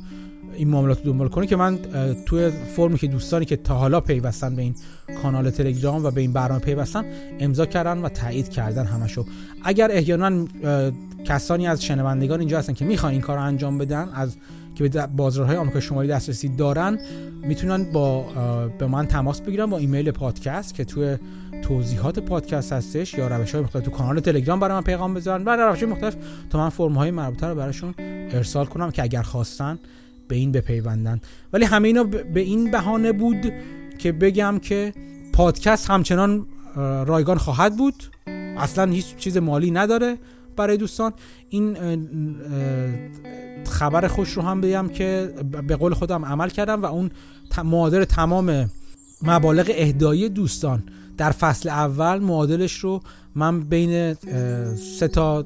این معاملات رو دنبال کنه که من توی فرمی که دوستانی که تا حالا پیوستن به این کانال تلگرام و به این برنامه پیوستن امضا کردن و تایید کردن همشو. اگر احیانا کسانی از شنوندگان اینجا هستن که می‌خوان این کار رو انجام بدن از که به بازارهای آمریکا شمالی دسترسی دارن می‌تونن با به من تماس بگیرن با ایمیل پادکست که توی توضیحات پادکست هستش یا روش های مختلف تو کانال تلگرام برای من پیغام بذارن. و روش های مختلف تا من فرم های مربوطه رو براشون ارسال کنم که اگر خواستن به این بپیوندن. ولی همه اینا به این بهانه بود که بگم که پادکست همچنان رایگان خواهد بود. اصلا هیچ چیز مالی نداره برای دوستان. این خبر خوش رو هم بگم که به قول خودم عمل کردم و اون معادل تمام مبالغ اهدایی دوستان در فصل اول معادلش رو من بین سه تا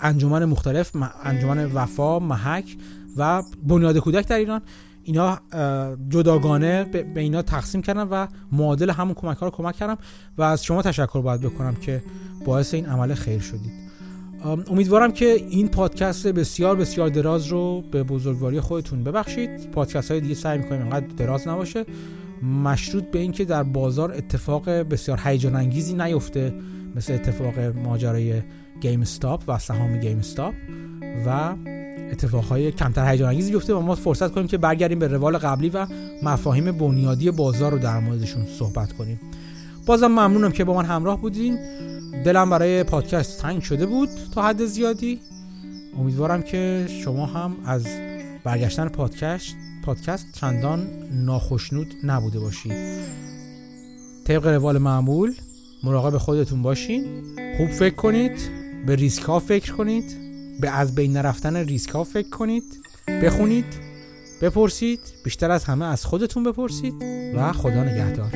انجمن مختلف انجمن وفا محک و بنیاد کودک در ایران اینا جداگانه به اینا تقسیم کردم و معادل همون کمک ها رو کمک کردم و از شما تشکر باید بکنم که باعث این عمل خیر شدید. امیدوارم که این پادکست بسیار بسیار دراز رو به بزرگواری خودتون ببخشید. پادکست های دیگه سعی می‌کنیم انقدر دراز نباشه. مشروط به اینکه در بازار اتفاق بسیار هیجان انگیزی نیفته مثل اتفاق ماجرای گیم استاپ و سهام گیم استاپ و اتفاقهای کمتر هیجان انگیزی بیفته و ما فرصت کنیم که برگردیم به روال قبلی و مفاهیم بنیادی بازار رو در موردشون صحبت کنیم. بازم ممنونم که با من همراه بودین. دلم برای پادکست تنگ شده بود تا حد زیادی. امیدوارم که شما هم از برگشتن پادکست پادکست چندان ناخشنود نبوده باشید طبق روال معمول مراقب خودتون باشین. خوب فکر کنید به ریسک ها فکر کنید به از بین نرفتن ریسک ها فکر کنید بخونید بپرسید بیشتر از همه از خودتون بپرسید و خدا نگهدار.